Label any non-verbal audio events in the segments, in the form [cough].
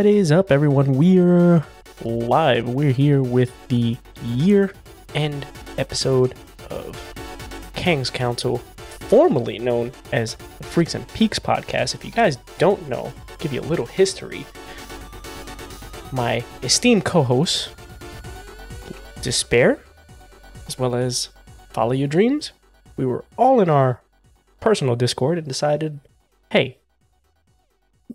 What is up, everyone? We're live. We're here with the year end episode of Kangz Council, formerly known as the Freaks and Peaks podcast. If you guys don't know, I'll give you a little history. My esteemed co hosts, Despair, as well as Follow Your Dreams, we were all in our personal Discord and decided, hey,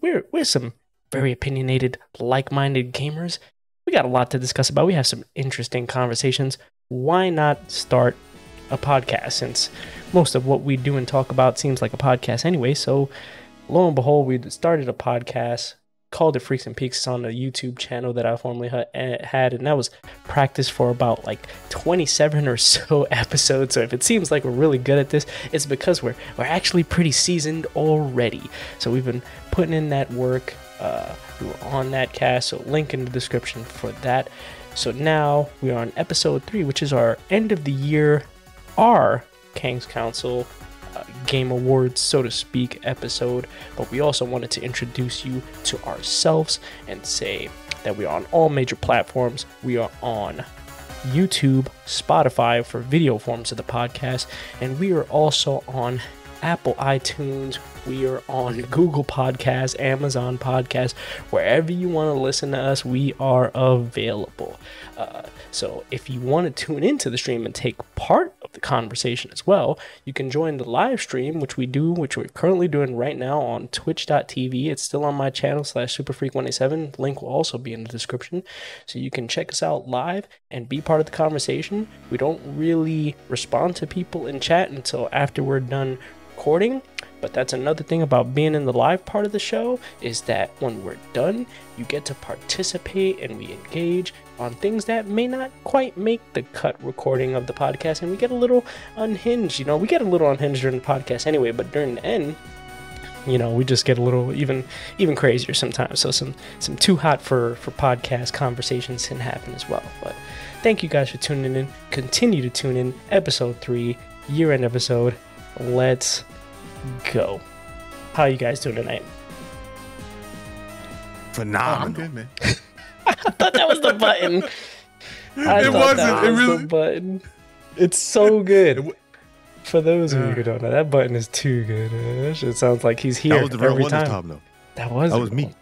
we're, we're some very opinionated, like minded gamers. We got a lot to discuss about. We have some interesting conversations. Why not start a podcast since most of what we do and talk about seems like a podcast anyway? So, lo and behold, we started a podcast called it Freaks and Peaks. On the YouTube channel that I formerly eh, had, and that was practice for about like 27 or so [laughs] episodes. So if it seems like we're really good at this, it's because we're we're actually pretty seasoned already. So we've been putting in that work. Uh, we were on that cast, so link in the description for that. So now we are on episode three, which is our end of the year, our Kangz Council uh, Game Awards, so to speak, episode. But we also wanted to introduce you to ourselves and say that we are on all major platforms. We are on YouTube, Spotify for video forms of the podcast, and we are also on Apple iTunes. We are on [laughs] Google Podcasts, Amazon Podcasts, wherever you want to listen to us, we are available. Uh, so if you want to tune into the stream and take part of the conversation as well, you can join the live stream, which we do, which we're currently doing right now on twitch.tv. It's still on my channel slash supafreak187. Link will also be in the description. So you can check us out live and be part of the conversation. We don't really respond to people in chat until after we're done recording. But that's another thing about being in the live part of the show is that when we're done, you get to participate and we engage on things that may not quite make the cut recording of the podcast and we get a little unhinged. You know, we get a little unhinged during the podcast anyway, but during the end, you know, we just get a little even even crazier sometimes. So some some too hot for for podcast conversations can happen as well. But thank you guys for tuning in. Continue to tune in. Episode three, year end episode. Let's go. How you guys doing tonight? I'm Phenomenal. good, man. [laughs] I thought that was the button. [laughs] I It wasn't. that It was really- the button. It's so good. It w- For those of you Uh. who don't know, that button is too good. It sounds like he's here That was the real every one time. this time, though. That was That was me.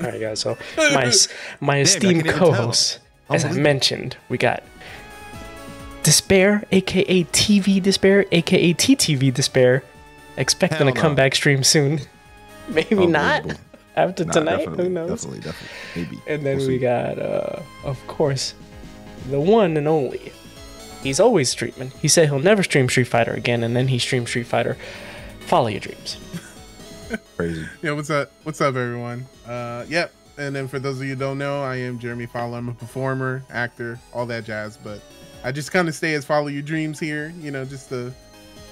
All right, guys. So my [laughs] my I esteemed can't even tell. co-hosts, as I mentioned, we got Despair, aka TV Despair, aka TTV Despair, expecting Hell a no. comeback stream soon. [laughs] Maybe not Unbelievable. [laughs] after Nah, tonight. definitely, Who knows? Definitely, definitely. Maybe. And then We'll we see. got, uh, of course, the one and only. He's always streaming. He said he'll never stream Street Fighter again, and then he streamed Street Fighter. Follow your dreams. [laughs] crazy. Yeah, what's up? What's up, everyone? Uh, yep. And then for those of you who don't know, I am Jeremy Fowler. I'm a performer, actor, all that jazz. But I just kind of stay as follow your dreams here, you know, just to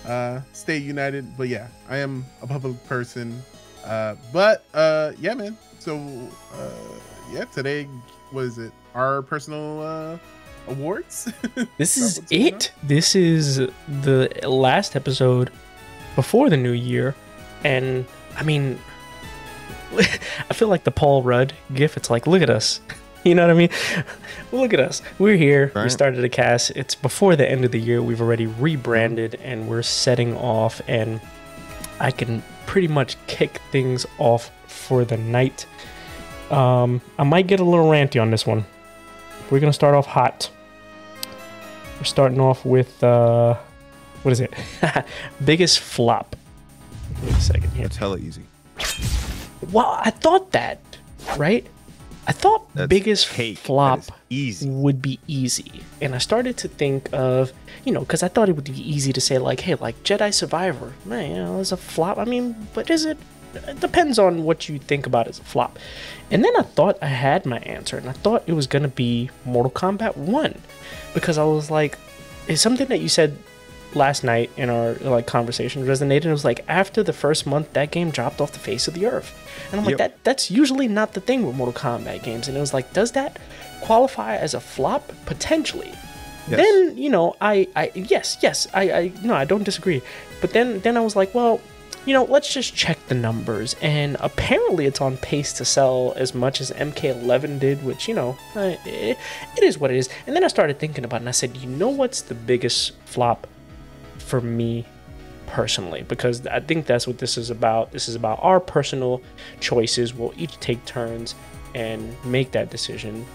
uh, stay united. But yeah, I am a public person. Uh, but uh, yeah, man. So uh, yeah, today was it our personal uh, awards? [laughs] This Is is that what's going it. This is the last episode before the new year. And, I mean, [laughs] I feel like the Paul Rudd gif. It's like, look at us. [laughs] [laughs] You know what I mean? Look at us. We're here. We started a cast. It's before the end of the year. We've already rebranded and we're setting off. And I can pretty much kick things off for the night. Um, I might get a little ranty on this one. We're going to start off hot. We're starting off with, uh, what is it? [laughs] Biggest flop. Wait a second here. It's hella easy. Well, I thought that, right? I thought That's biggest cake. Flop easy. would be easy. And I started to think of, you know, because I thought it would be easy to say, like, hey, like Jedi Survivor, man, you know, it's a flop. I mean, but is it? It depends on what you think about as a flop. And then I thought I had my answer, and I thought it was going to be Mortal Kombat 1. Because I was like, it's something that you said last night in our like conversation resonated. It was like after the first month, that game dropped off the face of the earth, and I'm like, Yep. that that's usually not the thing with Mortal Kombat games. And it was like, does that qualify as a flop potentially? Yes. then you know I I yes yes I I no I don't disagree, but then then I was like well. You know, let's just check the numbers, and apparently it's on pace to sell as much as MK11 did, which you know, eh, it, it is what it is. And then I started thinking about it, and I said, you know, what's the biggest flop for me personally because I think that's what this is about. This is about our personal choices. We'll each take turns and make that decision.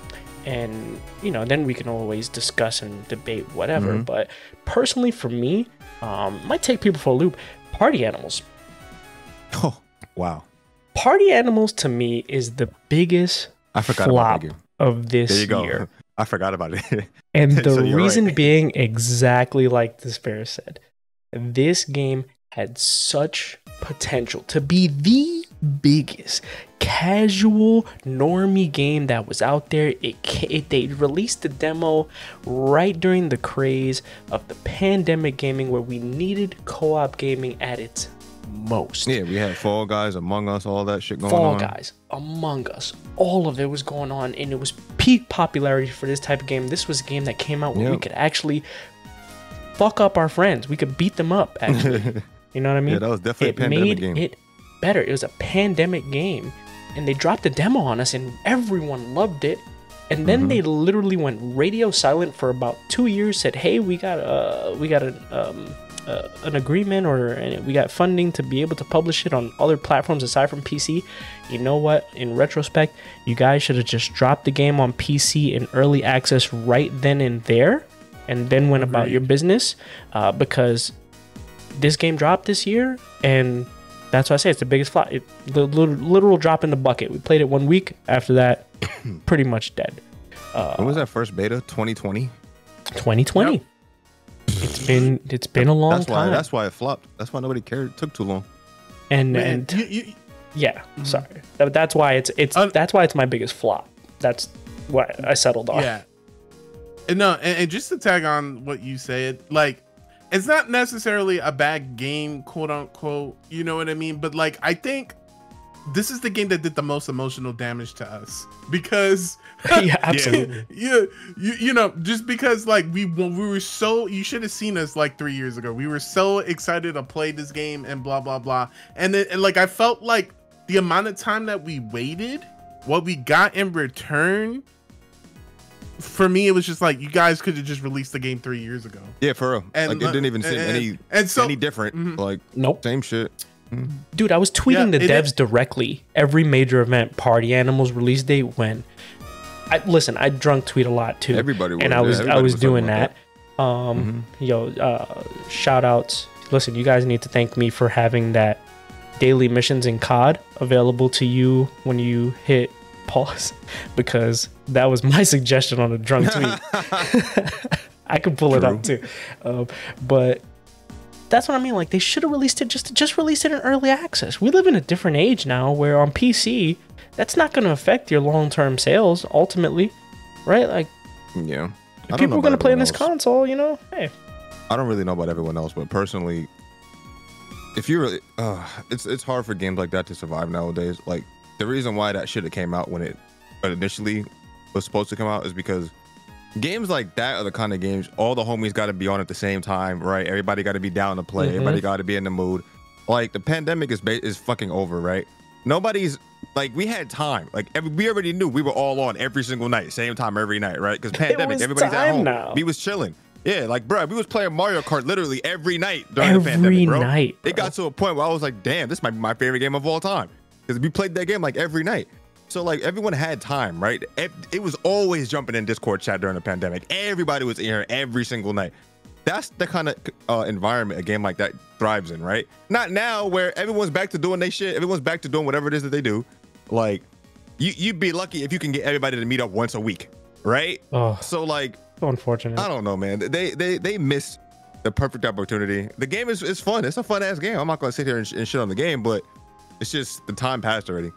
And, you know, then we can always discuss and debate whatever. Mhm. But personally, for me, um, might take people for a loop. Party animals. Oh, wow. Party animals to me is the biggest I forgot flop about that game. of this There you go. year. [laughs] I forgot about it. [laughs] And the So reason right. being exactly like Despair said. This game had such potential to be the biggest casual normie game that was out there. It, it they released the demo right during the craze of the pandemic gaming where we needed co-op gaming at its most. yeah, we had Fall Guys, Among Us, all that shit going Fall on. Fall Guys, Among Us, all of it was going on, and it was peak popularity for this type of game. This was a game that came out where we could actually fuck up our friends. We could beat them up. Actually, [laughs] you know what I mean? Yeah, that was definitely a pandemic made game. it better. It was a pandemic game, and they dropped a demo on us, and everyone loved it. And then Mm-hmm. they literally went radio silent for about two years. Said, "Hey, we got a we got an um uh, an agreement or we got funding to be able to publish it on other platforms aside from PC." You know what? In retrospect, you guys should have just dropped the game on PC in early access right then and there, and then went about your business. Uh, because this game dropped this year, and that's why I say it's the biggest flop. It, the literal drop in the bucket. We played it one week. After that, [coughs] pretty much dead. when was that first beta? 2020. 2020. Yep. It's been it's been a long That's why. time. That's why it flopped. That's why nobody cared. It took too long. and Man, and you, you, yeah, mm-hmm. sorry. That, that's why it's it's Un- that's why it's my biggest flop. That's what I settled on. Yeah. And no, and, and just to tag on what you said, like it's not necessarily a bad game, quote unquote. You know what I mean? But like I think this is the game that did the most emotional damage to us because [laughs] [laughs] yeah, absolutely. yeah, you, you know, just because like we when we were so you should have seen us like three years ago. We were so excited to play this game and blah blah blah. And then and, like I felt like the amount of time that we waited, what we got in return. For me, it was just like you guys could have just released the game three years ago. Yeah, for real. And like it didn't even seem and- any and so any different. Mhm. Like Nope. same shit. Dude, I was tweeting Yeah, the devs is- directly every major event, Party Animals release date when. I listen. I drunk tweet a lot too. Everybody was. and I was I everybody was doing about that. Um, yo, uh, shout outs. Listen, you guys need to thank me for having that daily missions in COD available to you when you hit pause, [laughs] because that was my [laughs] suggestion on a drunk tweet. [laughs] I could pull it up too, um, but that's what I mean. Like they should have released it just just release it in early access. We live in a different age now, where on PC, that's not going to affect your long term sales ultimately, right? Like Yeah. People are gonna play on this console, you know. Hey, I don't really know about everyone else, but personally, if you really, uh, it's it's hard for games like that to survive nowadays. Like the reason why that should have came out when it initially was supposed to come out is because games like that are the kind of games all the homies got to be on at the same time, right? Everybody got to be down to play. Mhm. Everybody got to be in the mood. Like the pandemic is ba- is fucking over, right? Nobody's like we had time. Like every, we already knew we were all on every single night, same time every night, right? Because [laughs] pandemic, everybody's at home. now. We was chilling. Yeah, like bro, we was playing Mario Kart literally every night during the pandemic, bro. night. It got to a point where I was like, damn, this might be my favorite game of all time. Because we played that game like every night. So like everyone had time, right? It, it was always jumping in Discord chat during the pandemic. Everybody was in here every single night. That's the kind of uh, environment a game like that thrives in, right? Not now where everyone's back to doing their shit. Everyone's back to doing whatever it is that they do. Like, you you'd be lucky if you can get everybody to meet up once a week, right? oh, So like, so unfortunate. I don't know, man. They they they missed the perfect opportunity. The game is is fun. It's a fun ass game. I'm not gonna sit here and, sh- and shit on the game, but it's just the time passed already.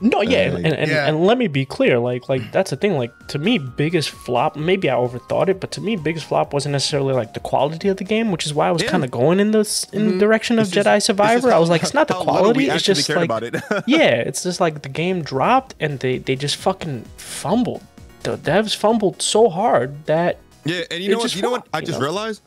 No, yeah, and, and, and, Yeah. and let me be clear, like like that's the thing. Like to me, biggest flop. Maybe I overthought it, but to me, biggest flop wasn't necessarily like the quality of the game, which is why I was Yeah. kind of going in this in the direction of just- Jedi Survivor. I was like, it's not the quality. It's just like it. [laughs] [laughs] yeah, it's just like the game dropped and they they just fucking fumbled. The devs fumbled so hard that Yeah, and you know what? You know what? I just realized,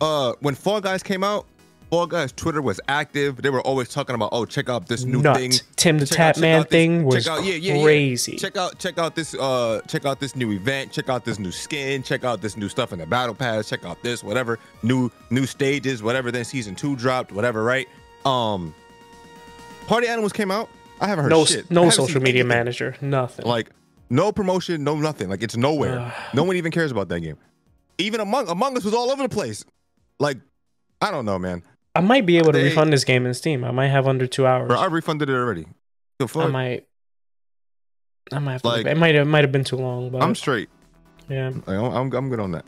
uh, when Fall Guys came out, Guys Twitter was active. They were always talking about, oh, check out this new Nuts. thing. Tim the Check Tap Man thing was check out- yeah, yeah, yeah. crazy. Check out, check out this, uh, check out this new event. Check out this new skin. Check out this new stuff in the battle pass. Check out this, whatever, new new stages, whatever. Then season two dropped, whatever, right? Um, Party Animals came out. I haven't heard no, shit. No social media anything. manager, nothing. Like no promotion, no nothing. Like it's nowhere. No one even cares about that game. Even Among Among Us was all over the place. Like I don't know, man. I might be able to they- refund this game in Steam. I might have under two hours. Bro, I refunded it already. The I might. I might have to. It might have might have been too long, but I'm straight. yeah. Like, I'm, I'm I'm good on that.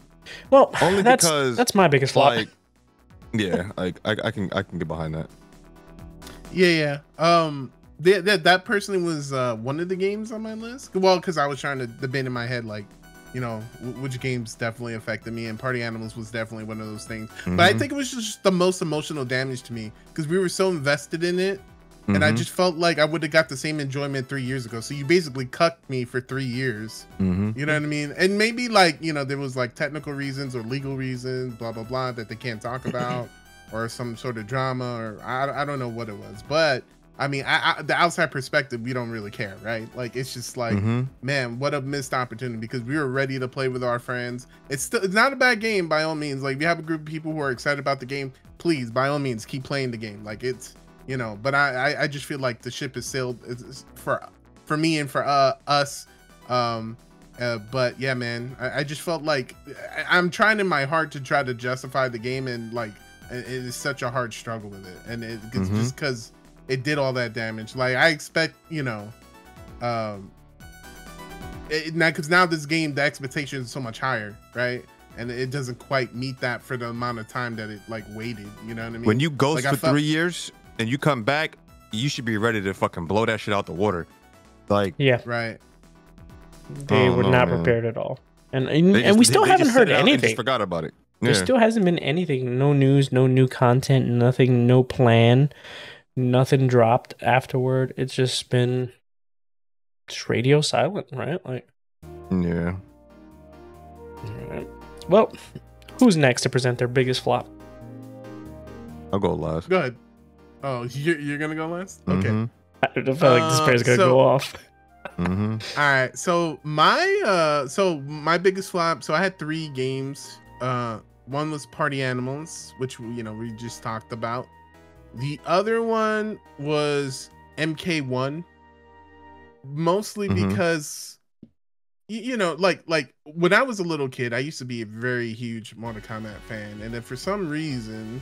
Well, [sighs] Only that's because, that's my biggest flop. Like, yeah, like I, I can I can get behind that. Yeah, yeah. Um, that that that personally was uh one of the games on my list. Well, because I was trying to debate in my head like, you know, w- which games definitely affected me, and Party Animals was definitely one of those things. But I Mhm, think it was just the most emotional damage to me because we were so invested in it, and I mhm, just felt like I would have got the same enjoyment three years ago. So you basically cucked me for three years. mhm. You know what I mean? And maybe like you know there was like technical reasons or legal reasons, blah blah blah, that they can't talk about, [clears throat] or some sort of drama, or I, I don't know what it was. But I mean, I, I, the outside perspective, we don't really care, right? Like it's just like, Mhm. man, what a missed opportunity because we were ready to play with our friends. It's still it's not a bad game by all means. Like if you have a group of people who are excited about the game, please by all means keep playing the game. Like it's you know, but I I, I just feel like the ship is sailed for for me and for uh us. Um, uh, but yeah, man, I, I just felt like I, I'm trying in my heart to try to justify the game, and like it, it is such a hard struggle with it, and it, it's Mhm. just because it did all that damage. Like I expect, you know, um, it, now because now this game the expectation is so much higher, right? And it doesn't quite meet that for the amount of time that it like waited. You know what I mean? When you ghost Like, for felt- three years and you come back, you should be ready to fucking blow that shit out the water. Like yeah, right, they Oh, were no, not man. prepared at all, and and, they and we still they haven't just heard it out and anything. Just forgot about it. There Yeah. still hasn't been anything. No news, no new content, nothing, no plan, nothing dropped afterward. It's just been just radio silent, right? Like, yeah. alright. well, who's next to present their biggest flop? I'll go last. go ahead. Oh, you're, you're gonna go last? Okay. Mhm, I feel like this Uh, pair's gonna so- go off. [laughs] mhm. All right. So my uh so my biggest flop, so I had three games. Uh one was Party Animals, which you know, we just talked about. The other one was MK1 mostly Mhm. because you know, like like when I was a little kid, I used to be a very huge Mortal Kombat fan, and then for some reason,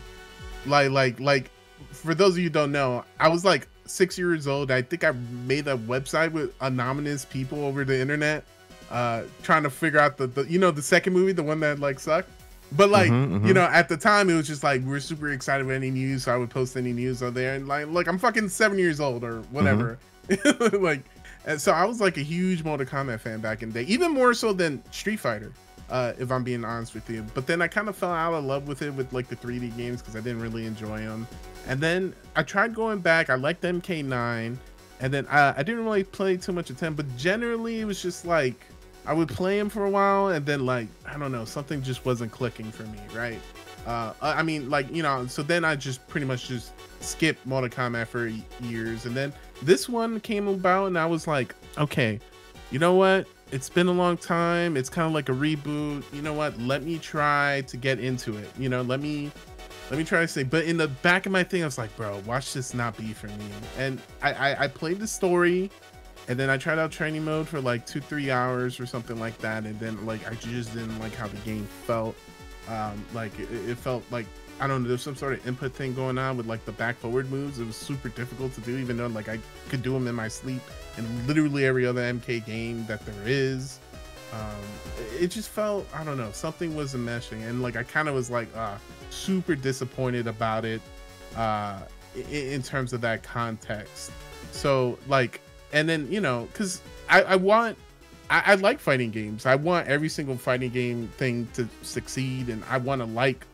like like like for those of you who don't know, I was like six years old. I think I made a website with anonymous people over the internet, uh, trying to figure out the, the you know the second movie, the one that like sucked. But like Mhm, you mhm. know, at the time it was just like we are super excited with any news, so I would post any news on there. And like, look, I'm fucking seven years old or whatever. [laughs] like, and so I was like a huge Mortal Kombat fan back in the day, even more so than Street Fighter. Uh, if I'm being honest with you, but then I kind of fell out of love with it with like the 3D games because I didn't really enjoy them. And then I tried going back. I liked MK9, and then I, I didn't really play too much of 10. But generally, it was just like I would play him for a while, and then like I don't know, something just wasn't clicking for me, right? Uh, I mean, like you know, so then I just pretty much just skipped Mortal Kombat for years, and then this one came about, and I was like, okay, you know what? It's been a long time. It's kind of like a reboot. You know what? Let me try to get into it. You know, let me let me try to say. But in the back of my thing, I was like, bro, watch this not be for me. And I I, I played the story, and then I tried out training mode for like two three hours or something like that, and then like I just didn't like how the game felt. Um, like it, it felt like I don't know, there's some sort of input thing going on with like the back forward moves. It was super difficult to do, even though like I could do them in my sleep in literally every other MK game that there is. Um, it just felt I don't know something wasn't meshing, and like I kind of was like uh, super disappointed about it uh, in, in terms of that context. So like, and then you know, because I, I want I, I like fighting games. I want every single fighting game thing to succeed, and I want to like,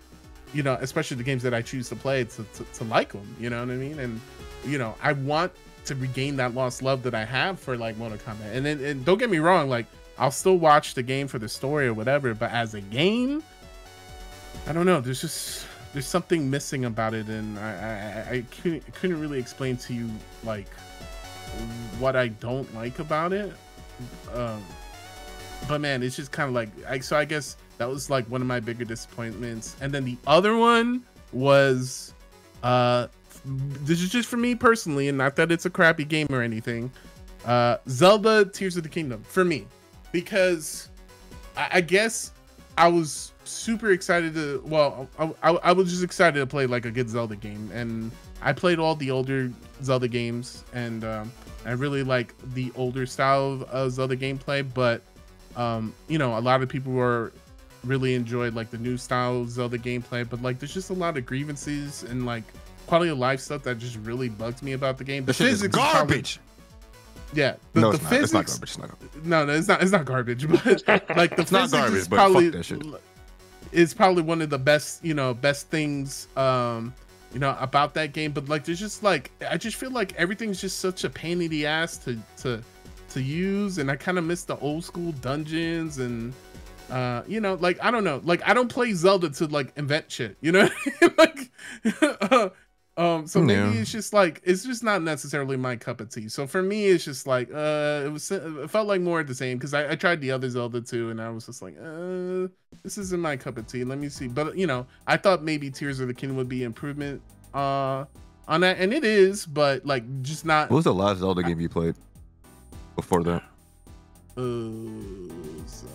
you know, especially the games that I choose to play to, to, to like them. You know what I mean? And you know, I want to regain that lost love that I have for like Mortal Kombat. And then, and don't get me wrong, like I'll still watch the game for the story or whatever. But as a game, I don't know. There's just there's something missing about it, and I I, I couldn't couldn't really explain to you like what I don't like about it. Um, but man, it's just kind of like I so I guess that was like one of my bigger disappointments. And then the other one was uh this is just for me personally, and not that it's a crappy game or anything. Uh Zelda Tears of the Kingdom for me. Because I, I guess I was super excited to well I, I, I was just excited to play like a good Zelda game and I played all the older Zelda games and um, I really like the older style of uh, Zelda gameplay but um, you know a lot of people were really enjoyed like the new style Zelda gameplay but like there's just a lot of grievances and like quality of life stuff that just really bugs me about the game the is physics is probably- garbage. yeah the, no, the it's not. physics It's not garbage. It's not garbage. no, no, it's not. It's not garbage, [laughs] but like the It's not physics garbage, is probably is probably one of the best, you know, best things, um, you know, about that game. But like, there's just like, I just feel like everything's just such a pain in the ass to to to use, and I kind of miss the old school dungeons and. Uh, you know, like I don't know, like I don't play Zelda to like invent shit, you know, [laughs] like, [laughs] uh, um, so maybe Yeah. it's just like it's just not necessarily my cup of tea. So for me, it's just like uh, it was it felt like more of the same because I, I tried the other Zelda too, and I was just like, uh, this isn't my cup of tea. Let me see, but you know, I thought maybe Tears of the Kingdom would be improvement uh on that, and it is, but like just not. What was the last Zelda game you played before that? Uh, Zelda.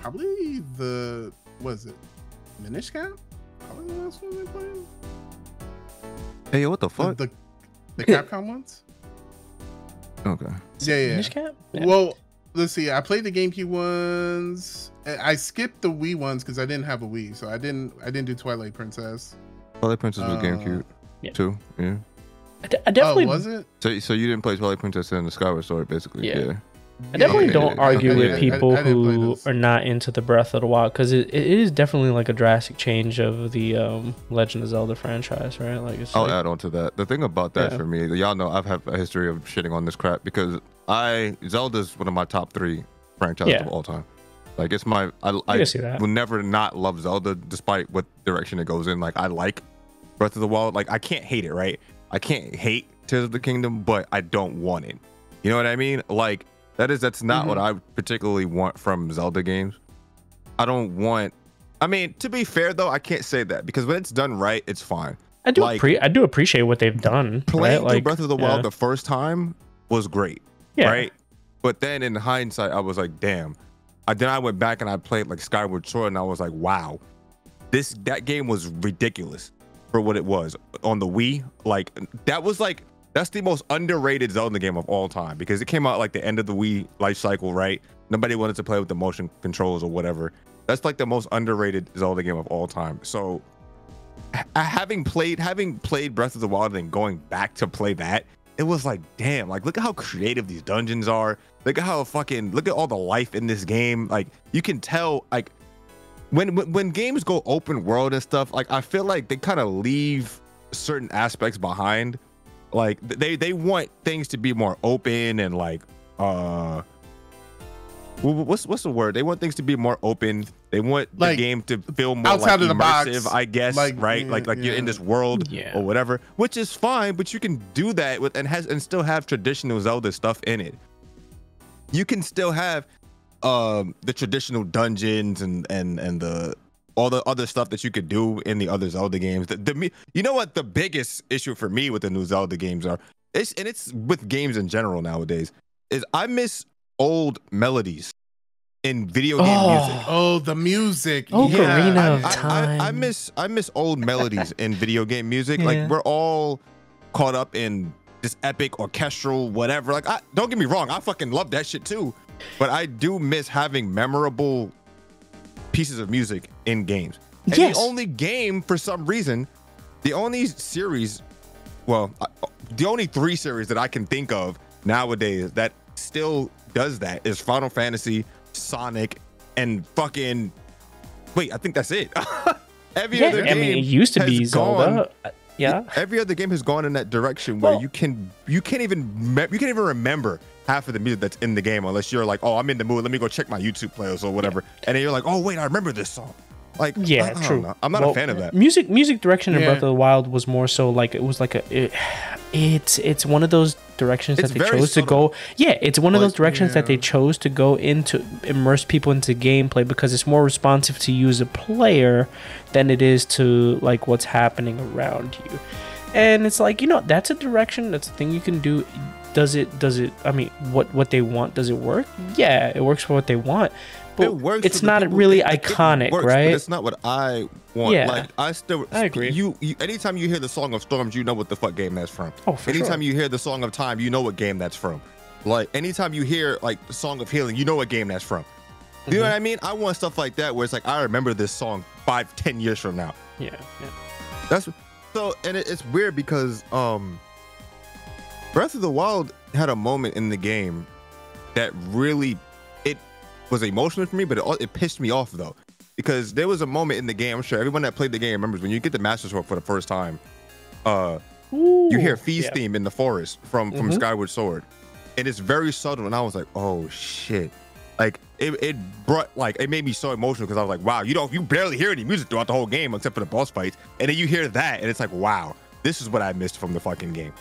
Probably the was it Minish Cap? Probably the last one I played. Hey, what the The, fuck? the, the Capcom ones. okay. Yeah, yeah. Minish Cap? Yeah. Well, let's see. I played the GameCube ones. I I skipped the Wii ones because I didn't have a Wii, so I didn't. I didn't do Twilight Princess. Twilight Princess was Uh, GameCube yeah. too. Yeah. I, de- I definitely, oh, was it? So, so you didn't play Twilight Princess and the Skyward Sword, basically. Yeah. Yeah. I definitely yeah, don't argue with I- people I didn't who are not into the Breath of the Wild because it, it is definitely like a drastic change of the um, Legend of Zelda franchise, right? Like I'll like, add on to that. The thing about that Yeah. for me, y'all know I've had a history of shitting on this crap because I Zelda's one of my top three franchises Yeah. of all time. Like it's my I, I I see that. will never not love Zelda despite what direction it goes in. Like I like Breath of the Wild. Like I can't hate it, right? I can't hate Tears of the Kingdom, but I don't want it. You know what I mean? Like that is that's not what mm-hmm. I particularly want from Zelda games. I don't want I mean, to be fair though, I can't say that because when it's done right, it's fine. I do like- appre- I do appreciate what they've done. Playing right? Like, Breath of the yeah. Wild the first time was great, yeah. right? But then in hindsight, I was like, damn. I, then I went back and I played like Skyward Sword, and I was like, wow, this that game was ridiculous for what it was on the Wii. Like that was like that's the most underrated Zelda game of all time because it came out like the end of the Wii life cycle, right? Nobody wanted to play with the motion controls or whatever. That's like the most underrated Zelda game of all time. So having played having played Breath of the Wild and going back to play that, it was like, damn, like look at how creative these dungeons are. Look at how fucking look at all the life in this game. Like you can tell like when when, when games go open world and stuff, like I feel like they kind of leave certain aspects behind. Like they they want things to be more open and like uh wh- wh- what's what's the word? They want things to be more open. They want the game to feel more outside like of the box, immersive, I guess, like, right? yeah, like like you're in this world Yeah. or whatever, which is fine, but you can do that with and has and still have traditional Zelda stuff in it. You can still have um the traditional dungeons and and and the all the other stuff that you could do in the other Zelda games. The, the me- you know what the biggest issue for me with the new Zelda games are? It's and it's with games in general nowadays is I miss old melodies in video game Oh. music. Oh, the music. Ocarina yeah. of I, Time. I, I miss I miss old melodies in video game music. Yeah. Like we're all caught up in this epic orchestral whatever. Like I don't get me wrong, I fucking love that shit too. But I do miss having memorable pieces of music in games. And Yes. the only game for some reason, the only series, well, uh, the only three series that I can think of nowadays that still does that is Final Fantasy, Sonic, and fucking. Wait, I think that's it. [laughs] Every Yeah, other I mean, it game used to be has gone- Zelda. Yeah. Every other game has gone in that direction where Well- you can you can't even me- you can't even remember half of the music that's in the game unless you're like, oh, I'm in the mood. Let me go check my YouTube playlist or whatever. And then you're like, oh wait, I remember this song. Like, Yeah, I, I true. know. I'm not Well, a fan of that. Music music direction in Breath of the Wild was more so like it was like a it, it's it's one of those directions It's that they very chose to go. Yeah, it's one of those Like, directions that they chose to go into immerse people into gameplay because it's more responsive to you as a player than it is to like what's happening around you. And it's like, you know, that's a direction, that's a thing you can do. Does it does it I mean, what what they want, does it work? Yeah, it works for what they want. But it works. it's not really iconic, works, but right? It's not what I want. Yeah. Like I still, I agree. You, you, anytime you hear the song of storms, you know what the fuck game that's from. Oh, for anytime sure. you hear the song of time, you know what game that's from. Like anytime you hear like the song of healing, you know what game that's from. You know Mhm. what I mean? I want stuff like that where it's like I remember this song five, ten years from now. Yeah, yeah. That's so, and it, it's weird because um, Breath of the Wild had a moment in the game that really was emotional for me, but it, it pissed me off though because there was a moment in the game. I'm sure everyone that played the game remembers when you get the Master Sword for the first time. Uh, you hear Ooh, Fi's yeah. theme in the forest from from Mhm. Skyward Sword, and it's very subtle. And I was like, oh shit. Like it, it brought like it made me so emotional because I was like, wow, you don't you barely hear any music throughout the whole game except for the boss fights, and then you hear that, and it's like, wow, this is what I missed from the fucking game.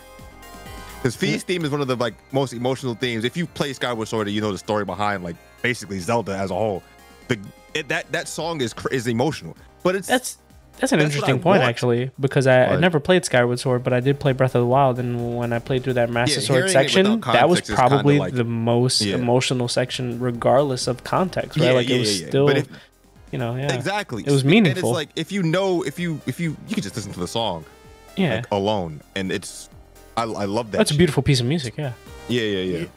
Because Fi's theme is one of the like most emotional themes. If you play Skyward Sword, you know the story behind like basically Zelda as a whole. The it, that that song is is emotional, but it's That's that's an That's interesting point want. actually because I, I never played Skyward Sword, but I did play Breath of the Wild, and when I played through that Master Yeah, Sword section, that was context is kinda probably like- the most Yeah. emotional section, regardless of context. Right? Yeah, like it was still, if- you know, yeah, Exactly. It was And meaningful. it's like if you know, if you if you you can just listen to the song yeah. like alone, and it's I, I love that. That's a beautiful piece of music. Yeah, Yeah, yeah, yeah. And,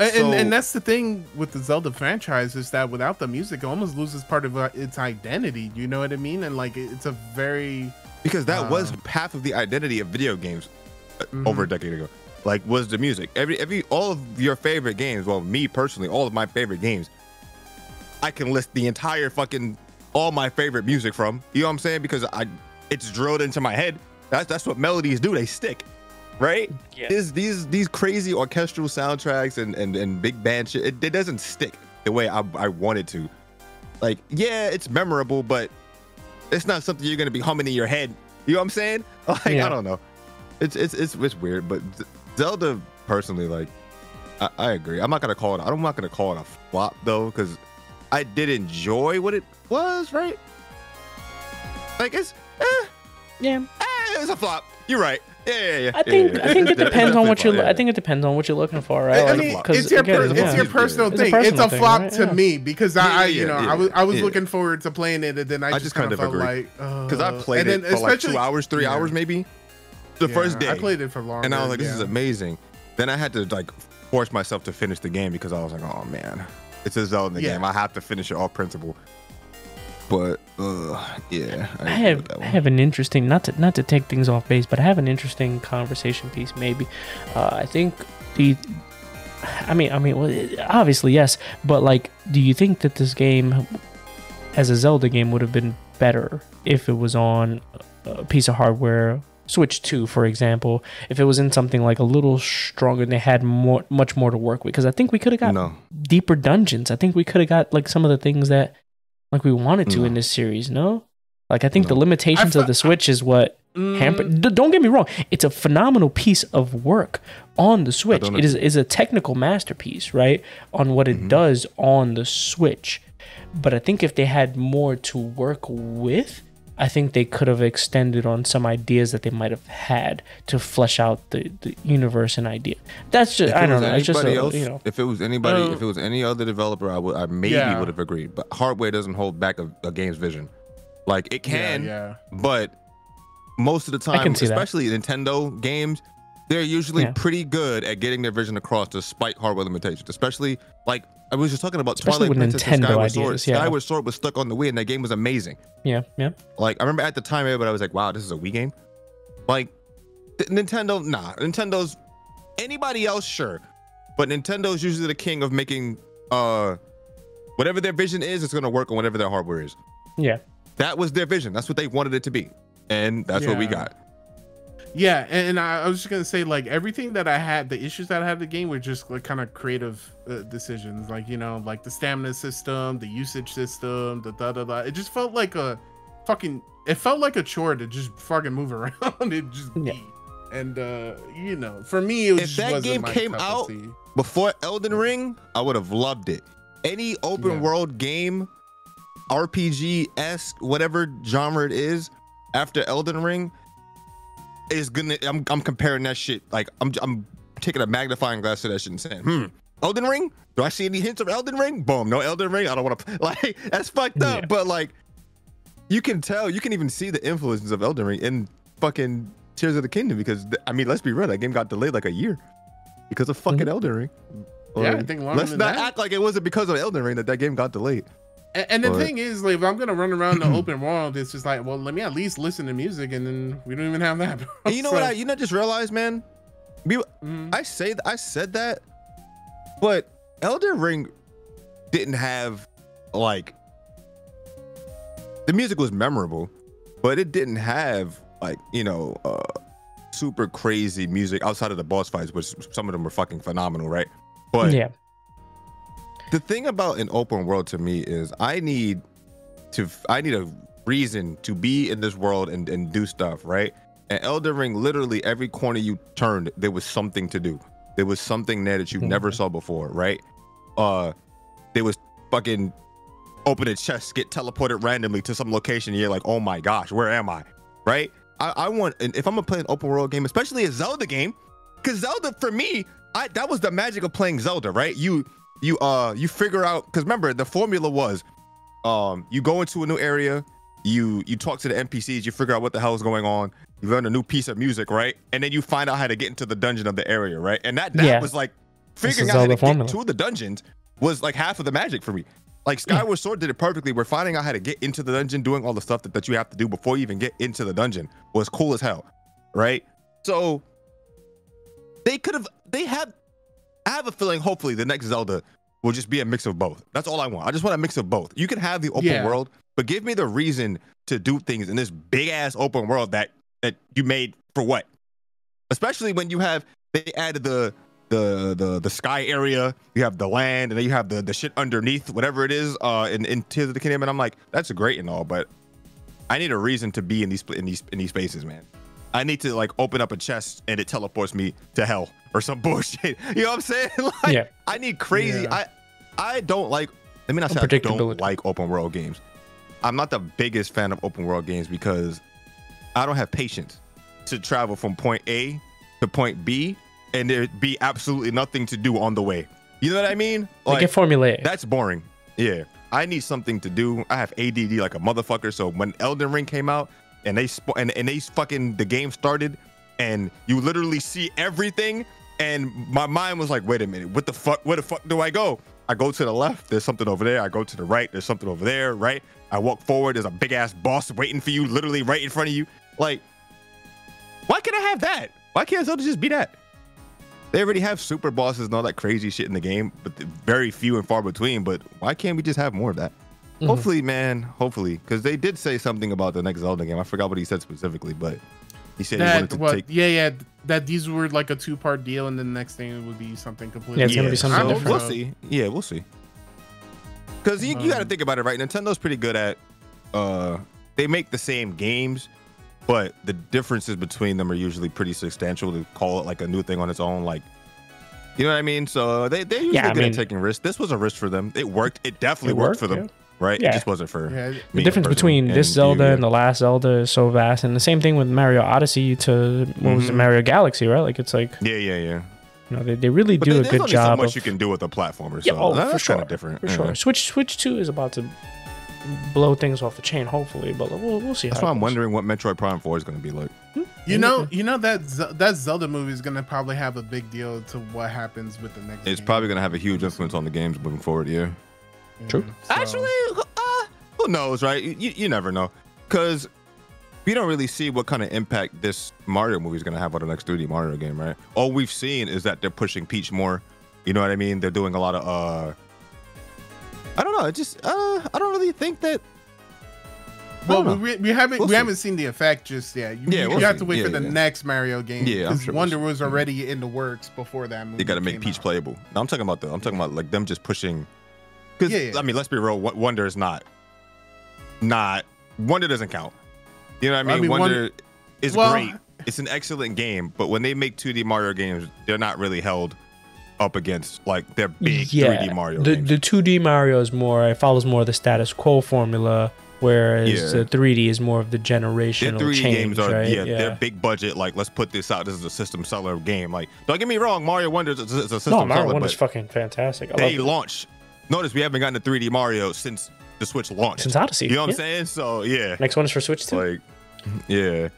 and, So- and that's the thing with the Zelda franchise is that without the music, it almost loses part of uh, its identity. You know what I mean? And like, it's a very Because that was Um, half of the identity of video games uh, Mhm. over a decade ago. Like was the music. Every every all of your favorite games. Well, me personally, all of my favorite games. I can list the entire fucking all my favorite music from. You know what I'm saying? Because I it's drilled into my head. That's that's what melodies do. They stick. Right? Yeah. These these these crazy orchestral soundtracks and and, and big band shit, it, it doesn't stick the way I, I want it to. Like, yeah, it's memorable, but it's not something you're gonna be humming in your head. You know what I'm saying? [laughs] Like, Yeah. I don't know. It's it's it's it's weird, but Zelda personally, like, I, I agree. I'm not gonna call it. I'm not gonna call it a flop though, because I did enjoy what it was. Right? Like it's eh, yeah. eh, it's a flop. You're right. Yeah, yeah, yeah. I think yeah, yeah. I think it depends on what you. a flop, I think it depends on what you're looking for, right? I Like, it's your again, per- yeah. it's your Yeah. personal It's a thing. It's personal a thing, flop right? to Yeah. me because I, Yeah, I you know, yeah, I was I was yeah. looking forward to playing it, and then I, I just, just kind of of felt agree. like because I uh, played and it then for like two especially- hours, three yeah. hours maybe. The Yeah, first day, I played it for long, and I was like, "This is amazing." Then I had to like force myself to finish the game because I was like, "Oh man, it's a Zelda game. I have to finish it off principle." But uh, yeah, I agree have I have an interesting not to not to take things off base, but I have an interesting conversation piece. Maybe uh, I think the. I mean, I mean, well, obviously yes, but like, do you think that this game, as a Zelda game, would have been better if it was on a piece of hardware, Switch Two, for example, if it was in something like a little stronger and they had more, much more to work with? Because I think we could have got no. deeper dungeons. I think we could have got like some of the things that like we wanted to No. in this series. No, like I think the limitations I of the fe- Switch is what Mm, hampered. Don't get me wrong; it's a phenomenal piece of work on the Switch. It is is a technical masterpiece, right, on what it Mhm. does on the Switch. But I think if they had more to work with. I think they could have extended on some ideas that they might have had to flesh out the, the universe and idea. That's just I don't know. It's just a, else, you know. if it was anybody, Uh, if it was any other developer, I would, I maybe Yeah. would have agreed. But hardware doesn't hold back a, a game's vision. Like it can, yeah, but most of the time, can see that. especially Nintendo games, they're usually Yeah. pretty good at getting their vision across despite hardware limitations. Especially like I was just talking about Especially Twilight Princess and Nintendo Skyward Sword. yeah. Skyward Sword was stuck on the Wii, and that game was amazing. Yeah, yeah. Like I remember at the time, everybody was like, "Wow, this is a Wii game." Like Nintendo, nah. Nintendo's anybody else, sure, but Nintendo's usually the king of making uh whatever their vision is, it's gonna work on whatever their hardware is. Yeah. That was their vision. That's what they wanted it to be, and that's what we got. Yeah, and, and I, I was just gonna say like everything that I had, the issues that I had with the game were just like kind of creative uh, decisions, like you know, like the stamina system, the usage system, the da da da. It just felt like a fucking. It felt like a chore to just fucking move [laughs] around. it just Yeah. And uh, you know, for me, it was If just that wasn't game my came out- Before Elden Ring, I would have loved it. Any open Yeah. world game, RPG esque, whatever genre it is, after Elden Ring, is gonna. I'm, I'm comparing that shit. Like I'm I'm taking a magnifying glass to that shit and saying, hmm, Elden Ring. Do I see any hints of Elden Ring? Boom, no Elden Ring. I don't want to [laughs] like that's fucked up. Yeah. But like, you can tell, you can even see the influences of Elden Ring in fucking Tears of the Kingdom because I mean, let's be real, that game got delayed like a year because of fucking Mhm. Elden Ring. Yeah, I Like, think longer let's not that. act like it wasn't because of Elden Ring that that game got delayed. And, and the But- thing is, like, if I'm gonna run around the [clears throat] open world, it's just like, well, let me at least listen to music, and then we don't even have that. bro. And you know [laughs] So, what? I you know just realized, man. We, mhm. I say th- I said that, but Elden Ring didn't have like the music was memorable, but it didn't have like you know uh super crazy music outside of the boss fights, which some of them were fucking phenomenal, right? But yeah. The thing about an open world to me is I need to I need a reason to be in this world and, and do stuff, right? And Elden Ring, literally every corner you turned, there was something to do. There was something there that you never Mhm. saw before, right? Uh there was fucking open a chest, get teleported randomly to some location, and you're like, oh my gosh, where am I? Right? I, I want if I'm gonna play an open world game, especially a Zelda game, because Zelda for me, I that was the magic of playing Zelda, right? You you uh you figure out because remember the formula was um you go into a new area you you talk to the npcs you figure out what the hell is going on you learn a new piece of music right? And then you find out how to get into the dungeon of the area right? And that that Yeah. was like figuring out how to the get to the dungeons was like half of the magic for me. Like Yeah. skyward sword did it perfectly we're finding out how to get into the dungeon doing all the stuff that, that you have to do before you even get into the dungeon was cool as hell right? So they could have they have I have a feeling hopefully the next Zelda will just be a mix of both. That's all I want. I just want a mix of both. You can have the open Yeah. world, but give me the reason to do things in this big ass open world that that you made for what? Especially when you have they added the the the the sky area, you have the land, and then you have the the shit underneath, whatever it is, uh in, in Tears of the Kingdom. And I'm like, that's great and all, but I need a reason to be in these in these in these spaces, man. I need to like open up a chest and it teleports me to hell or some [laughs] bullshit. You know what I'm saying? [laughs] like, Yeah. I need crazy. Yeah. I I don't like. Let me not say I don't like open world games. I'm not the biggest fan of open world games because I don't have patience to travel from point A to point B and there be absolutely nothing to do on the way. You know what I mean? Like, get formulaic. That's boring. Yeah. I need something to do. I have ADD like a motherfucker. So when Elden Ring came out and they sp- and, and they fucking the game started and you literally see everything and my mind was like, wait a minute, what the fuck? Where the fuck do I go? I go to the left, there's something over there. I go to the right, there's something over there, right? I walk forward, there's a big ass boss waiting for you, literally right in front of you. Like, why can't I have that? Why can't Zelda just be that? They already have super bosses and all that crazy shit in the game, but very few and far between. But why can't we just have more of that? Mhm. Hopefully, man. Hopefully, because they did say something about the next Zelda game. I forgot what he said specifically, but he said he wanted that to what? take. Yeah, yeah. That these were like a two part deal, and then the next thing would be something completely. Yeah, it's gonna Yeah, be something so different. We'll see. Yeah, we'll see. Because you, you got to Um, think about it, right? Nintendo's pretty good at. uh They make the same games, but the differences between them are usually pretty substantial to call it like a new thing on its own. Like, you know what I mean? So they they usually Yeah, good mean- at taking risks. This was a risk for them. It worked. It definitely It worked, worked, for them, yeah. Right? Yeah. It just wasn't for. Yeah, the difference personally. between this Zelda you, and the last Zelda is so vast, and the same thing with Mario Odyssey to what was it, Mhm. Mario Galaxy, right? Like it's like Yeah, yeah, yeah. you know they, they really But do there- a there's good only job. so much of, you can do with a platformer. Yeah, so oh, for that's sure, kind of different. for yeah. sure. Switch Switch Two is about to blow things off the chain, hopefully, but we'll, we'll see. That's how why it I'm wondering what Metroid Prime 4 is going to be like. You know, you know that Ze- that Zelda movie is gonna probably have a big deal to what happens with the next. It's game. probably going to have a huge influence on the games moving forward. Yeah. Yeah, True. so- Actually, uh, who knows, right? You, you never know. Because we don't really see what kind of impact this Mario movie is going to have on the next 3D Mario game, right? All we've seen is that they're pushing Peach more. You know what I mean? They're doing a lot of, uh, I don't know. It just, uh, I don't really think that Well, don't we, we haven't We'll we see. haven't seen the effect just yet. You, Yeah, you we'll have see. to wait Yeah, for the yeah. next Mario game. Yeah, I'm because sure we'll Wonder see. was already in the works before that movie. They got to make Peach out. playable. No, I'm talking about the. I'm talking about like them just pushing. Because Yeah, yeah. I mean, let's be real. Wo- Wonder is not. Not Wonder doesn't count. You know what I mean? I mean, Wonder- Wonder is Well- great. It's an excellent game, but when they make 2D Mario games, they're not really held up against like their big 3D Mario the games. the 2D Mario is more it follows more of the status quo formula, whereas Yeah. the 3D is more of the their generational 3D change, games are right? yeah, they're big budget. Like let's put this out. This is a system seller game. Like don't get me wrong, Mario Wonder is a, is a system no, Mario seller, Wonder's but fucking fantastic. I they love it. launch. Notice we haven't gotten a 3D Mario since the Switch launched. since Odyssey. you know what yeah. I'm saying? So yeah. Next one is for Switch too. Like, [laughs] yeah.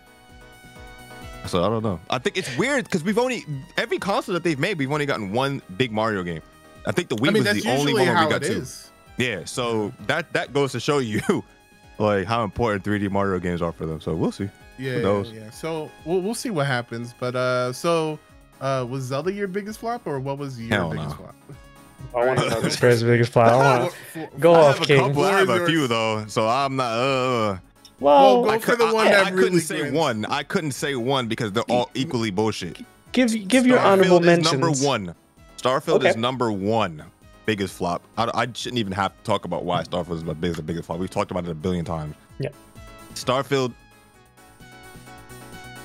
So I don't know. I think it's weird because we've only every console that they've made, we've only gotten one big Mario game. I think the Wii I mean, was the only one we got two. is. Yeah, so that that goes to show you [laughs] like how important 3D Mario games are for them. So we'll see. Yeah, knows? yeah. So we'll we'll see what happens. But uh, so uh, was Zelda your biggest flop, or what was your Hell biggest no. flop? [laughs] I want to know this guy's biggest plot. I wanna, go I off, have a King. couple. I have Floor a few though, so I'm not. Uh, Well, Well, go I, for the one I, that I really couldn't say grins. one. I couldn't say one because they're all equally bullshit. give give your Starfield honorable is mentions. number one. Starfield Okay. is number one biggest flop. I, I shouldn't even have to talk about why Starfield is my biggest, the biggest flop. We've talked about it a billion times. Yeah. Starfield,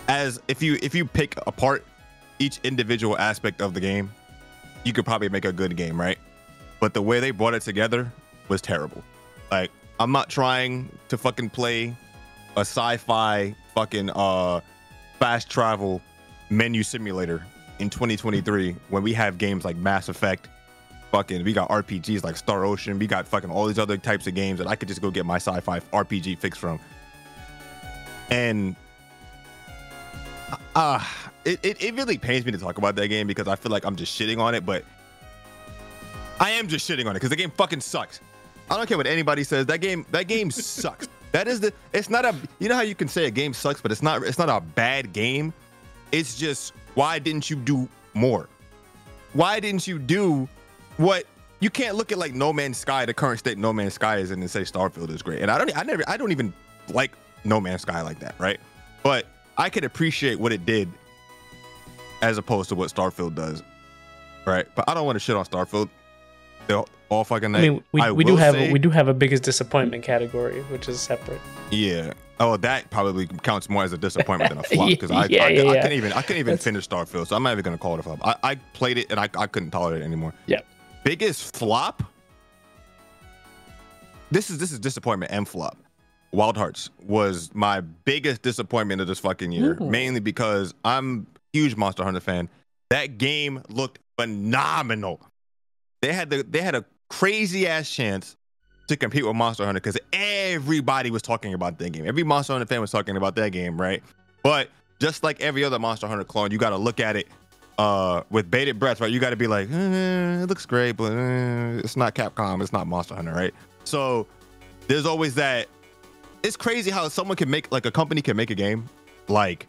as if you if you pick apart each individual aspect of the game, you could probably make a good game, right? But the way they brought it together was terrible. Like I'm not trying to fucking play a sci-fi fucking uh fast travel menu simulator in 2023 when we have games like Mass Effect, fucking we got RPGs like Star Ocean, we got fucking all these other types of games that I could just go get my sci-fi RPG fix from. And uh it, it, it really pains me to talk about that game because I feel like I'm just shitting on it, but I am just shitting on it because the game fucking sucks. I don't care what anybody says. That game, that game [laughs] sucks. That is the. It's not a. You know how you can say a game sucks, but it's not. It's not a bad game. It's just why didn't you do more? Why didn't you do what? You can't look at like No Man's Sky, the current state No Man's Sky is, in, and say Starfield is great. And I don't. I never. I don't even like No Man's Sky like that, right? But I can appreciate what it did, as opposed to what Starfield does, right? But I don't want to shit on Starfield. They're all fucking. I mean, we, I we do have say- a, we do have a biggest disappointment category, which is separate. Yeah. Oh, that probably counts more as a disappointment than a [laughs] flop because I, Yeah, I, yeah, I, yeah. couldn't even I couldn't even That's- finish Starfield, so I'm not even gonna call it a flop. I, I played it and I, I couldn't tolerate it anymore. Yeah. Biggest flop. This is this is disappointment and flop. Wild Hearts was my biggest disappointment of this fucking year, Ooh. mainly because I'm a huge Monster Hunter fan. That game looked phenomenal. They had the they had a crazy ass chance to compete with Monster Hunter because everybody was talking about that game. Every Monster Hunter fan was talking about that game, right? But just like every other Monster Hunter clone, you got to look at it uh, with bated breath, right? You got to be like, eh, it looks great, but eh, it's not Capcom, it's not Monster Hunter, right? So there's always that. It's crazy how someone can make like a company can make a game like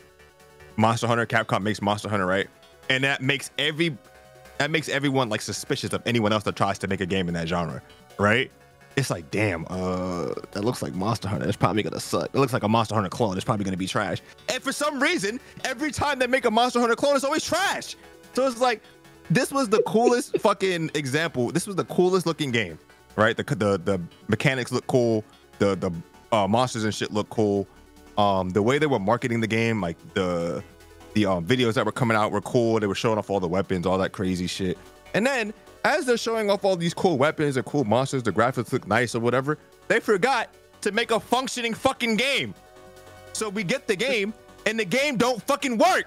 Monster Hunter. Capcom makes Monster Hunter, right? And that makes every that makes everyone like suspicious of anyone else that tries to make a game in that genre, right? It's like, damn, uh, that looks like Monster Hunter. It's probably gonna suck. It looks like a Monster Hunter clone. It's probably gonna be trash. And for some reason, every time they make a Monster Hunter clone, it's always trash. So it's like, this was the coolest [laughs] fucking example. This was the coolest looking game, right? The the the mechanics look cool. The the uh, monsters and shit look cool. Um, the way they were marketing the game, like the the um, videos that were coming out were cool. They were showing off all the weapons, all that crazy shit. And then as they're showing off all these cool weapons and cool monsters, the graphics look nice or whatever, they forgot to make a functioning fucking game. So we get the game and the game don't fucking work.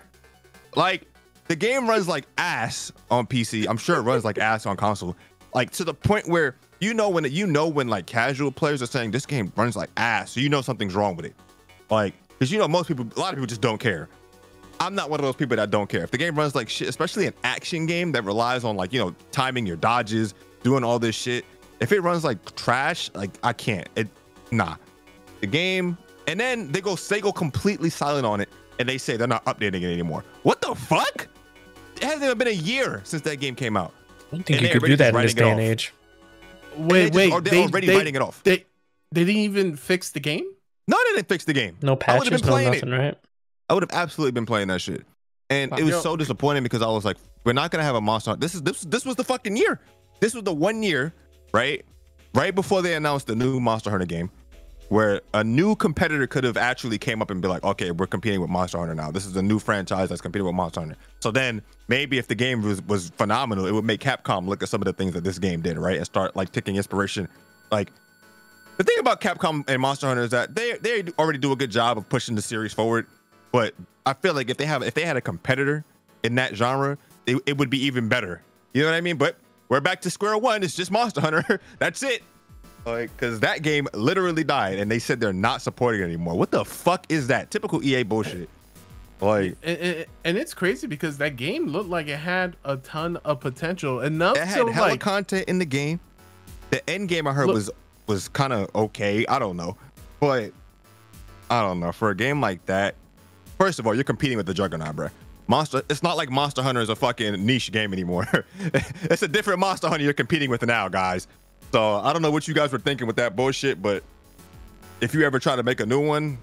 Like the game runs like ass on PC. I'm sure it runs like ass on console. Like to the point where you know when you know when like casual players are saying this game runs like ass, so you know something's wrong with it. Like because you know most people, a lot of people just don't care. I'm not one of those people that don't care. If the game runs like shit, especially an action game that relies on like, you know, timing your dodges, doing all this shit. If it runs like trash, like I can't. It nah. The game and then they go they go completely silent on it and they say they're not updating it anymore. What the fuck? It hasn't even been a year since that game came out. I don't think And you could do that just in this day and age. Wait, they just- wait. or they're already writing it off. They they didn't even fix the game. No, they didn't fix the game. No I would've been patches, no playing nothing, right? I would have absolutely been playing that shit. And it was Yo. so disappointing because I was like, we're not gonna have a monster. This is this this was the fucking year. This was the one year, right? Right before they announced the new Monster Hunter game, where a new competitor could have actually came up and be like, okay, we're competing with Monster Hunter now. This is a new franchise that's competing with Monster Hunter. So then maybe if the game was, was phenomenal, it would make Capcom look at some of the things that this game did, right? And start like taking inspiration. Like the thing about Capcom and Monster Hunter is that they they already do a good job of pushing the series forward. But I feel like if they have if they had a competitor in that genre, it, it would be even better. You know what I mean? But we're back to square one. It's just Monster Hunter. [laughs] That's it. Like, cause that game literally died, and they said they're not supporting it anymore. What the fuck is that? Typical EA bullshit. Like, And, and, and it's crazy because that game looked like it had a ton of potential enough it to had hella like content in the game. The end game I heard Look- was was kind of okay. I don't know, but I don't know for a game like that. First of all, you're competing with the Juggernaut, bro. Monster. It's not like Monster Hunter is a fucking niche game anymore. [laughs] it's a different Monster Hunter you're competing with now, guys. So I don't know what you guys were thinking with that bullshit, but if you ever try to make a new one,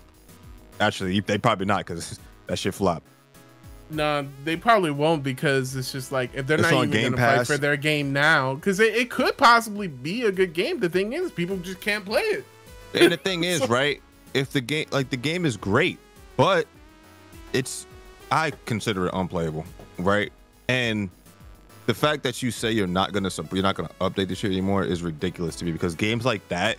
actually they probably not because [laughs] that shit flop. Nah, they probably won't because it's just like if they're It's not even Game gonna fight Pass. for their game now, because it, it could possibly be a good game. The thing is, people just can't play it. And the thing [laughs] is, right? If the game, like the game is great, but it's, I consider it unplayable, right? And the fact that you say you're not gonna, you're not gonna update this shit anymore is ridiculous to me because games like that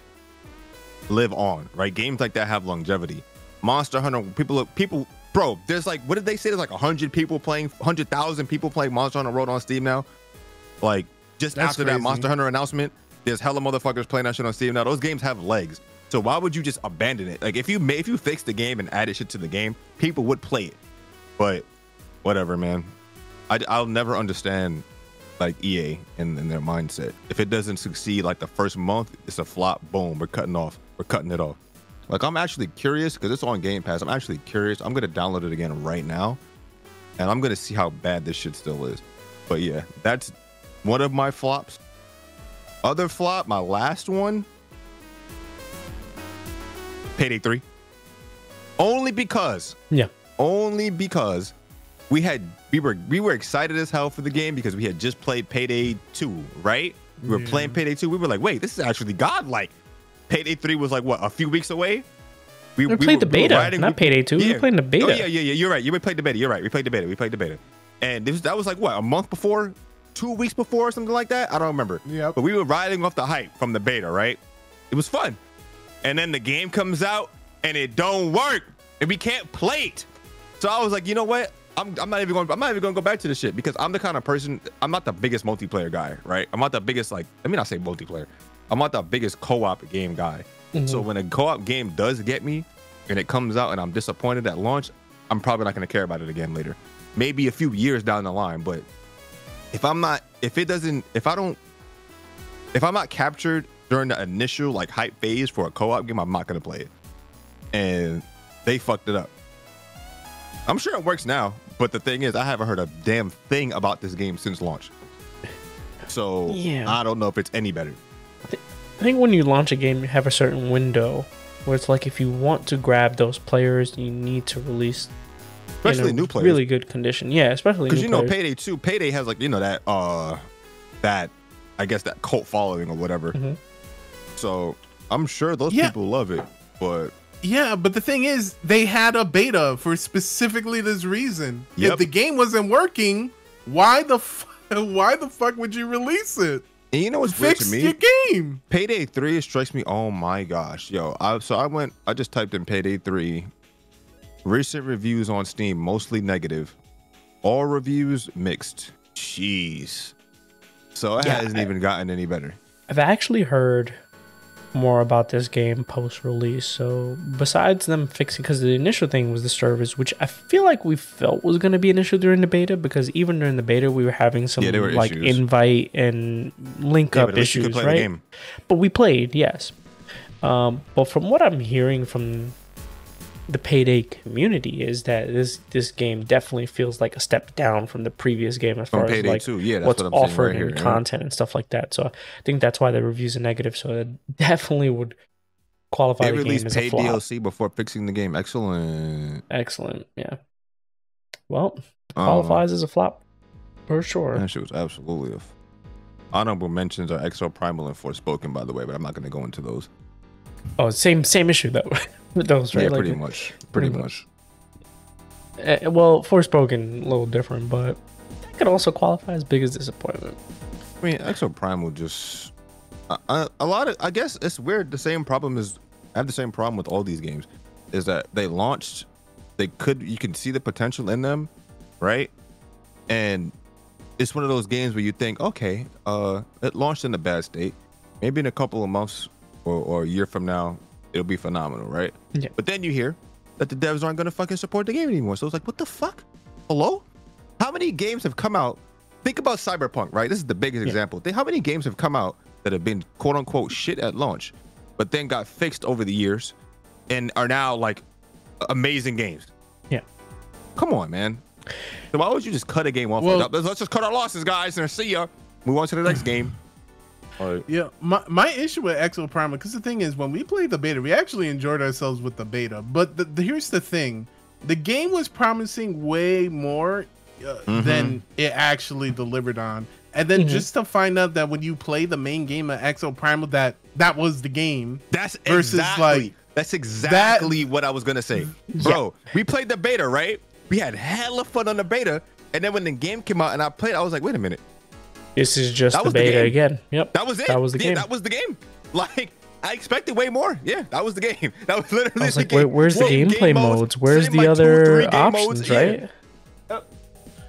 live on, right? Games like that have longevity. Monster Hunter, people, people, bro. There's like, what did they say? There's like hundred people playing, hundred thousand people playing Monster Hunter World on Steam now. Like just That's after that. Monster Hunter announcement, there's hella motherfuckers playing that shit on Steam now. Those games have legs. So why would you just abandon it? Like if you if you fix the game and added shit to the game, people would play it. But whatever, man. I, I'll never understand like EA and, and their mindset. If it doesn't succeed like the first month, it's a flop. Boom, we're cutting off. We're cutting it off. Like I'm actually curious because it's on Game Pass. I'm actually curious. I'm gonna download it again right now, and I'm gonna see how bad this shit still is. But yeah, that's one of my flops. Other flop, my last one, Payday Three. Only because Yeah. only because we had we were we were excited as hell for the game because we had just played Payday 2, right? We were Yeah. playing Payday 2. We were like, wait, this is actually godlike. Payday 3 was like what, a few weeks away? We, we played were- the we beta, riding- not Payday 2. We were playing the oh, beta. Oh yeah, yeah, yeah. You're right. You played the beta. You're right. We played the beta. We played the beta. And this that was like what, a month before, two weeks before, or something like that. I don't remember. Yeah. But we were riding off the hype from the beta, right? It was fun. And then the game comes out and it don't work, and we can't play it. So I was like, you know what? I'm, I'm not even going. I'm not even going to go back to this shit because I'm the kind of person. I'm not the biggest multiplayer guy, right? I'm not the biggest like. Let me not say multiplayer. I'm not the biggest co-op game guy. Mm-hmm. So when a co-op game does get me, and it comes out and I'm disappointed at launch, I'm probably not going to care about it again later. Maybe a few years down the line, but if I'm not, if it doesn't, if I don't, if I'm not captured during the initial like hype phase for a co-op game, I'm not going to play it. And they fucked it up. I'm sure it works now, but the thing is, I haven't heard a damn thing about this game since launch. So Yeah. I don't know if it's any better. I think when you launch a game, you have a certain window where it's like if you want to grab those players, you need to release Especially new players. really good condition. Yeah, especially because you know players. payday 2 payday has like you know that uh that i guess that cult following or whatever Mhm. so i'm sure those Yeah. people love it but Yeah, but the thing is, they had a beta for specifically this reason. Yep. If the game wasn't working, why the f- [laughs] why the fuck would you release it? and you know what's weird to me your game. payday 3 strikes me oh my gosh yo I, so i went i just typed in payday 3 recent reviews on steam mostly negative all reviews mixed jeez so it Yeah, hasn't I- even gotten any better I've actually heard more about this game post release. So, besides them fixing, because the initial thing was the servers, which I feel like we felt was going to be an issue during the beta, because even during the beta, we were having some Yeah, were like issues. invite and link Yeah, up but at least you issues, could play the right? But we played, yes. Um, but from what I'm hearing from the payday community is that this this game definitely feels like a step down from the previous game as far as like 2, yeah, what's what offered right here, in yeah. content and stuff like that. So I think that's why the reviews are negative. So it [laughs] definitely would qualify They the game released as a paid. DLC before fixing the game. Excellent. Excellent. Yeah. Well, Um, qualifies as a flop for sure. That shit was absolutely a f- honorable mentions are Exo Primal and Forspoken, by the way, but I'm not going to go into those. Oh, same same issue though [laughs] those, right? yeah, Like, pretty much. Pretty, pretty much. eh, well, Forspoken a little different, but that could also qualify as biggest disappointment. I mean, Exo Primal just a lot of. I guess it's weird. The same problem is I have the same problem with all these games, is that they launched, they could you can see the potential in them, right? And it's one of those games where you think, okay, uh, it launched in a bad state. Maybe in a couple of months or, or a year from now, it'll be phenomenal, right? Yeah. But then you hear that the devs aren't gonna fucking support the game anymore. So it's like, what the fuck? Hello? How many games have come out? Think about Cyberpunk, right? This is the biggest Yeah. example. Think how many games have come out that have been quote unquote shit at launch, but then got fixed over the years and are now like amazing games. Yeah. Come on, man. So why would you just cut a game off? Well- let's just cut our losses, guys, and see ya. Move on to the next [laughs] game. All right. Yeah, my, my issue with Exo Primal, because the thing is, when we played the beta, we actually enjoyed ourselves with the beta. But the, the, here's the thing the game was promising way more uh, Mhm. than it actually delivered on. And then Mhm. just to find out that when you play the main game of Exo Primal, that that was the game. That's Versus, exactly like, that's exactly what I was gonna say, bro. We played the beta, right? We had hella fun on the beta, and then when the game came out and I played, I was like, wait a minute, This is just That the was the beta again. Yep. that was it. That was the yeah, game. That was the game. [laughs] Like I expected way more. Yeah, that was the game. [laughs] That was literally. I was the like, game. where, where's the Same gameplay game modes? Where's the like, other three game options, modes. Right? Yep.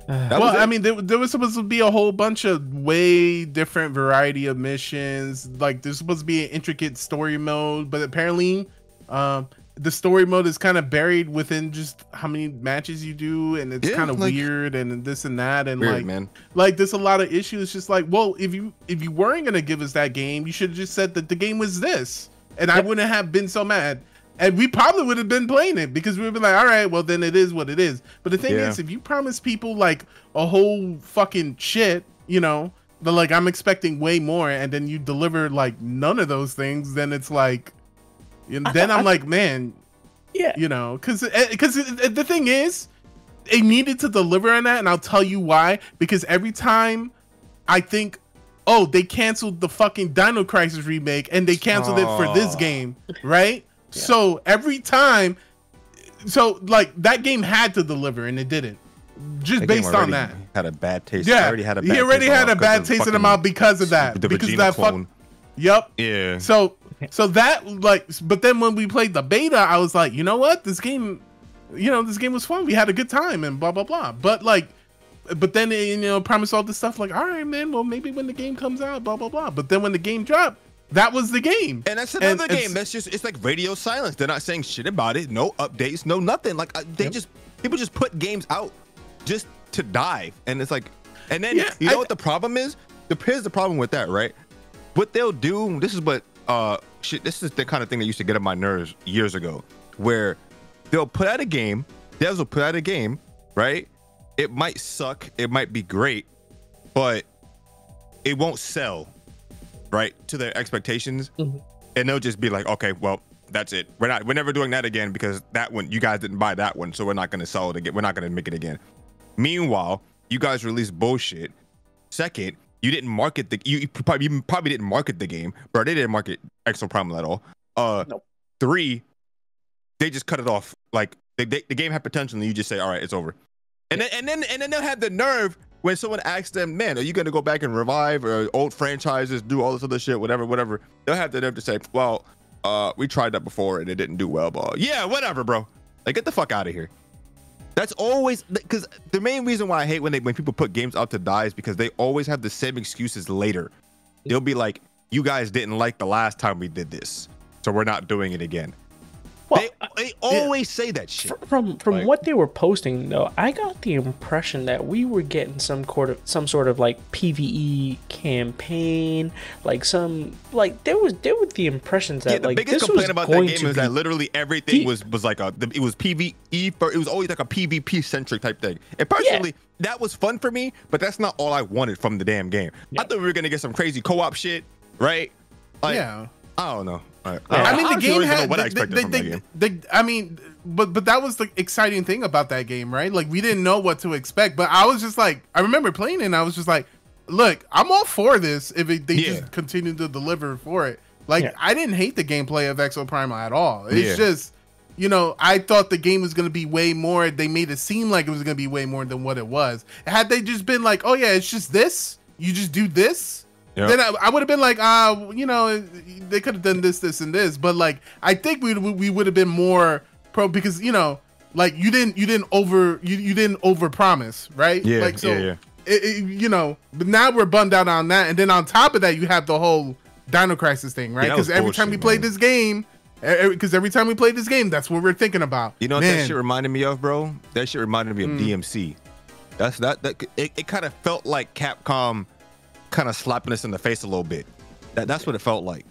Uh, That well. I mean, there, there was supposed to be a whole bunch of way different variety of missions. Like, there's supposed to be an intricate story mode, but apparently, um, the story mode is kind of buried within just how many matches you do, and it's Yeah, kind of like- weird, and this and that, and Weird, like, man. like there's a lot of issues. Just like, well, if you if you weren't gonna give us that game, you should have just said that the game was this, and I wouldn't have been so mad. And we probably would have been playing it because we would be like, all right, well then it is what it is. But the thing Yeah. is, if you promise people like a whole fucking shit, you know, but like I'm expecting way more, and then you deliver like none of those things, then it's like, and then I'm like, man, yeah. you know because because eh, the thing is it needed to deliver on that and i'll tell you why. Because every time i think oh they canceled the fucking dino crisis remake and they canceled it for this game right? [laughs] So every time so like that game had to deliver and it didn't. Just That based on that. Had a bad taste. yeah. already had a bad he already taste in had a mouth bad 'cause taste in the fucking mouth because of that. the because of that fuck yep Yeah. so [laughs] so that like but then when we played the beta, I was like, you know what? This game you know, this game was fun. We had a good time and blah blah blah. But like but then you know, promise all this stuff like, all right, man, well maybe when the game comes out, blah blah blah. But then when the game dropped, that was the game. And that's And another it's- game. That's just it's like radio silence. They're not saying shit about it. No updates. No nothing. Like uh, they Yep. just people just put games out just to die. And it's like, and then Yeah, you know I- what the problem is? The here's the problem with that, right? What they'll do. This is what uh shit. This is the kind of thing that used to get on my nerves years ago, where they'll put out a game. Devs will put out a game, right? It might suck. It might be great, but it won't sell right to their expectations Mhm. and they'll just be like okay well that's it we're not we're never doing that again because that one you guys didn't buy that one so we're not going to sell it again we're not going to make it again meanwhile you guys release bullshit second you didn't market the you, you probably you probably didn't market the game bro they didn't market exo primal at all uh Nope. three they just cut it off like the, the, the game had potential and you just say all right it's over and then and then and then they'll have the nerve when someone asks them, man, are you gonna go back and revive or old franchises, do all this other shit, whatever, whatever. They'll have the nerve to say, well, uh, we tried that before and it didn't do well, but yeah, whatever, bro. Like get the fuck out of here. That's always because the main reason why I hate when they when people put games out to die is because they always have the same excuses later. They'll be like, you guys didn't like the last time we did this, so we're not doing it again. Well, they, they always say that shit. From from Like- what they were posting though, I got the impression that we were getting some sort of some sort of like PVE campaign, like some like there was there were the impressions that yeah, the like biggest this complaint was about that game is be that literally everything deep. was was like a the- it was PVE for it was always like a PvP centric type thing. And personally, that was fun for me, but that's not all I wanted from the damn game. Yeah. I thought we were gonna get some crazy co-op shit, right? Like, yeah. I don't know. Right. Yeah. I mean, the honestly game don't even know had. what I expected the- from the- that game. the- I mean, but but that was the exciting thing about that game, right? Like we didn't know what to expect, but I was just like, I remember playing it, and I was just like, look, I'm all for this if it, they Yeah. just continue to deliver for it. Like Yeah. I didn't hate the gameplay of Exo Primal at all. It's Yeah. just. You know, I thought the game was gonna be way more. They made it seem like it was gonna be way more than what it was. Had they just been like, "Oh yeah, it's just this. You just do this," Yeah. then I, I would have been like, uh, you know, they could have done this, this, and this. But like, I think we we would have been more pro because you know, like you didn't you didn't over you, you didn't over promise, right? Yeah, like so, yeah, yeah. It, it- you know, but now we're bummed out on that, and then on top of that, you have the whole Dino Crisis thing, right? Yeah, Because every time we played this game. Because every time we played this game, that's what we're thinking about. You know what that shit reminded me of, bro? That shit reminded me of Mm. DMC. That's that. That it, it kind of felt like Capcom, kind of slapping us in the face a little bit. That that's what it felt like.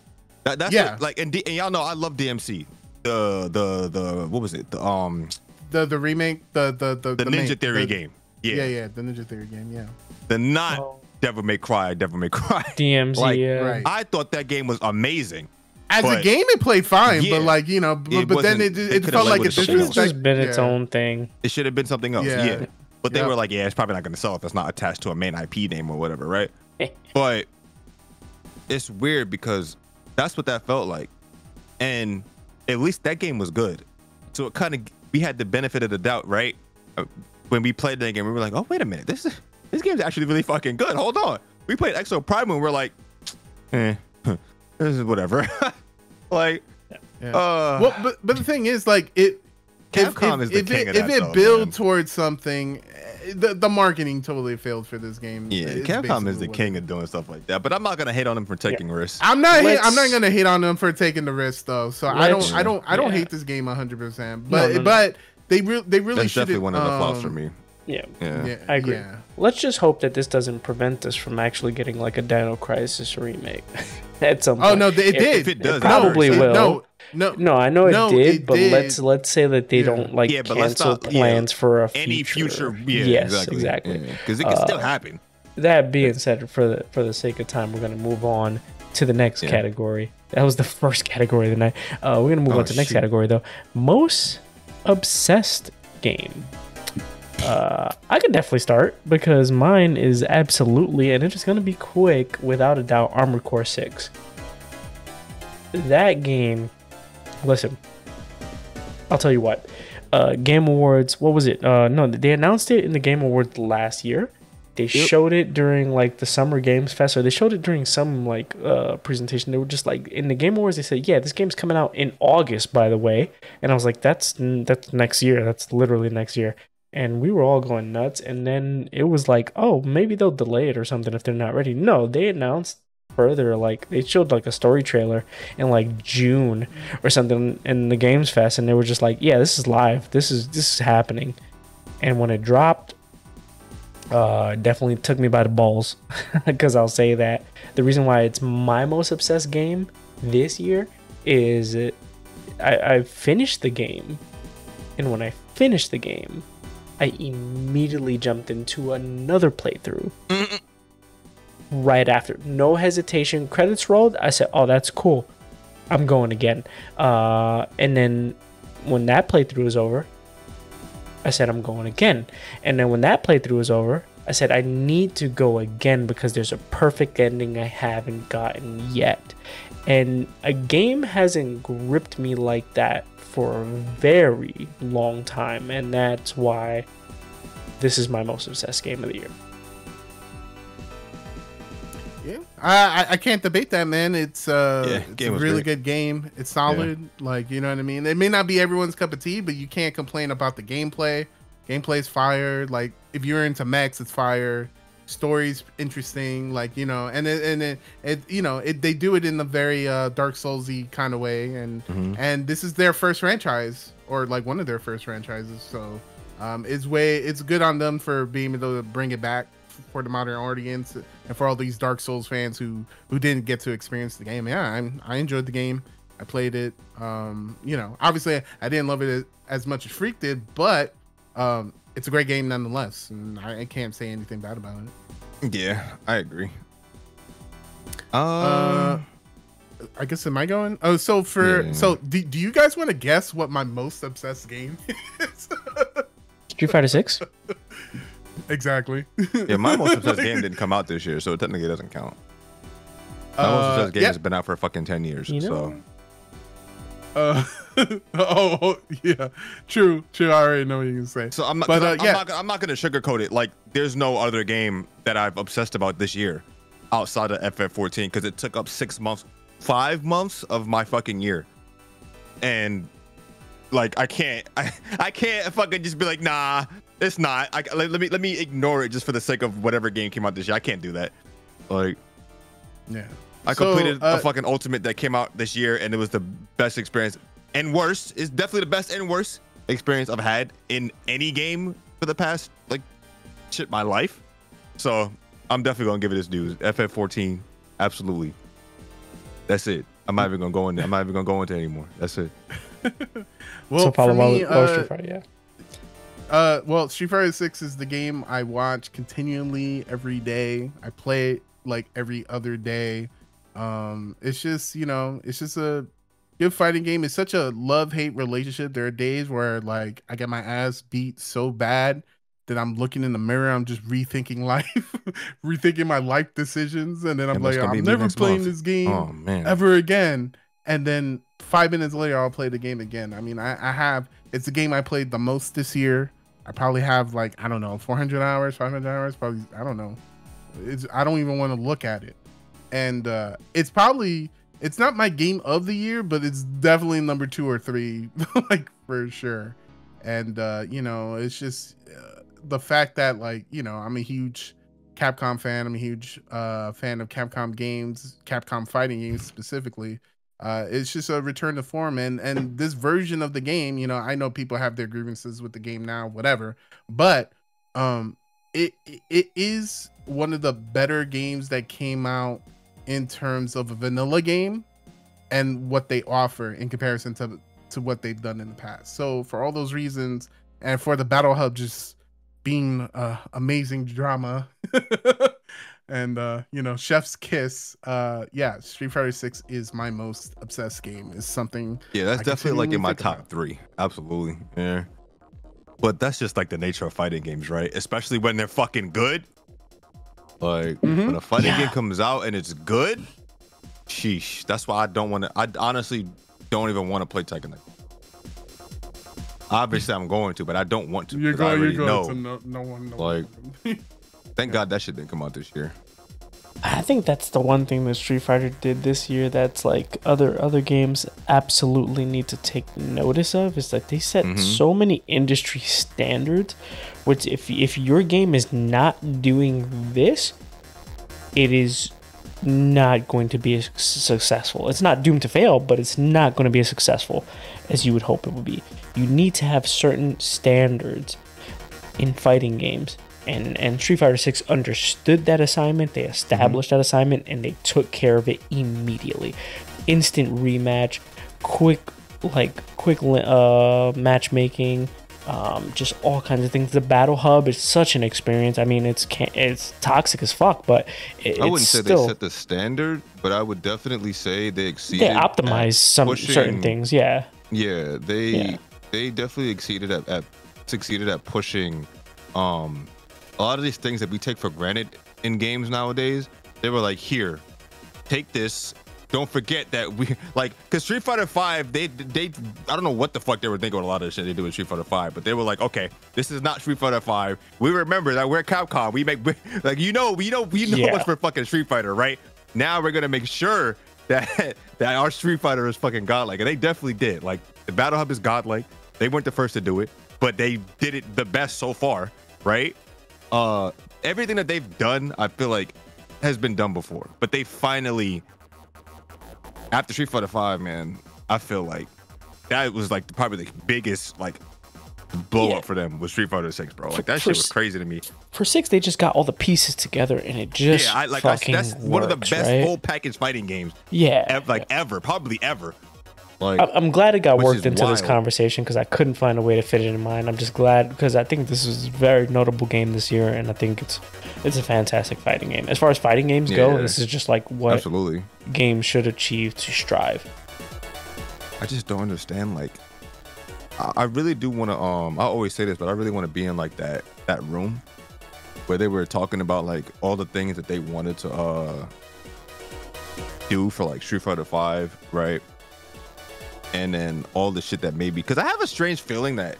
That that's Yeah. what, like and, D, and y'all know I love DMC. The the the what was it? The um the the remake, the the the, the, Ninja main- Theory the- game. Yeah. Yeah, yeah, the Ninja Theory game. Yeah. The not Oh. Devil May Cry. Devil May Cry. [laughs] DMZ. Like, yeah. right. I thought that game was amazing. As a game, it played fine, Yeah. but like you know, but, but then wasn't- it it felt like it something Should have just been its yeah. own thing. It should have been something else. Yeah. Yeah. But they Yep. were like, yeah, it's probably not going to sell if it's not attached to a main IP name or whatever, right? But it's weird because that's what that felt like. And at least that game was good. So it kind of, we had the benefit of the doubt, right? Uh, When we played that game, we were like, oh, wait a minute. This this game's actually really fucking good. Hold on. We played Exo Prime and we're like, eh, this is whatever. [laughs] like, Yeah. uh, well, but but the thing is, like it. If, Capcom if, is the if king it, of if that, it though, built man. towards something, the, the marketing totally failed for this game. yeah, It's Capcom is the king it of doing stuff like that. But I'm not going to hate on them for taking risks. I'm not. Hate, I'm not gonna hate on them for taking the risk though. So I Let's- don't. I don't. I don't yeah. hate this game 100. percent But no, no. but they really they really That's should. definitely one of the flaws for um, me. Yeah. Yeah. Yeah, I agree. Yeah. Let's just hope that this doesn't prevent us from actually getting like a Dino Crisis remake [laughs] at some point. Oh no, they- it If- did. if it does, probably it- will. No, no, No, I know it did, it but did. let's let's say that they Yeah. don't like Yeah, but let's cancel not- yeah, plans for a Any future. future, yeah, yes, exactly. Because it can still Uh, happen. That being said, for the for the sake of time, we're gonna move on to the next Yeah. category. That was the [laughs] first category of the night. Uh, we're gonna move Oh, on to the next shoot. category though. Most obsessed game. Uh, I could definitely start because mine is absolutely, and it's just gonna be quick, without a doubt. Armored Core Six. That game. Listen, I'll tell you what. Uh, Game Awards. What was it? Uh, no, they announced it in the Game Awards last year. They showed it during like the Summer Games Fest, or they showed it during some like uh presentation. They were just like in the Game Awards. They said, "Yeah, this game's coming out in August, by the way." And I was like, "That's that's next year. That's literally next year." And we were all going nuts. And then it was like, "Oh, maybe they'll delay it or something if they're not ready." No, they announced further like they showed like a story trailer in like June or something in the Games Fest, and they were just like, "Yeah, this is live. This is this is happening." And when it dropped, uh, definitely took me by the balls [laughs] because I'll say that the reason why it's my most obsessed game this year is it, I, I finished the game, and when I finished the game, I immediately jumped into another playthrough right after. No hesitation. Credits rolled. I said, "Oh, that's cool. I'm going again." Uh, and then when that playthrough was over, I said, "I'm going again." And then when that playthrough was over, I said, "I need to go again because there's a perfect ending I haven't gotten yet." And a game hasn't gripped me like that for a very long time, and that's why this is my most obsessed game of the year. Yeah, I, I can't debate that, man. It's uh, Yeah, it's a really great. good game. It's solid, like you know what I mean. It may not be everyone's cup of tea, but you can't complain about the gameplay. Gameplay's fire. Like if you're into mechs, it's fire. Story's interesting, like you know, and it, and it, it you know it they do it in a very uh, Dark Soulsy kind of way, and Mhm. and this is their first franchise or like one of their first franchises, so um, it's way it's good on them for being able to bring it back for the modern audience and for all these Dark Souls fans who who didn't get to experience the game. Yeah, I'm, I enjoyed the game. I played it. Um, you know, obviously I didn't love it as much as Freak did, but um, it's a great game nonetheless, and I, I can't say anything bad about it. Yeah, I agree. Uh, Um, I guess am I going? Oh, so for Yeah. so do, do you guys want to guess what my most obsessed game [laughs] is? Street Fighter Six. [laughs] exactly. Yeah, my most [laughs] obsessed game didn't come out this year, so it technically doesn't count. My most Uh, obsessed game yeah. has been out for fucking ten years. You know, so Uh, [laughs] oh, oh, yeah, true, true. I already know what you're gonna say. So I'm not, But, 'cause uh, I'm, yeah. I'm not, I'm not gonna sugarcoat it. Like, there's no other game that I've obsessed about this year outside of FF14 because it took up six months, five months of my fucking year, and like I can't, [laughs] I, I can't fucking just be like, nah, it's not. I, let, let me let me ignore it just for the sake of whatever game came out this year. I can't do that. Like, yeah, I So, completed uh, a fucking ultimate that came out this year, and it was the best experience and worst. It's definitely the best and worst experience I've had in any game for the past like shit my life. So I'm definitely gonna give it this dues. FF14, absolutely. That's it. I'm not even gonna go in. There. I'm not even gonna go into it anymore. That's it. [laughs] Well, so for follow me, Street Fighter. uh, Fighter, yeah. Uh, well, Street Fighter Six is the game I watch continually every day. I play it like every other day. Um, it's just you know, it's just a good fighting game. It's such a love hate relationship. There are days where like I get my ass beat so bad that I'm looking in the mirror. I'm just rethinking [laughs] life, rethinking my life decisions, and then I'm like, I'm never playing month. this game Oh ever again. And then five minutes later, I'll play the game again. I mean, I, I have it's the game I played the most this year. I probably have like I don't know, 400 hours, 500 hours, probably I don't know. It's I don't even want to look at it, and uh it's probably it's not my game of the year, but it's definitely number two or three, [laughs] like for sure. And uh, you know, it's just uh, the fact that like you know I'm a huge Capcom fan. I'm a huge uh, fan of Capcom games, Capcom fighting games specifically. Uh, it's just a return to form, and and this version of the game, you know, I know people have their grievances with the game now, whatever, but um, it it- is one of the better games that came out in terms of a vanilla game and what they offer in comparison to to what they've done in the past. So for all those reasons, and for the Battle Hub just being uh, amazing drama [laughs] and uh you know chef's kiss uh yeah street fighter 6 is my most obsessed game is something Yeah, that's I definitely like in my top about. three. Absolutely. Yeah. But that's just like the nature of fighting games, right? Especially when they're fucking good. Like Mhm. when a fighting Yeah. game comes out and it's good, sheesh. That's why I don't want to. I honestly don't even want to play Tekken. Obviously, I'm going to, but I don't want to. you're 'cause I going you're going know. to no, no one no Like- one. [laughs] Thank God that shit didn't come out this year. I think that's the one thing that Street Fighter did this year that's like other other games absolutely need to take notice of is that they set Mhm. so many industry standards which if if your game is not doing this it is not going to be as successful. It's not doomed to fail, but it's not going to be as successful as you would hope it would be. You need to have certain standards in fighting games. And and Street Fighter 6 understood that assignment, they established that assignment and they took care of it immediately. Instant rematch, quick like quick uh matchmaking, um, just all kinds of things. The battle hub is such an experience. I mean, it's it's toxic as fuck, but it, I wouldn't say still they set the standard, but I would definitely say they exceeded. they at optimize some certain things. Yeah, Yeah, they Yeah. they definitely exceeded at, at succeeded at pushing um a lot of these things that we take for granted in games nowadays. They were like, here, take this. Don't forget that we [laughs] like because Street Fighter Five. They they I don't know what the fuck they were thinking with a lot of the shit they do in Street Fighter Five, but they were like, okay, this is not Street Fighter Five. We remember that we're Capcom. We make [laughs] like you know we know we know Yeah. what's for fucking Street Fighter, right? Now we're gonna make sure [laughs] that that our Street Fighter is fucking godlike, and they definitely did. Like the Battle Hub is godlike. They weren't the first to do it, but they did it the best so far, right? Uh, everything that they've done, I feel like, has been done before, but they finally, after Street Fighter Five, man, I feel like that was like probably the biggest like blow Yeah. up for them was Street Fighter Six, bro. Like that for shit was crazy to me. for six they just got all the pieces together and it just yeah, I like I, that's one of the best right? full package fighting games yeah, ever, like ever, probably ever. Like I'm glad it got worked into this conversation because I couldn't find a way to fit it in mine. I'm just glad because I think this is a very notable game this year, and I think it's it's a fantastic fighting game. As far as fighting games go, this is just like what absolutely. games should achieve to strive. I just don't understand. Like, I, I really do want to. Um, I always say this, but I really want to be in like that that room where they were talking about like all the things that they wanted to uh do for like Street Fighter Five, right? And then all the shit that maybe because I have a strange feeling that.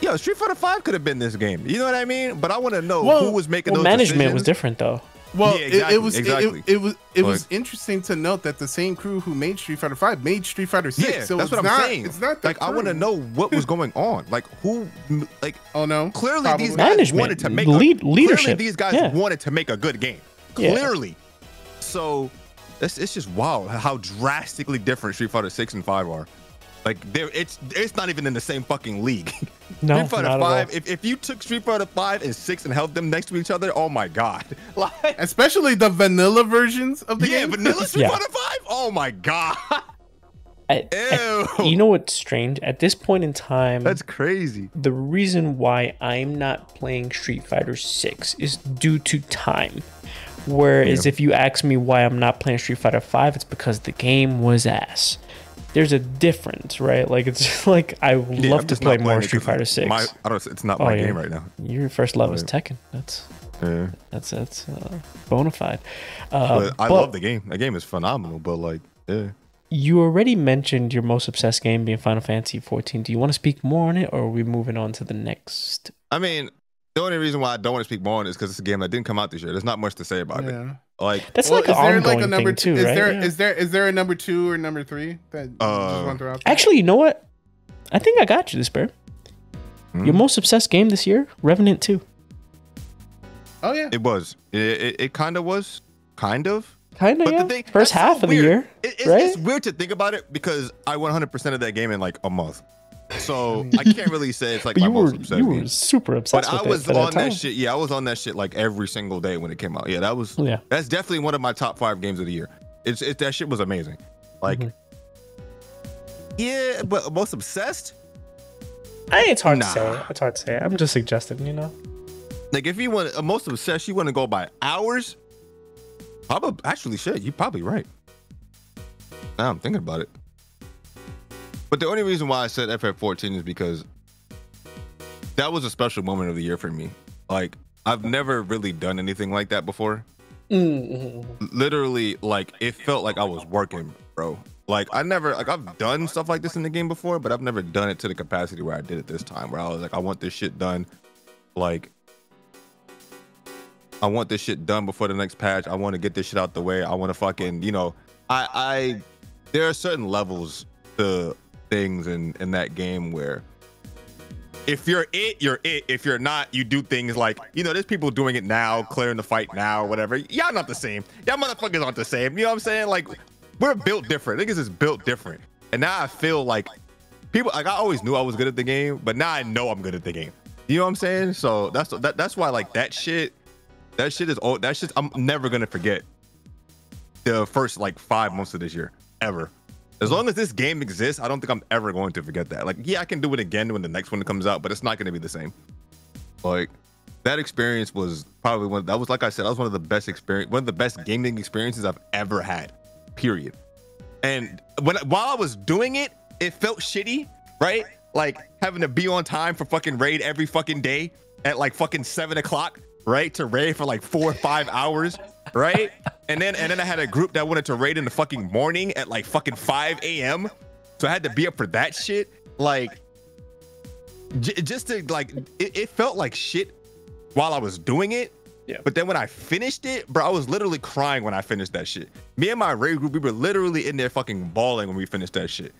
Yo, Street Fighter Five could have been this game. You know what I mean? But I want to know Well- who was making Well, those management was different though. Well, Yeah, it- exactly, it, was exactly. it, it was it was interesting to note that the same crew who made Street Fighter Five made Street Fighter Six. Yeah, so that's what I'm not, saying. It's not the like I want to know what was [laughs] going on. Like who, like Oh no! clearly Probably. these guys Management, wanted to make lead- a, leadership. Clearly these guys Yeah. wanted to make a good game. Yeah. Clearly. So it's, it's just wow how drastically different Street Fighter 6 and 5 are. Like they're it's it's not even in the same fucking league. [laughs] No, Street Fighter not 5, if, if you took Street Fighter 5 and 6 and held them next to each other, oh my god. [laughs] Like especially the vanilla versions of the yeah, game. vanilla Street [laughs] Yeah. Fighter 5? Oh my god. I- I- Ew. you know what's strange? At this point in time, That's crazy. the reason why I'm not playing Street Fighter 6 is due to time. Whereas if you ask me why I'm not playing Street Fighter 5, it's because the game was ass. There's a difference, right? Like it's [laughs] like I would Yeah, love I'm to play more playing it Street 'cause Fighter 6. My, I don't, it's not Oh, my yeah. game right now. Your first love is Tekken. That's Yeah. that's that's uh, bona fide. Uh, But I love the game. The game is phenomenal. But like, yeah. You already mentioned your most obsessed game being Final Fantasy 14. Do you want to speak more on it, or are we moving on to the next? I mean, the only reason why I don't want to speak more on it is because it's a game that didn't come out this year. There's not much to say about it. Like, That's Well, like an is there ongoing like a number thing two? too, is right? there Yeah. is there is there a number two or number three that Uh, just want to throw out? there? Actually, you know what? I think I got you this bear. Hmm? Your most obsessed game this year, Remnant 2. oh yeah. it was. It, it, it kind of was. Kind of. Kind of, But yeah. the thing, First that's so half of the year, It, it's, right? it's weird to think about it because I 100% of that game in like a month. So I can't really say it's like But my you most were obsessed you were super But obsessed with I was on that shit. Yeah, I was on that shit like every single day when it came out. Yeah, that was. Yeah. That's definitely one of my top five games of the year. It's it, that shit was amazing. Like, Mhm. yeah, but most obsessed. I, it's hard Nah. to say. It's hard to say. I'm just suggesting, you know. Like, if you want uh, most obsessed, you want to go by hours. Probably, actually, shit, you're probably right. Now I'm thinking about it. But the only reason why I said FF14 is because that was a special moment of the year for me. Like, I've never really done anything like that before. Mm-hmm. literally like it felt like I was working, bro. Like I never like I've done stuff like this in the game before, but I've never done it to the capacity where I did it this time. Where I was like, I want this shit done. Like I want this shit done before the next patch. I want to get this shit out the way. I want to fucking, you know, I I there are certain levels to things in in that game where if you're it, you're it. If you're not, you do things like, you know, there's people doing it now, clearing the fight now, whatever. Y'all not the same. Y'all motherfuckers aren't the same. You know what I'm saying? Like, we're built different. Niggas is built different. And now I feel like people like I always knew I was good at the game, but now I know I'm good at the game. You know what I'm saying? So that's that, that's why like that shit, that shit is old. That shit I'm never gonna forget the first like five months of this year ever. As long as this game exists, I don't think I'm ever going to forget that. Like, yeah, I can do it again when the next one comes out, but it's not going to be the same. Like, that experience was probably one. That was like I said, that was one of the best experience, one of the best gaming experiences I've ever had. Period. And when while I was doing it, it felt shitty, right? Like having to be on time for fucking raid every fucking day at like fucking seven o'clock, right? To raid for like four or five hours, right? And then and then I had a group that wanted to raid in the fucking morning at like fucking 5 a.m. So I had to be up for that shit. Like just to like it, it felt like shit while I was doing it. Yeah. But then when I finished it, bro, I was literally crying when I finished that shit. Me and my raid group, we were literally in there fucking bawling when we finished that shit.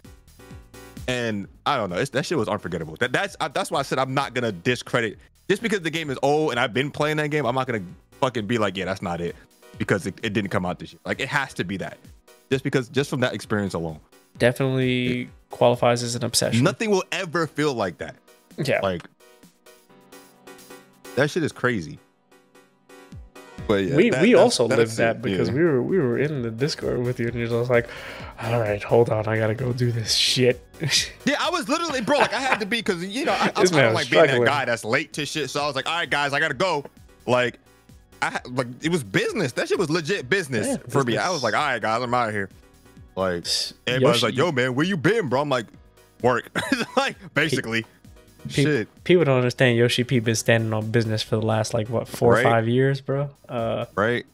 And I don't know, it's, that shit was unforgettable. That that's I, that's why I said I'm not gonna discredit just because the game is old and I've been playing that game. I'm not gonna fucking be like, yeah, that's not it because it, it didn't come out this year. Like it has to be that, just because just from that experience alone, Definitely qualifies as an obsession. nothing will ever feel like that. yeah. Like that shit is crazy. But yeah, we that- we also lived it, that because yeah. we were we were in the Discord with you, and you're just like, "All right, hold on, I gotta go do this shit." [laughs] Yeah, I was literally, bro. Like I had to be because you know I, I, I don't like being that guy that's late to shit. So I was like, all right, guys, I gotta go. Like, I like it was business. That shit was legit business Yeah, for me. I was like, all right, guys, I'm out of here. Like everybody's Yoshi- like, yo, man, where you been, bro? I'm like, work. [laughs] like basically, Pe- shit, People don't understand. Yoshi P been standing on business for the last like what four Right. or five years, bro. Uh, right?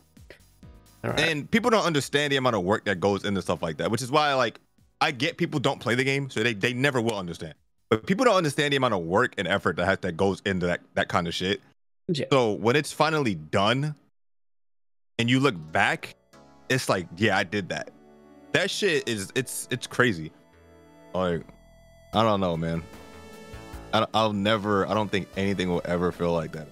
right. And people don't understand the amount of work that goes into stuff like that, which is why like I get people don't play the game, so they they never will understand. But people don't understand the amount of work and effort that has, that goes into that that kind of shit. Yeah. So when it's finally done, and you look back, it's like, yeah, I did that. That shit is it's it's crazy. Like, I don't know, man. I, I'll never. I don't think anything will ever feel like that,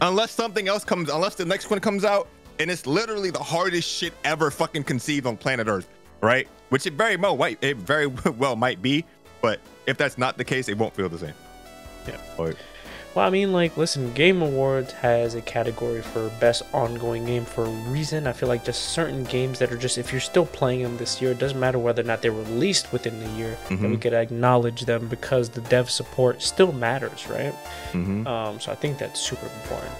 unless something else comes. Unless the next one comes out and it's literally the hardest shit ever fucking conceived on planet Earth, right? Which it very well might it very [laughs] well might be, but if that's not the case, it won't feel the same. Yeah. Like, Well, I mean, like, listen, Game Awards has a category for best ongoing game for a reason. I feel like just certain games that are just, if you're still playing them this year, it doesn't matter whether or not they're released within the year, that we could acknowledge them because the dev support still matters, right? mhm. Um, so I think that's super important.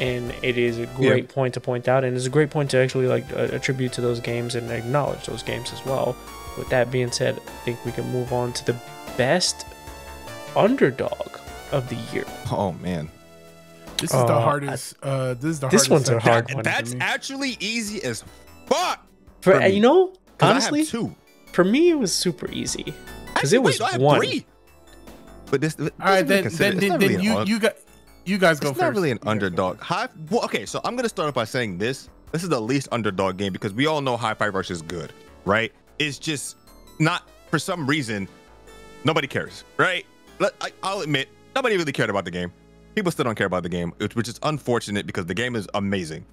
And it is a great point to point out, and it's a great point to actually like attribute to those games and acknowledge those games as well. With that being said, I think we can move on to the best underdog of the year. oh man. This is Uh, the I- hardest. Uh, this is the This hardest. one's a hard for one. That's me. actually easy as fuck. For, For uh, you know, honestly, I have two. for me it was super easy because it was wait, I have one. three. But this. this All right, isn't then then, then, not then really you un- you got you guys go it's first. not really an You underdog. High. Well, okay, so I'm gonna start off by saying this. This is the least underdog game because we all know Hi-Fi Rush is good, right? It's just not for some reason nobody cares, right? Let, I, I'll admit nobody really cared about the game. People still don't care about the game, which, which is unfortunate because the game is amazing.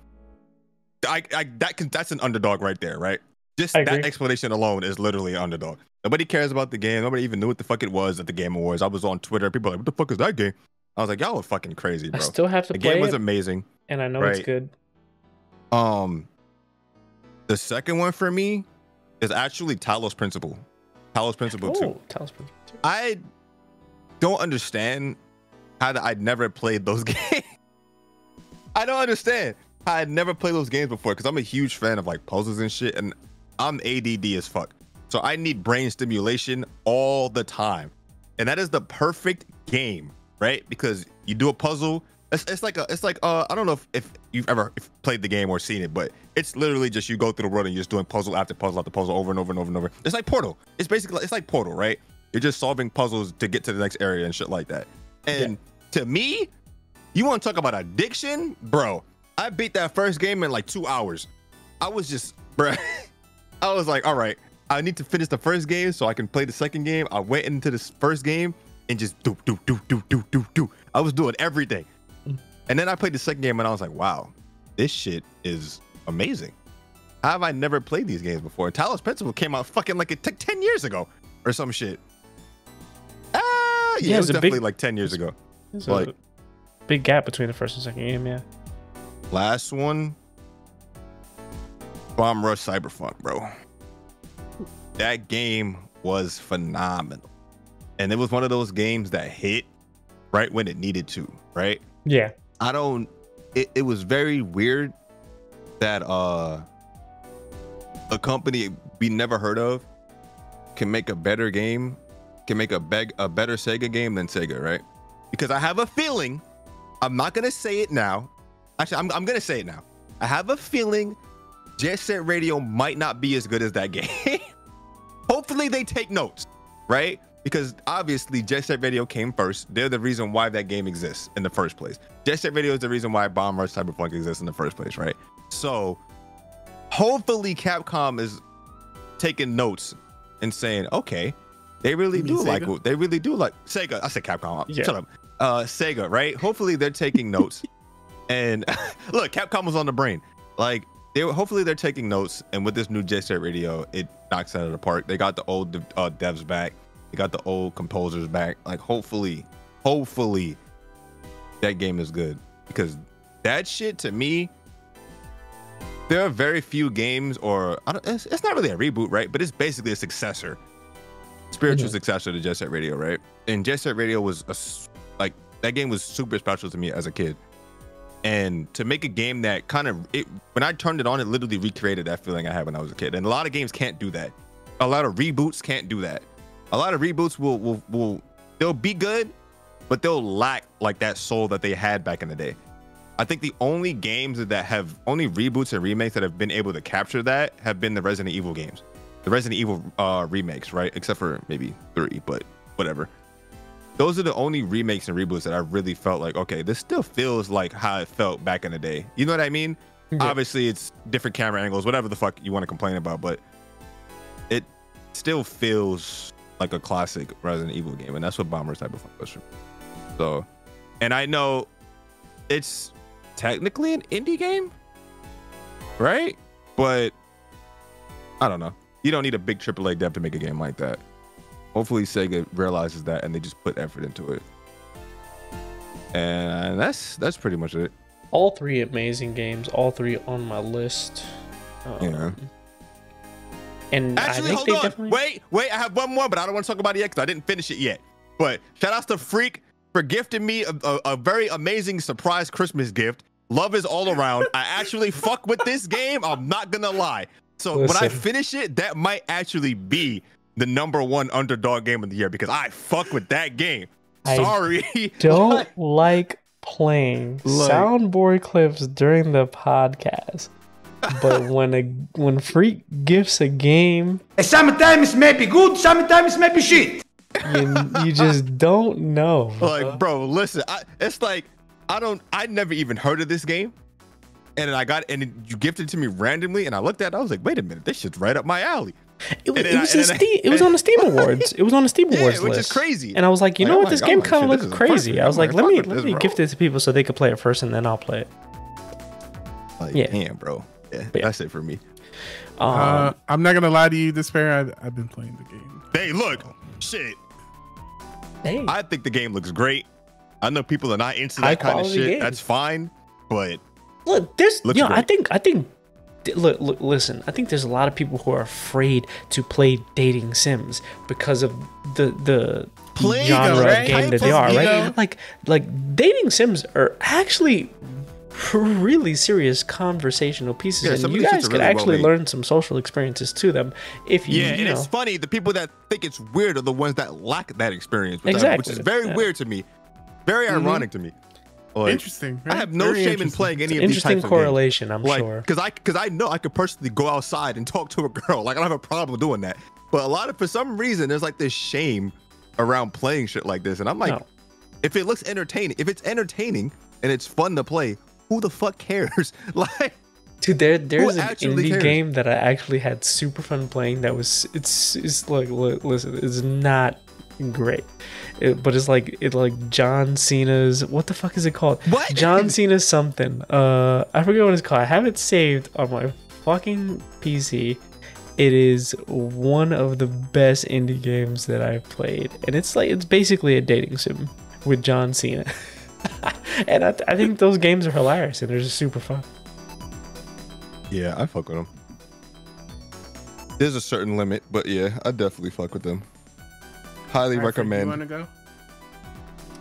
I, I that can that's an underdog right there, right? Just that explanation alone is literally an underdog. Nobody cares about the game. Nobody even knew what the fuck it was at the Game Awards. I was on Twitter. People were like, what the fuck is that game? I was like, y'all are fucking crazy, bro. I still have to The play game was amazing. and I know it's good. Um, the second one for me is actually Talos Principle. Talos Principle Oh, two. tell us. about it. I don't understand how I'd never played those [laughs] games. I don't understand how I'd never played those games before because I'm a huge fan of like puzzles and shit, and I'm ADD as fuck. So I need brain stimulation all the time, and that is the perfect game, right? Because you do a puzzle. It's, it's like a, it's like uh, I don't know if, if you've ever played the game or seen it, but it's literally just you go through the world and you're just doing puzzle after puzzle after puzzle over and over and over and over. It's like Portal. It's basically it's like Portal, right? You're just solving puzzles to get to the next area and shit like that. And to me, you want to talk about addiction, bro? I beat that first game in like two hours. I was just, bro. [laughs] I was like, all right, I need to finish the first game so I can play the second game. I went into this first game and just do do do do do do do. I was doing everything, and then I played the second game and I was like, wow, this shit is amazing. How have I never played these games before? Talos Principle came out fucking like it took ten years ago or some shit. Ah, yeah, Yeah, it was a big- definitely like ten years ago. Like- a big gap between the first and second game. Yeah. Last one, Bomb Rush Cyberfunk, bro. That game was phenomenal. And it was one of those games that hit right when it needed to, right? Yeah. I don't it, it was very weird that uh a company we never heard of can make a better game, can make a beg a better Sega game than Sega, right? Because I have a feeling, I'm not gonna say it now. Actually, I'm, I'm gonna say it now. I have a feeling Jet Set Radio might not be as good as that [laughs] game. Hopefully they take notes, right? Because obviously Jet Set Radio came first. They're the reason why that game exists in the first place. Jet Set Radio is the reason why Bomb Rush Cyberfunk exists in the first place, right? So hopefully Capcom is taking notes and saying, okay, they really do like Sega? what they really do like Sega. I said Capcom. Yeah. Shut up. Uh Sega, right? Hopefully they're taking notes. [laughs] And [laughs] look, Capcom was on the brain. Like they were, hopefully they're taking notes. And with this new Jet Set Radio, it knocks it out of the park. They got the old uh, devs back. They got the old composers back. Like hopefully, hopefully, that game is good because that shit to me. There are very few games, or I don't, it's, it's not really a reboot, right? But it's basically a successor, spiritual Mhm. successor to Jet Set Radio, right? And Jet Set Radio was a, like that game was super special to me as a kid. And to make a game that kind of it when I turned it on, it literally recreated that feeling I had when I was a kid. And a lot of games can't do that. A lot of reboots can't do that. A lot of reboots will will will they'll be good, but they'll lack like that soul that they had back in the day. I think the only games that have only reboots and remakes that have been able to capture that have been the Resident Evil games, the Resident Evil uh, remakes, right? Except for maybe three, but whatever. Those are the only remakes and reboots that I really felt like, okay, this still feels like how it felt back in the day. You know what I mean? Yeah. Obviously, it's different camera angles, whatever the fuck you want to complain about, but it still feels like a classic Resident Evil game, and that's what Bomb Rush Cyberfunk was for me. So, and I know it's technically an indie game, right? But I don't know. You don't need a big AAA dev to make a game like that. Hopefully, Sega realizes that and they just put effort into it. And that's that's pretty much it. all three amazing games, all three on my list. Um, Yeah. And Actually, I think hold they on. definitely. Wait, wait. I have one more, but I don't want to talk about it yet because I didn't finish it yet. But shout outs to Freak for gifting me a, a, a very amazing surprise Christmas gift. Love is all around. I actually fuck with this game. I'm not gonna lie. So when I finish it, that might actually be the number one underdog game of the year because I fuck with that game. I Sorry. [laughs] Don't like playing Like- soundboard clips during the podcast. But [laughs] when a when Freak gifts a game, Sometimes may be good, sometimes may be shit. you, you just [laughs] don't know. like, bro, listen. I, it's like I don't. I never even heard of this game, and then I got and you gifted it to me randomly, and I looked at. it, I was like, wait a minute, this shit's right up my alley. It, was- it then I- was and in then I- It was [laughs] on the Steam Awards. It was on the Steam Yeah, Awards which is list. crazy. And I was like, you Like, know I'm what, this like- game kind of shit, looks crazy. perfect. I was like, like, let me let this, me bro. gift it to people so they could play it first, and then I'll play it. Like, Yeah. damn, bro. Yeah, Yeah. that's it for me. Um, Uh, I'm not gonna lie to you, Despair. I've, I've been playing the game. Hey, look, shit. hey, I think the game looks great. I know people are not into High that kind of shit. game. That's fine, but look, there's Looks you know, I think I think look, look listen, I think there's a lot of people who are afraid to play dating sims because of the the genre right? of game that they are, right? Like like dating sims are actually really serious conversational pieces Yeah, and you guys could really well actually made. learn some social experiences to them if you, yeah, you and know it's funny. The people that think it's weird are the ones that lack that experience, which, I- which is very yeah. weird to me. Very mm-hmm. ironic to me. Like, Interesting. I have no Very shame in playing any of these interesting types of games. correlation, I'm like sure. because I because I know I could personally go outside and talk to a girl. Like I don't have a problem doing that. But a lot of for some reason there's like this shame around playing shit like this, and I'm like, No. if it looks entertaining, if it's entertaining and it's fun to play, who the fuck cares? [laughs] like Dude, there there's an indie cares? game that I actually had super fun playing. That was it's it's like listen, it's not great, It- but it's like it like John Cena's what the fuck is it called? What? John [laughs] Cena's something. Uh, I forget what it's called. I have it saved on my fucking PC. It is one of the best indie games that I've played, and it's like it's basically a dating sim with John Cena. [laughs] and I, I think those games are hilarious and they're just super fun. yeah, I fuck with them. There's a certain limit, but yeah, I definitely fuck with them. Highly All right, Frank, You recommend want to go?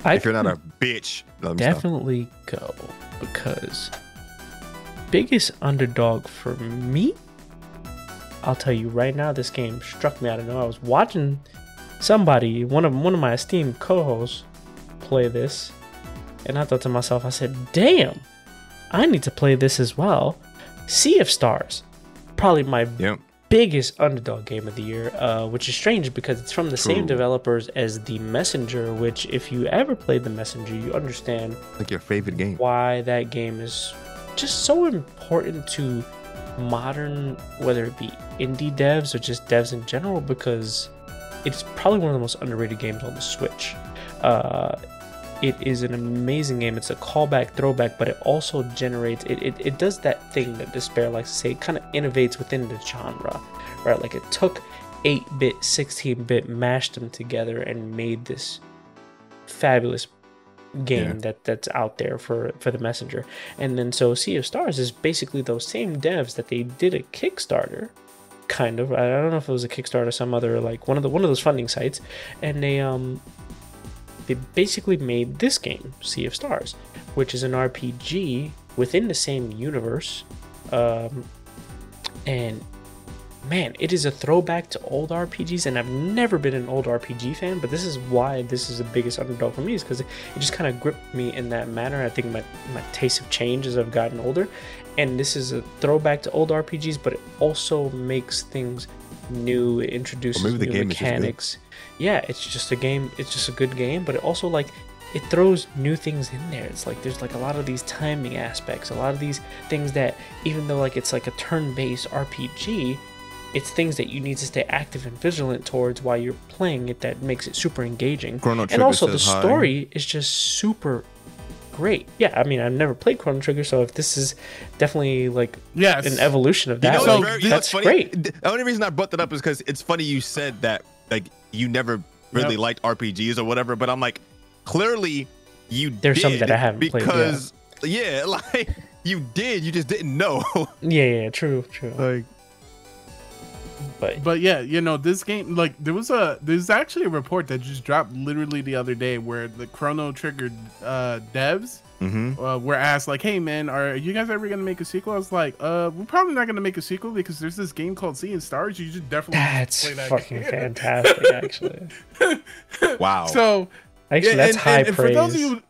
I if you're not a bitch. Let me definitely go because biggest underdog for me i'll tell you right now this game struck me out of nowhere i was watching somebody one of one of my esteemed co-hosts play this and i thought to myself i said damn i need to play this as well sea of stars probably my Yep. Biggest underdog game of the year, uh, which is strange because it's from the same developers as The Messenger, which, if you ever played The Messenger, you understand Like your favorite game. why that game is just so important to modern, whether it be indie devs or just devs in general, because it's probably one of the most underrated games on the Switch. Uh, it is an amazing game. It's a callback, throwback, but it also generates. It, it, it does that thing that Despair likes to say. It kind of innovates within the genre, right? Like it took 8-bit, 16-bit, mashed them together, and made this fabulous game Yeah. that that's out there for for the messenger and then so sea of stars is basically those same devs that they did a kickstarter kind of i don't know if it was a kickstarter or some other like one of the one of those funding sites and they um they basically made this game sea of stars which is an rpg within the same universe um and man, it is a throwback to old RPGs, and I've never been an old RPG fan, but this is why this is the biggest underdog for me, is because it, just kind of gripped me in that manner. I think my, my tastes have changed as I've gotten older, and this is a throwback to old RPGs, but it also makes things new, it introduces maybe the new game is just good. Mechanics. Yeah, it's just a game, it's just a good game, but it also like it throws new things in there. It's like there's like a lot of these timing aspects, a lot of these things that even though like it's like a turn-based RPG, it's things that you need to stay active and vigilant towards while you're playing it that makes it super engaging. Chrono Trigger and Trigger also the says hi. story is just super great. Yeah, I mean I've never played Chrono Trigger, so if this is definitely like Yes. an evolution of You that, know like, what's very- that's funny? great. The only reason I brought that up is because it's funny you said that like you never really Yep. liked RPGs or whatever, but I'm like, clearly you There's some did that I haven't played, because yeah. [laughs] like you did, you just didn't know. [laughs] Yeah, yeah, true, true. like But But yeah, you know, this game like there was a there's actually a report that just dropped literally the other day where the Chrono Trigger uh devs mm-hmm. uh, were asked like, "Hey man, are you guys ever gonna make a sequel?" I was like, "Uh, we're probably not gonna make a sequel because there's this game called Sea of Stars. You should definitely that's play that fucking game." [laughs] fantastic, actually. [laughs] Wow. So Actually, Yeah, that's and, high and, and praise. for those of you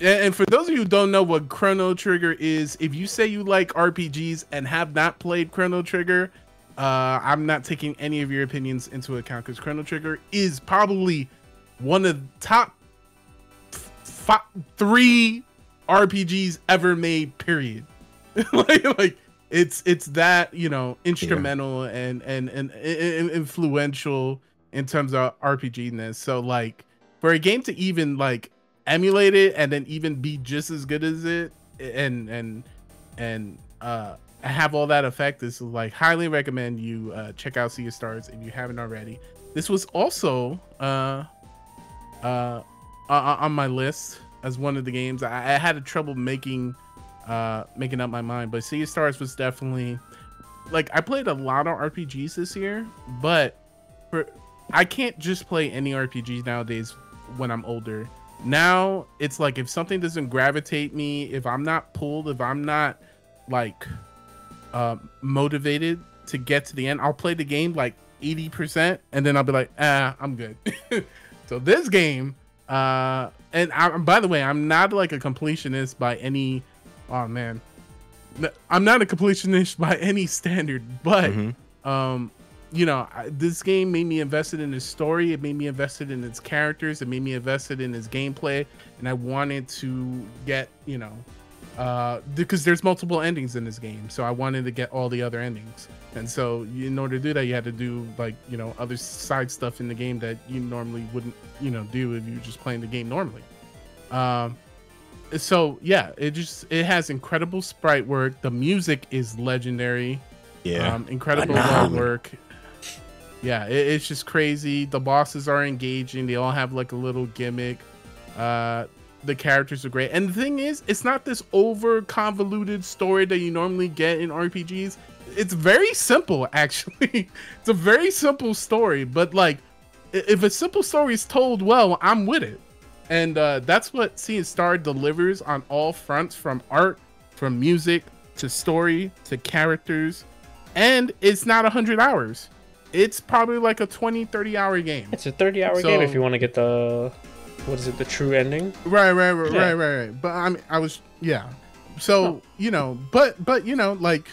and and for those of you who don't know what Chrono Trigger is, if you say you like RPGs and have not played Chrono Trigger, uh, I'm not taking any of your opinions into account because Chrono Trigger is probably one of the top f- three RPGs ever made. Period. [laughs] like, like it's it's that you know instrumental and, and and and influential in terms of RPGness. So like for a game to even like emulate it and then even be just as good as it and and and uh have all that effect is like highly recommend you uh check out Sea of Stars if you haven't already. This was also uh uh uh, on my list as one of the games. I, I had trouble making uh making up my mind, but Sea of Stars was definitely like I played a lot of RPGs this year, but for I can't just play any RPGs nowadays when I'm older. Now it's like if something doesn't gravitate me, if I'm not pulled, if I'm not like uh, motivated to get to the end, I'll play the game like 80% and then I'll be like, ah, I'm good. [laughs] so this game, uh, and I, by the way, I'm not like a completionist by any, oh man, I'm not a completionist by [laughs] any standard, but Mhm. um you know I, this game made me invested in its story. It made me invested in its characters. It made me invested in its gameplay. And i wanted to get you know uh because there's multiple endings in this game so i wanted to get all the other endings and so in order to do that you had to do like you know other side stuff in the game that you normally wouldn't you know do if you were just playing the game normally um so yeah it just it has incredible sprite work the music is legendary yeah. um, incredible work. Yeah, it, it's just crazy. The bosses are engaging. They all have like a little gimmick. Uh, the characters are great. And the thing is, it's not this over convoluted story that you normally get in RPGs. It's very simple, [laughs] actually. it's a very simple story, but like, if a simple story is told well, I'm with it. And uh, that's what Sea of Stars delivers on all fronts from art, from music, to story, to characters. And it's not 100 hours. It's probably like a 20, 30 hour game. It's a 30 hour game if you want to get the what is it, the true ending? Right, right, right, Yeah. right, right, right. But I mean, I was, yeah. So you know, but but you know, like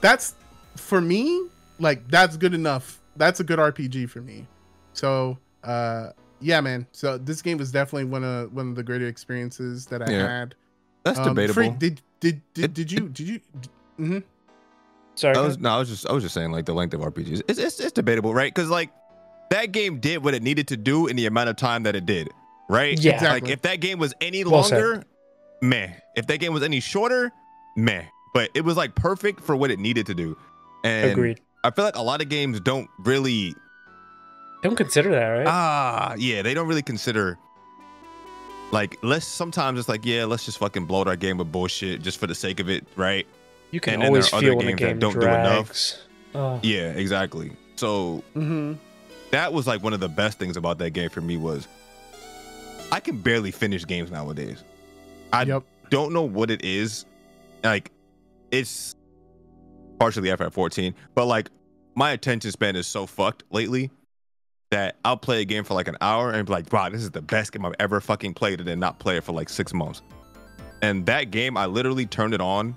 that's for me, like that's good enough. That's a good RPG for me. So uh, yeah, man. So this game was definitely one of one of the greater experiences that I Yeah. had. That's Um, debatable. Freak, did did did, It- did you did you? hmm Sorry. I was no, I was just I was just saying like the length of RPGs. It's it's, it's debatable, right? Because like that game did what it needed to do in the amount of time that it did, right? Yeah. Like if that game was any Well said. longer, meh. If that game was any shorter, meh. But it was like perfect for what it needed to do. And Agreed. I feel like a lot of games don't really Don't consider that, right? ah yeah they don't really consider Like let's sometimes it's like yeah, let's just fucking bloat our game with bullshit just for the sake of it, right? You can And then always there are other feel when a games that game don't do enough. drags. Oh, Yeah, exactly. So Mm-hmm. that was like one of the best things about that game for me was I can barely finish games nowadays. I Yep. don't know what it is. Like it's partially FF14, but like my attention span is so fucked lately that I'll play a game for like an hour and be like, wow, this is the best game I've ever fucking played, and then not play it for like six months. And that game, I literally turned it on.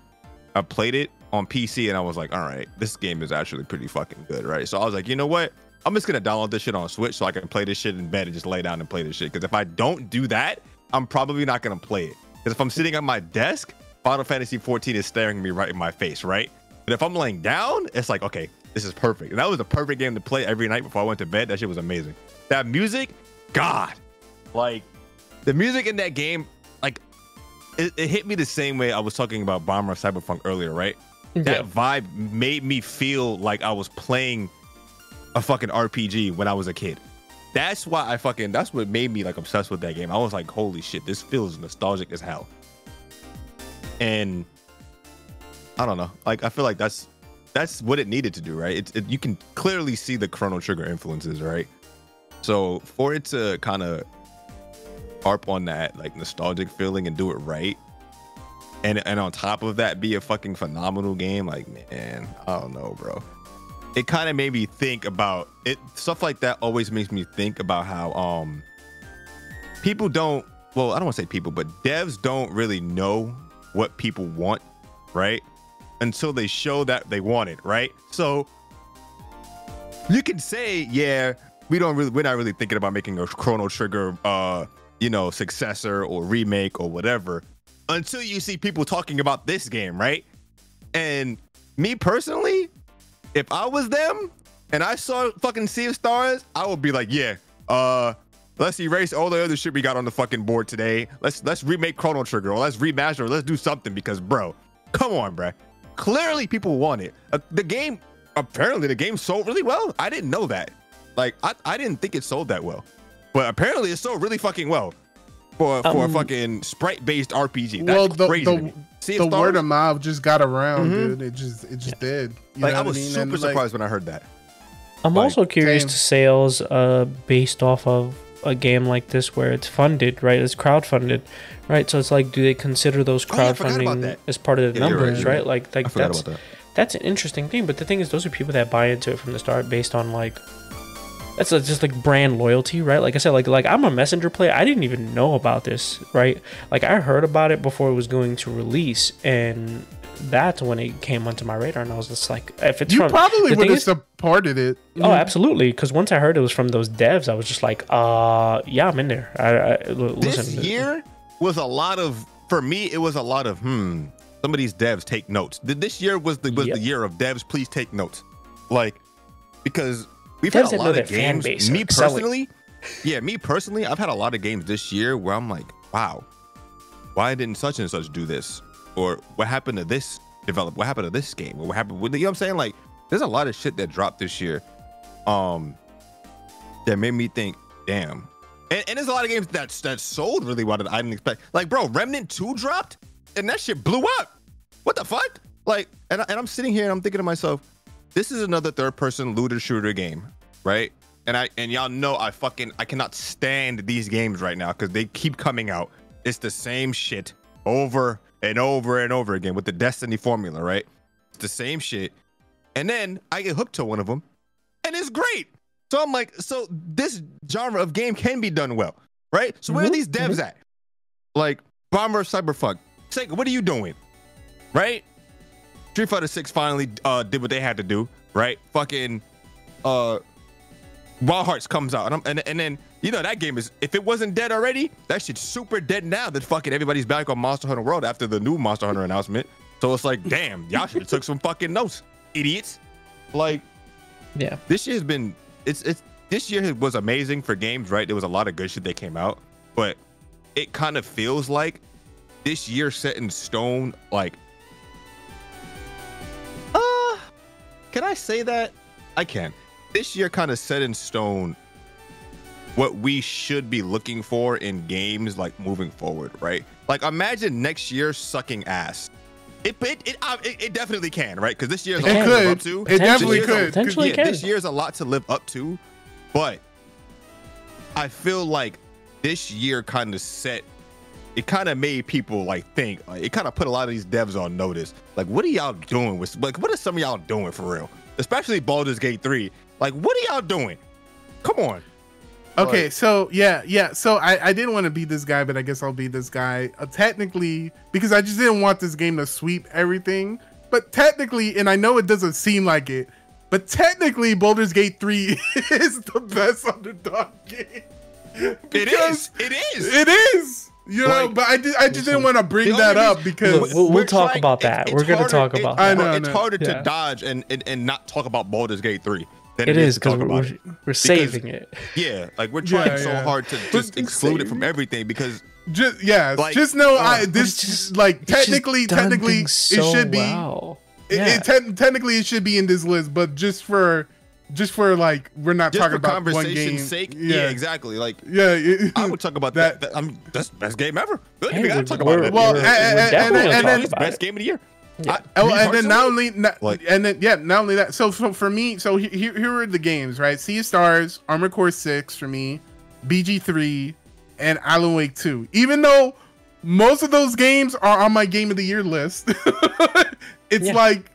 I played it on PC and I was like, all right, this game is actually pretty fucking good, right? So I was like, you know what? I'm just gonna download this shit on Switch so I can play this shit in bed and just lay down and play this shit. Because if I don't do that, I'm probably not gonna play it. Because if I'm sitting at my desk, Final Fantasy 14 is staring me right in my face, right? But if I'm laying down, it's like, okay, this is perfect. And that was the perfect game to play every night before I went to bed. That shit was amazing. That music, God, like the music in that game, like it, it hit me the same way I was talking about Bomb Rush Cyberfunk earlier, right? yeah. That vibe made me feel like I was playing a fucking RPG when I was a kid. That's why I fucking that's what made me like obsessed with that game. I was like, holy shit, this feels nostalgic as hell. And I don't know. Like I feel like that's that's what it needed to do, right? It's it, you can clearly see the Chrono Trigger influences, right? So for it to kind of harp on that like nostalgic feeling and do it right, and and on top of that be a fucking phenomenal game, like man, I don't know, bro. It kind of made me think about it. Stuff like that always makes me think about how um people don't. Well, I don't want to say people, but devs don't really know what people want, right? Until they show that they want it, right? So you can say, yeah, we don't really, we're not really thinking about making a Chrono Trigger, uh, you know, successor or remake or whatever, until you see people talking about this game, right? And me personally, if I was them and I saw fucking Sea of Stars, I would be like, yeah, uh, let's erase all the other shit we got on the fucking board today. Let's let's remake Chrono Trigger or let's remaster or let's do something because, bro, come on, bro. Clearly, people want it. Uh, the game, apparently, the game sold really well. I didn't know that. Like, I, I didn't think it sold that well, but apparently, it sold really fucking well for for a Um, fucking sprite based RPG. That's Well, the crazy. to the, me. Sea the of word of mouth just got around, Mhm. dude. It just it just did. You like know I what was mean? super And, like, surprised when I heard that. I'm Like, also curious same. to sales uh, based off of a game like this where it's funded, right? It's crowdfunded, right? So it's like, do they consider those Oh, yeah, I forgot about crowdfunding as part of the Yeah, numbers, right? right. Like, like I that's about that. that's an interesting thing. But the thing is, those are people that buy into it from the start based on like that's a- just like brand loyalty, right? Like I said, like like I'm a messenger player. I didn't even know about this, right? Like I heard about it before it was going to release, and that's when it came onto my radar, and I was just like, if it's you from probably the would thing have is- supported it. Oh, absolutely. Because once I heard it was from those devs, I was just like, uh, yeah, I'm in there. I, I, l- this listen, year was a lot of for me it was a lot of hmm some of these devs take notes Th- this year was the was Yep. the year of devs please take notes like because we've had a lot of games. base. Me personally yeah me personally i've had a lot of games this year where i'm like wow why didn't such and such do this? Or what happened to this develop what happened to this game? Or what happened with you know what i'm saying? Like there's a lot of shit that dropped this year um that made me think damn. And, and there's a lot of games that that sold really well that I didn't expect. Like, bro, Remnant 2 dropped and that shit blew up. What the fuck? Like, and, I- and I'm sitting here and I'm thinking to myself, this is another third person looter shooter game, right? And I and y'all know I fucking I cannot stand these games right now because they keep coming out. It's the same shit over and over and over again with the Destiny formula, right? It's the same shit. And then I get hooked to one of them, and it's great. So I'm like, so this genre of game can be done well, right? So where are Mhm, these devs at? Like Bomb Rush Cyberfunk, Sega, what are you doing? Right? Street Fighter 6 finally uh, did what they had to do, right? Fucking uh Wild Hearts comes out, and, I'm, and and then you know that game is if it wasn't dead already, that shit's super dead now. That fucking everybody's back on Monster Hunter World after the new Monster Hunter announcement. So it's like, damn, y'all should have took some fucking notes, idiots. Like yeah. this year's been it's it's this year was amazing for games, right? There was a lot of good shit that came out, but it kind of feels like this year set in stone. Like, can I say that? I can. This year kind of set in stone what we should be looking for in games like moving forward, right? Like imagine next year sucking ass. It it it, uh, it, it definitely can, right? Because this year is It a lot to live up to. It This definitely year's a- could. Potentially yeah, can. this year's a lot to live up to, but I feel like this year kind of set. It kind of made people like think. Like, it kind of put a lot of these devs on notice. Like, what are y'all doing with? Like, what are some of y'all doing for real? Especially Baldur's Gate three. Like, what are y'all doing? Come on. Okay, Like- so yeah, yeah. So I, I didn't want to be this guy, but I guess I'll be this guy. Uh, technically, because I just didn't want this game to sweep everything. But technically, and I know it doesn't seem like it, but technically, Baldur's Gate 3 [laughs] is the best underdog [laughs] game. It Because is. It is. It is. You know, Like, but I, did, I just didn't want to bring that up reason- because Look, we'll- We're talk trying- about that. it's We're gonna harder- talk it- about I know, I It's know. harder Yeah. to dodge and, and and not talk about Baldur's Gate three. Than It is to because talk we're, about it. we're saving it. Yeah, like we're trying Yeah, so yeah. hard to just exclude it from saving it. everything because just yeah, Like, just know I uh, this just- like It's just technically done technically so it should be well. It, Yeah. it te- technically it should be in this list, but just for just for like we're not just talking for about one game. conversation's sake, yeah. exactly. Like Yeah, it- I would talk about That- that. that I'm that's best game ever. Good, Hey, we gotta talk about we're- it. Well, we're- and- and- and- and then- talk best it. game of the year. Yeah. I- Oh, me and then not only not, like- and then yeah, not only that. So so for me, so here here are the games, right? Sea of Stars, Armored Core Six for me, BG Three, and Alan Wake Two. Even though most of those games are on my Game of the Year list, [laughs] it's Yeah. like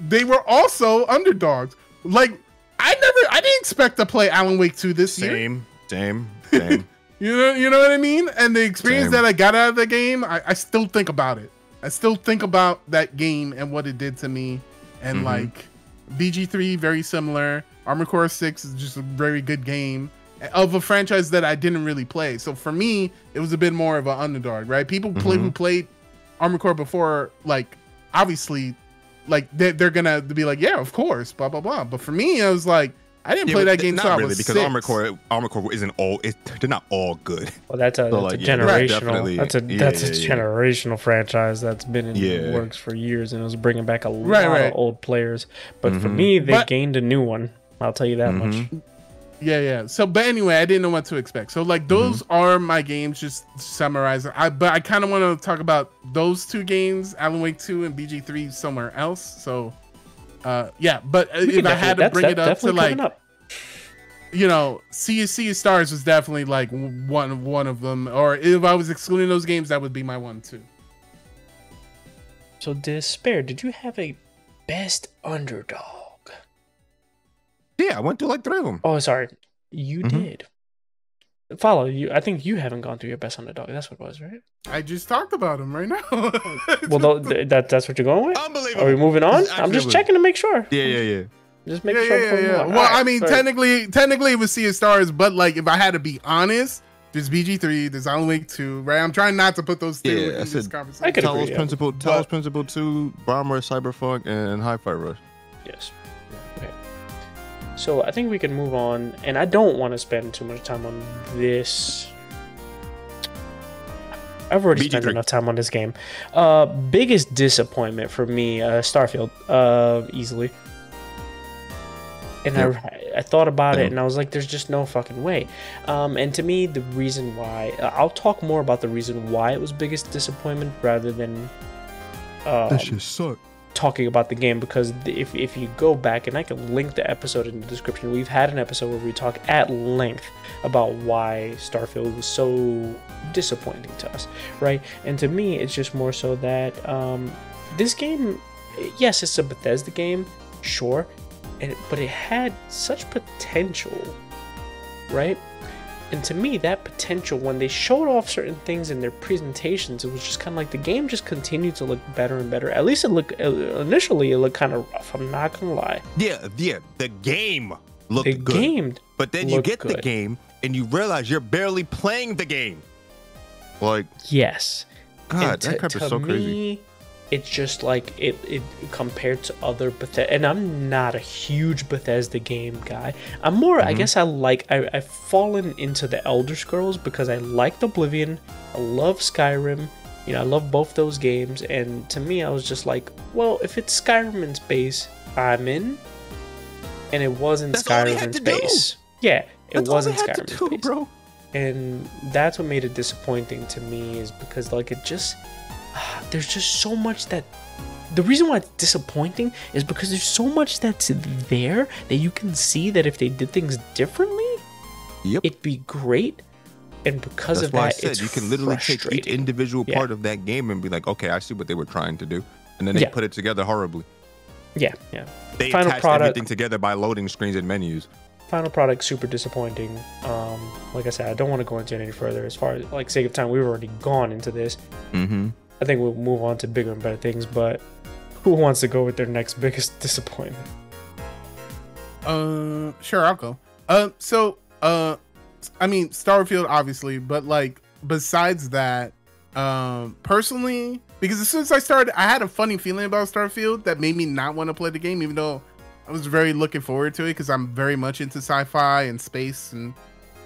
they were also underdogs. Like I never, I didn't expect to play Alan Wake Two this year. same, same, same. [laughs] You know, you know what I mean? And the experience Same. that I got out of the game, I, I still think about it. I still think about that game and what it did to me. And Mhm. like BG3, very similar. Armored Core 6 is just a very good game of a franchise that I didn't really play. So for me, it was a bit more of an underdog, right? People play who played Armored Core before, like obviously, like they're, they're gonna be like, yeah, of course, blah blah blah. But for me, I was like, I didn't Yeah, play that game not till I really was because six. Armored Core, Armored Core isn't all. It, they're not all good. [laughs] Well, that's a, So, that's like, a generational. definitely. That's a Yeah, that's a yeah, yeah. generational franchise that's been in Yeah. works for years, and it was bringing back a lot right. of old players. But for Mhm. me, they But- gained a new one. I'll tell you that much. Yeah, yeah. So, but anyway, I didn't know what to expect. So, like, those are my games. Just to summarize. I but I kind of want to talk about those two games, Alan Wake Two and BG Three, somewhere else. So, uh, yeah. But We if I had to bring it up to like, up. you know, Sea Sea Stars was definitely like one one of them. Or if I was excluding those games, that would be my one too. So, despair. Did you have a best underdog? Yeah, I went through like three of them. Oh, sorry, you Mhm. did. Follow you. I think you haven't gone through your best underdog. That's what it was, right? I just talked about them right now. [laughs] Well, th- that that's what you're going with. Unbelievable. Are we moving on? It's I'm just checking to make sure. Yeah, yeah, yeah. Just make making yeah, sure. yeah, before we yeah. Well, Alright, I mean, sorry. technically, technically it was Sea of Stars, but like if I had to be honest, there's BG three, there's Alan Wake two, right? I'm trying not to put those two Yeah, in I this said- conversation. I could Talos agree, yeah. Principle, Talos But- Principle Two, Bomb Rush Cyberfunk, and Hi-Fi Rush. Yes. So I think we can move on, and I don't want to spend too much time on this. I've already spent BG3. enough time on this game. Uh, biggest disappointment for me, uh, Starfield, uh, easily. And I, I thought about it, and I was like, "There's just no fucking way." Um, and to me, the reason why I'll talk more about the reason why it was biggest disappointment rather than um, suck. Talking about the game because if, if you go back and I can link the episode in the description, we've had an episode where we talk at length about why Starfield was so disappointing to us, right? And to me, it's just more so that um, this game, yes, it's a Bethesda game, sure, and, but it had such potential, right? And to me, that potential, when they showed off certain things in their presentations, it was just kind of like the game just continued to look better and better. At least it looked, uh, initially, it looked kind of rough. I'm not going to lie. Yeah, yeah. The game looked The good, game, but then you get the game and you realize you're barely playing the game. Like, yes. God, that crap is so crazy. It's just like it, it compared to other Bethesda. And I'm not a huge Bethesda game guy. I'm more, I Mhm. guess, I like. I, I've fallen into the Elder Scrolls because I liked Oblivion. I love Skyrim. You know, I love both those games. And to me, I was just like, well, if it's Skyrim in space, I'm in. And it wasn't That's Skyrim in to do. space. Yeah, It That's wasn't they had to Skyrim do, space. bro. and that's what made it disappointing to me is because like it just [sighs] there's just so much that the reason why it's disappointing is because there's so much that's there that you can see that if they did things differently Yep. it'd be great and because That's of why I that said it's you can literally take each individual Yeah. part of that game and be like, okay, I see what they were trying to do, and then they Yeah. put it together horribly. yeah yeah They Final attached product- everything together by loading screens and menus. final product super disappointing um like i said i don't want to go into it any further as far as like sake of time we've already gone into this Mm-hmm. I think we'll move on to bigger and better things but who wants to go with their next biggest [laughs] disappointment Uh, sure, I'll go. Uh, so, uh, I mean, Starfield, obviously, but like, besides that, um, personally, because as soon as I started, I had a funny feeling about Starfield that made me not want to play the game, even though I was very looking forward to it because I'm very much into sci-fi and space and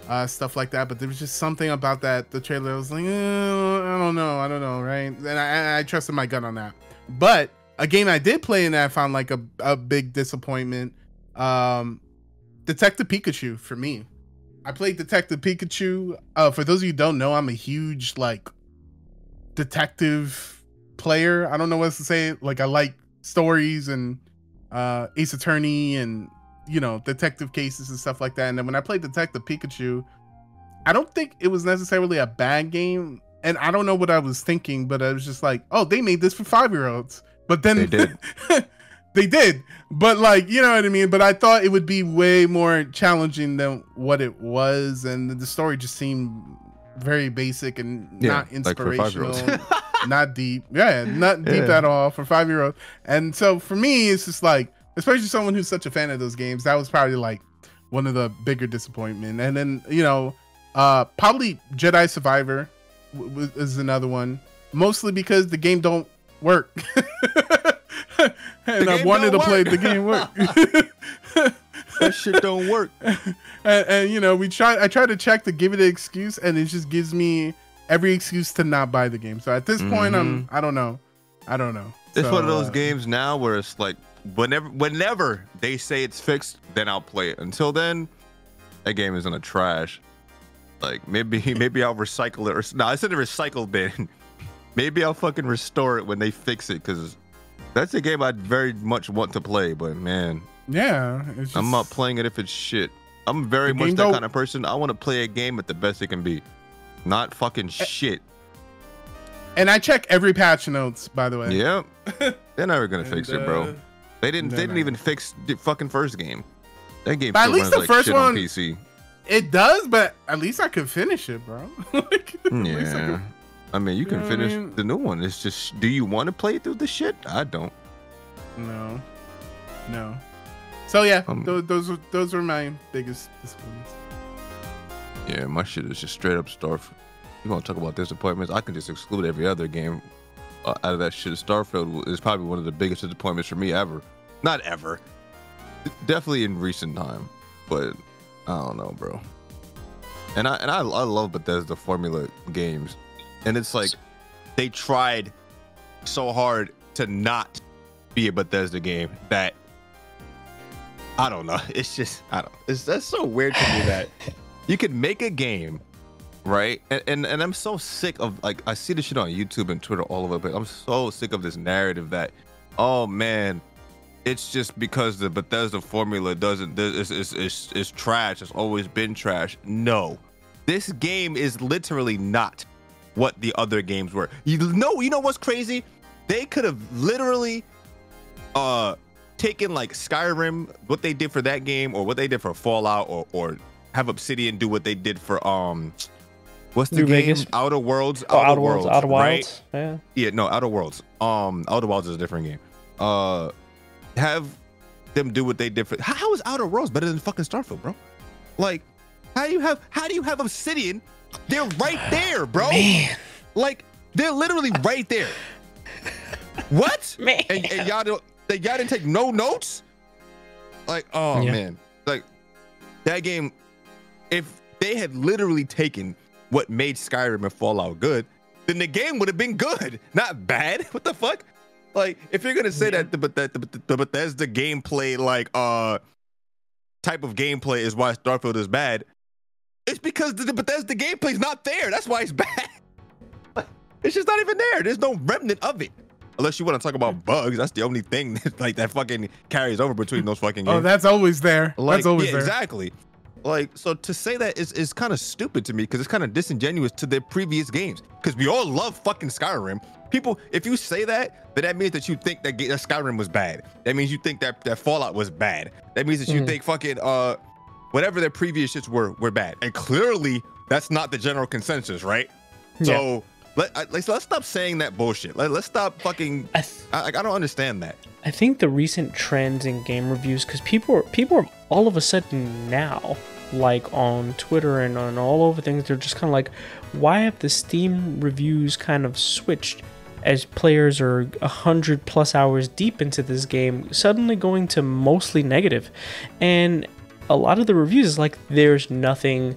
uh, stuff like that. But there was just something about that the trailer. I was like, eh, I don't know, I don't know, right? And I, I trusted my gut on that. But a game I did play and I found like a, a big disappointment um detective pikachu for me i played detective pikachu uh for those of you don't know i'm a huge like detective player i don't know what else to say like i like stories and uh ace attorney and you know detective cases and stuff like that. And then when i played detective pikachu i don't think it was necessarily a bad game. And i don't know what i was thinking but i was just like oh they made this for five year olds but then They did. [laughs] they did. But like you know what i mean? But i thought it would be way more challenging than what it was. And the story just seemed very basic and Yeah, not inspirational five-year-olds. [laughs] not deep. Yeah not deep Yeah. at all for five year olds and so for me it's just like especially someone who's such a fan of those games that was probably like one of the bigger disappointment. And then you know uh probably jedi survivor w- w- is another one mostly because the game don't work. [laughs] And i wanted to don't play the game work. [laughs] [laughs] That shit don't work. and, and you know we try i try to check to give it an excuse and it just gives me every excuse to not buy the game. So at this point i'm i don't know. I don't know. It's So, one of those uh, games now where it's like whenever whenever they say it's fixed, then I'll play it. Until then, that game is in the trash. Like maybe [laughs] maybe I'll recycle it or no, I said a recycle bin. [laughs] maybe I'll fucking restore it when they fix it because that's a game I very much want to play. But man, yeah it's just, I'm not playing it if it's shit. I'm very much that don't- kind of person. I want to play a game at the best it can be, not fucking shit. and i check every patch notes by the way Yep, [laughs] they're never gonna fix And, it, bro. uh, They didn't. no, They didn't no. even fix the fucking first game. That game But at least the like first one- on PC. it does but at least i could finish it bro [laughs] Like, at least I Yeah. could- I mean, you You can know what I finish mean? the new one. It's just, do you want to play through the shit? I don't. no no so yeah Um, those, those are those are my biggest disappointments Yeah, my shit is just straight up Starfield. You want to talk about disappointments? I can just exclude every other game uh, out of that shit. Starfield is probably one of the biggest disappointments for me ever. Not ever. Definitely in recent time, but I don't know, bro. And I and I, I love Bethesda formula games, and it's like they tried so hard to not be a Bethesda game that I don't know. [laughs] It's just I don't. It's that's so weird to me [laughs] that you can make a game, right? And, and and I'm so sick of like I see this shit on YouTube and Twitter all over, but I'm so sick of this narrative that, oh man, it's just because the Bethesda formula doesn't is is is, is trash. It's always been trash. No, this game is literally not what the other games were. You know, you know what's crazy? They could have literally uh taken like Skyrim, what they did for that game, or what they did for Fallout, or or have Obsidian do what they did for um what's the New game? Vegas? Outer Worlds. Oh, Outer Worlds, Outer right? Yeah. Yeah, no, Outer Worlds. Um, Outer Worlds is a different game. Uh, have them do what they did for. How, how is Outer Worlds better than fucking Starfield, bro? Like, how do you have? How do you have Obsidian? They're right [sighs] there, bro. Man. Like, they're literally right there. [laughs] What? Man. And, and y'all don't. They y'all didn't take no notes. Like, oh Yeah. man, like that game. If they had literally taken what made Skyrim and Fallout good, then the game would have been good, not bad. [laughs] What the fuck? Like, if you're gonna say that the, but that the, the Bethesda gameplay, like uh, type of gameplay is why Starfield is bad, It's because the, the Bethesda gameplay's not there. That's why it's [laughs] bad. It's just not even there. There's no remnant of it. Unless you want to talk about bugs, that's the only thing [laughs] that, like that fucking carries over between those fucking games. Oh, that's always there. Like, that's always yeah, there. exactly. Like, so to say that is, is kind of stupid to me because it's kind of disingenuous to their previous games. Because we all love fucking Skyrim. People, if you say that, then that means that you think that, that Skyrim was bad. That means you think that, that Fallout was bad. That means that you Mhm. think fucking uh whatever their previous shits were were bad. And clearly that's not the general consensus, right? So let I, let's let's stop saying that bullshit. Let, let's stop fucking. I, th- I, I don't understand that. I think the recent trends in game reviews, because people are people are all of a sudden now, like on Twitter and on all over things, they're just kind of like, why have the Steam reviews kind of switched? As players are a hundred plus hours deep into this game, suddenly going to mostly negative, and a lot of the reviews is like, there's nothing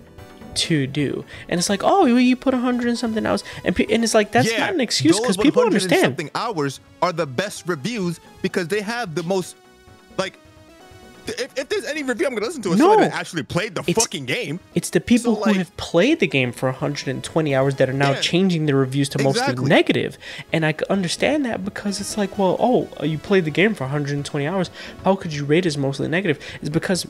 to do, and it's like, oh, you put a hundred and something hours, and pe- and it's like that's Yeah, not an excuse because people 100 and understand. Something hours are the best reviews because they have the most, like, if, if there's any review I'm gonna listen to, is No. somebody that actually played the It's- fucking game. It's the people So, who like- have played the game for 120 hours that are now Yeah. changing their reviews to mostly Exactly. negative. And I understand that because it's like, well, oh, uh, you played the game for 120 hours. How could you rate it as mostly negative? It's because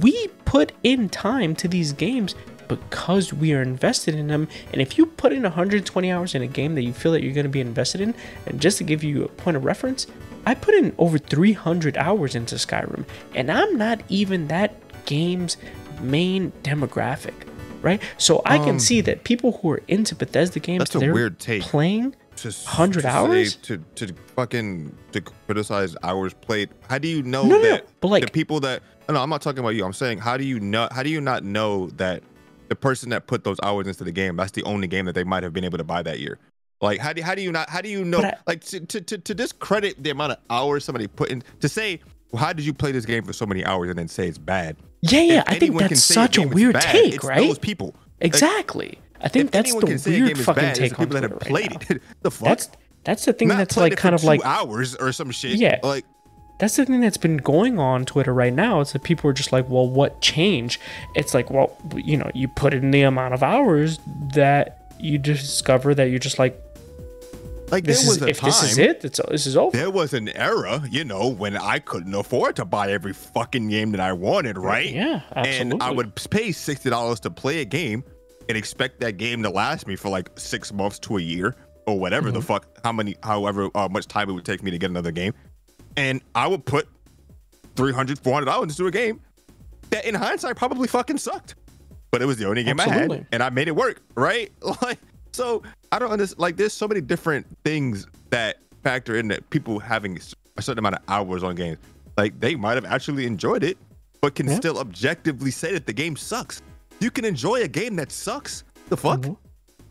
we put in time to these games because we are invested in them. And if you put in 120 hours in a game that you feel that you're going to be invested in, and just to give you a point of reference, I put in over 300 hours into Skyrim, and I'm not even that game's main demographic, right? So I can see that people who are into Bethesda games, Um, That's a they're weird take. playing To 100 to say- hours? to to fucking to criticize hours played. How do you know No, no, no, that but, like- the people that no, I'm not talking about you. I'm saying how do you know? How do you not know that the person that put those hours into the game, that's the only game that they might have been able to buy that year? Like how do how do you not how do you know I- like to, to to to discredit the amount of hours somebody put in to say well, how did you play this game for so many hours and then say it's bad? Yeah, yeah, If I think that's such a is weird bad, take, it's right? Those people. Exactly. I think that's the a weird fucking bad, take on people that have played now. it. [laughs] the fuck? That's that's the thing Not that's like kind of like hours or some shit. Yeah. like that's the thing that's been going on Twitter right now. It's that people are just like, well, what change? It's like, well, you know, you put in the amount of hours that you discover that you're just like, like this there was is a if time. this is it, it's, this is over. There was an era, you know, when I couldn't afford to buy every fucking game that I wanted, right? Yeah, absolutely. And I would pay sixty dollars to play a game and expect that game to last me for like six months to a year or whatever the Mm-hmm. fuck, how many, however uh, much time it would take me to get another game. And I would put 300 $400 into a game that in hindsight probably fucking sucked. But it was the only game I had and I made it work, right? [laughs] Like, so I don't understand. Like, there's so many different things that factor in that people having a certain amount of hours on games. Like, they might have actually enjoyed it, but can Yeah. still objectively say that the game sucks. You can enjoy a game that sucks. The fuck? Mm-hmm.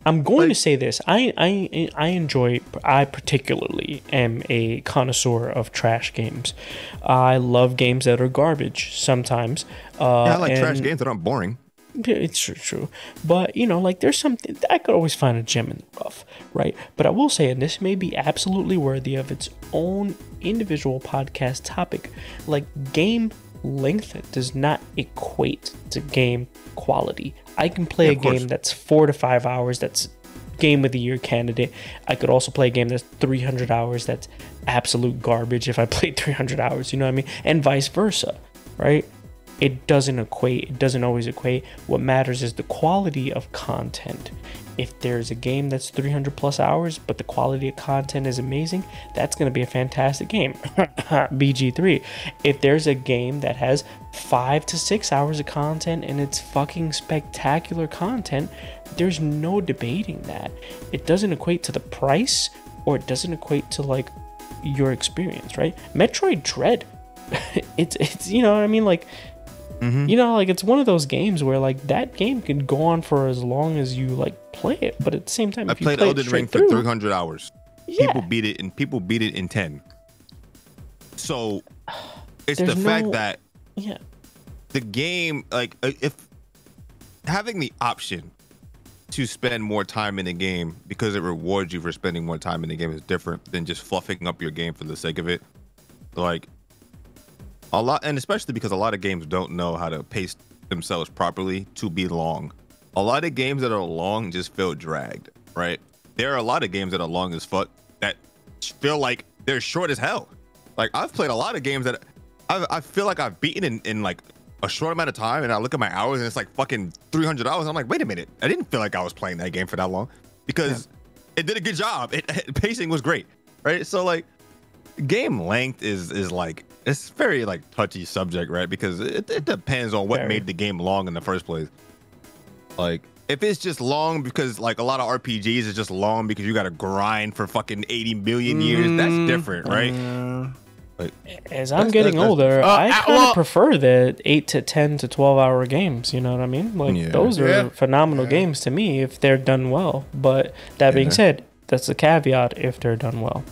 I'm going to say this. I, I I enjoy. I particularly am a connoisseur of trash games. I love games that are garbage sometimes. Uh, Yeah, I like trash games that aren't boring. It's true, true. But you know, like there's something I could always find a gem in the rough, right? But I will say, and this may be absolutely worthy of its own individual podcast topic, like game length does not equate to game quality. I can play Yeah, a course. game that's four to five hours that's game of the year candidate. I could also play a game that's 300 hours that's absolute garbage if I [laughs] played 300 hours, you know what I mean? And vice versa, right? It doesn't equate, it doesn't always equate. What matters is the quality of content. If there's a game that's 300 plus hours, but the quality of content is amazing, that's going to be a fantastic game. [laughs] BG3. If there's a game that has five to six hours of content and it's fucking spectacular content, there's no debating that. It doesn't equate to the price or it doesn't equate to like your experience, right? Metroid Dread. [laughs] it's it's you know what I mean like Mm-hmm. you know like it's one of those games where like that game can go on for as long as you like play it, but at the same time I if you played play Elden Ring for 300 hours. Yeah. People beat it and people beat it in 10. So [sighs] it's There's the fact that yeah. the game like uh, if having the option to spend more time in the game because it rewards you for spending more time in the game is different than just fluffing up your game for the sake of it like a lot and especially because a lot of games don't know how to pace themselves properly to be long. A lot of games that are long just feel dragged, right? There are a lot of games that are long as fuck that feel like they're short as hell. Like I've played a lot of games that I, I feel like I've beaten in, in like a short amount of time, and I look at my hours and it's like fucking three hundred hours. I'm like, wait a minute, I didn't feel like I was playing that game for that long because it did a good job. It, it- [laughs] pacing was great, right? So like, game length is is like it's very like touchy subject, right? Because it, it depends on what Very. made the game long in the first place. Like if it's just long because like a lot of RPGs is just long because you got to grind for fucking 80 million years, that's Mm, different, right? Uh, As I'm That's- getting that's- older, Uh, I kind of well- prefer the eight to ten to twelve hour games. You know what I mean? Like Yeah. those are Yeah. phenomenal Yeah. games to me if they're done well. But that being said, that's the caveat if they're done well.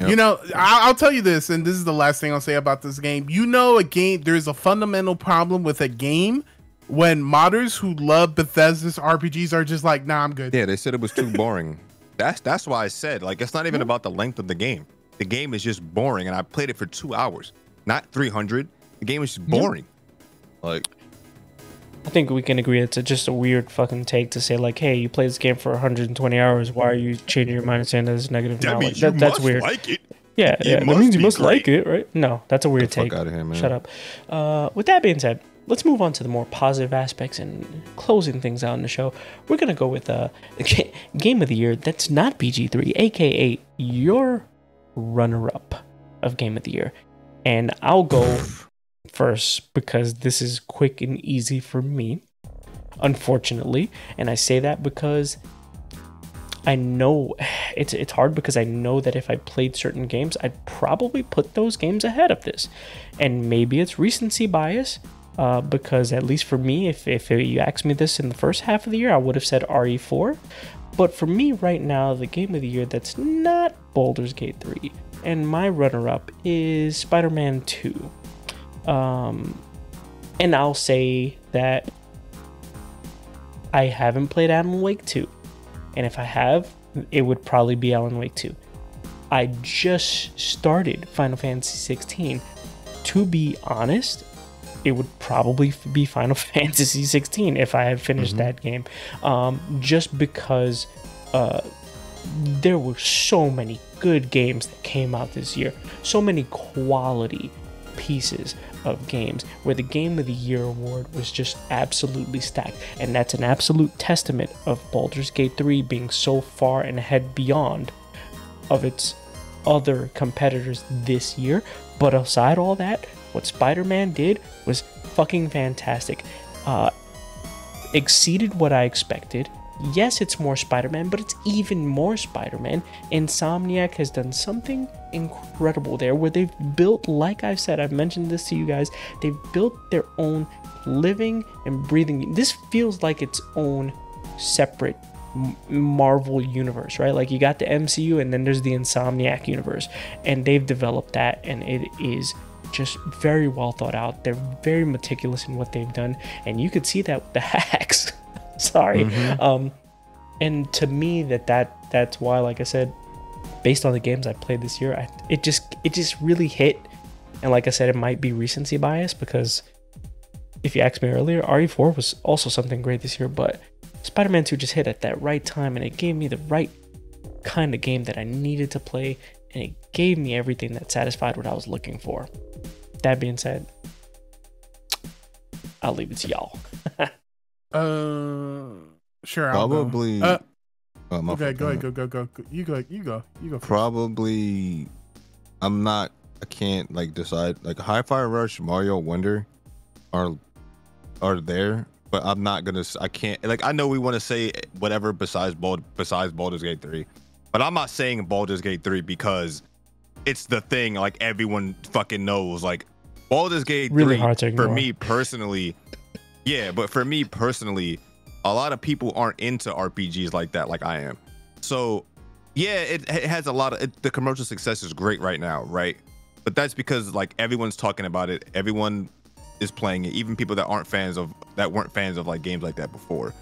Yep. You know, I'll, I'll tell you this, and this is the last thing I'll say about this game. You know, a game, there's a fundamental problem with a game when modders who love Bethesda's RPGs are just like, nah, I'm good. Yeah, they said it was too [laughs] boring. that's that's why I said like it's not even about the length of the game. The game is just boring, and I played it for two hours, not 300. The game is just boring. Like I think we can agree it's a, just a weird fucking take to say like, hey, you played this game for 120 hours. Why are you changing your mind and saying that it's negative that knowledge? means you That, that's must weird. like it. yeah, it yeah. That means you be must like it, right? No, that's a weird the fuck take. outta here, man. Shut up. Uh, with that being said, let's move on to the more positive aspects and closing things out in the show. We're gonna go with uh, [laughs] game of the year that's not BG3, aka your runner-up of game of the year, and I'll go [laughs] first because this is quick and easy for me. Unfortunately, and I say that because I know [sighs] it's it's hard because I know that if I played certain games, I'd probably put those games ahead of this, and maybe it's recency bias. Uh, because at least for me, if if you asked me this in the first half of the year, I would have said RE4. But for me right now, the game of the year that's not Baldur's Gate 3, and my runner-up is Spider-Man 2. Um, and I'll say that I haven't played Alan Wake 2. And if I have, it would probably be Alan Wake 2. I just started Final Fantasy 16. To be honest, it would probably be Final [laughs] Fantasy 16 if I had finished that game. Um, just because uh, there were so many good games that came out this year, so many quality pieces of games where the game of the year award was just absolutely stacked. And that's an absolute testament of Baldur's Gate 3 being so far and ahead beyond of its other competitors this year. But aside all that what Spider-Man did was fucking fantastic. Uh exceeded what I expected. Yes, it's more Spider Man, but it's even more Spider Man. Insomniac has done something incredible there where they've built, like I've said, I've mentioned this to you guys, they've built their own living and breathing. This feels like its own separate Marvel universe, right? Like you got the MCU and then there's the Insomniac universe, and they've developed that, and it is just very well thought out. They're very meticulous in what they've done, and you could see that with the [laughs] hacks. [laughs] Sorry, um, and to me, that that that's why, like I said, based on the games I played this year, I, it just it just really hit. And like I said, it might be recency bias because if you asked me earlier, RE4 was also something great this year, but Spider-Man 2 just hit at that right time and it gave me the right kind of game that I needed to play and it gave me everything that satisfied what I was looking for. That being said, I'll leave it to y'all. [laughs] Uh, sure. I'll go. Probably. Uh, oh, my okay, fault. go ahead. Go, go, go, go. You go. You go. You go. first. Probably. I'm not. I can't like decide. Like Hi-Fi Rush, Mario Wonder, are are there, but I'm not gonna. s- I can't. Like I know we want to say whatever besides Bald besides Baldur's Gate three, but I'm not saying Baldur's Gate three because it's the thing. Like everyone fucking knows. Like Baldur's Gate Really three hard to for me personally. Yeah, but for me personally, a lot of people aren't into RPGs like that, like I am. So, yeah, it, it has a lot of it, the commercial success is great right now, right? But that's because like everyone's talking about it, everyone is playing it, even people that aren't fans of that weren't fans of like games like that before.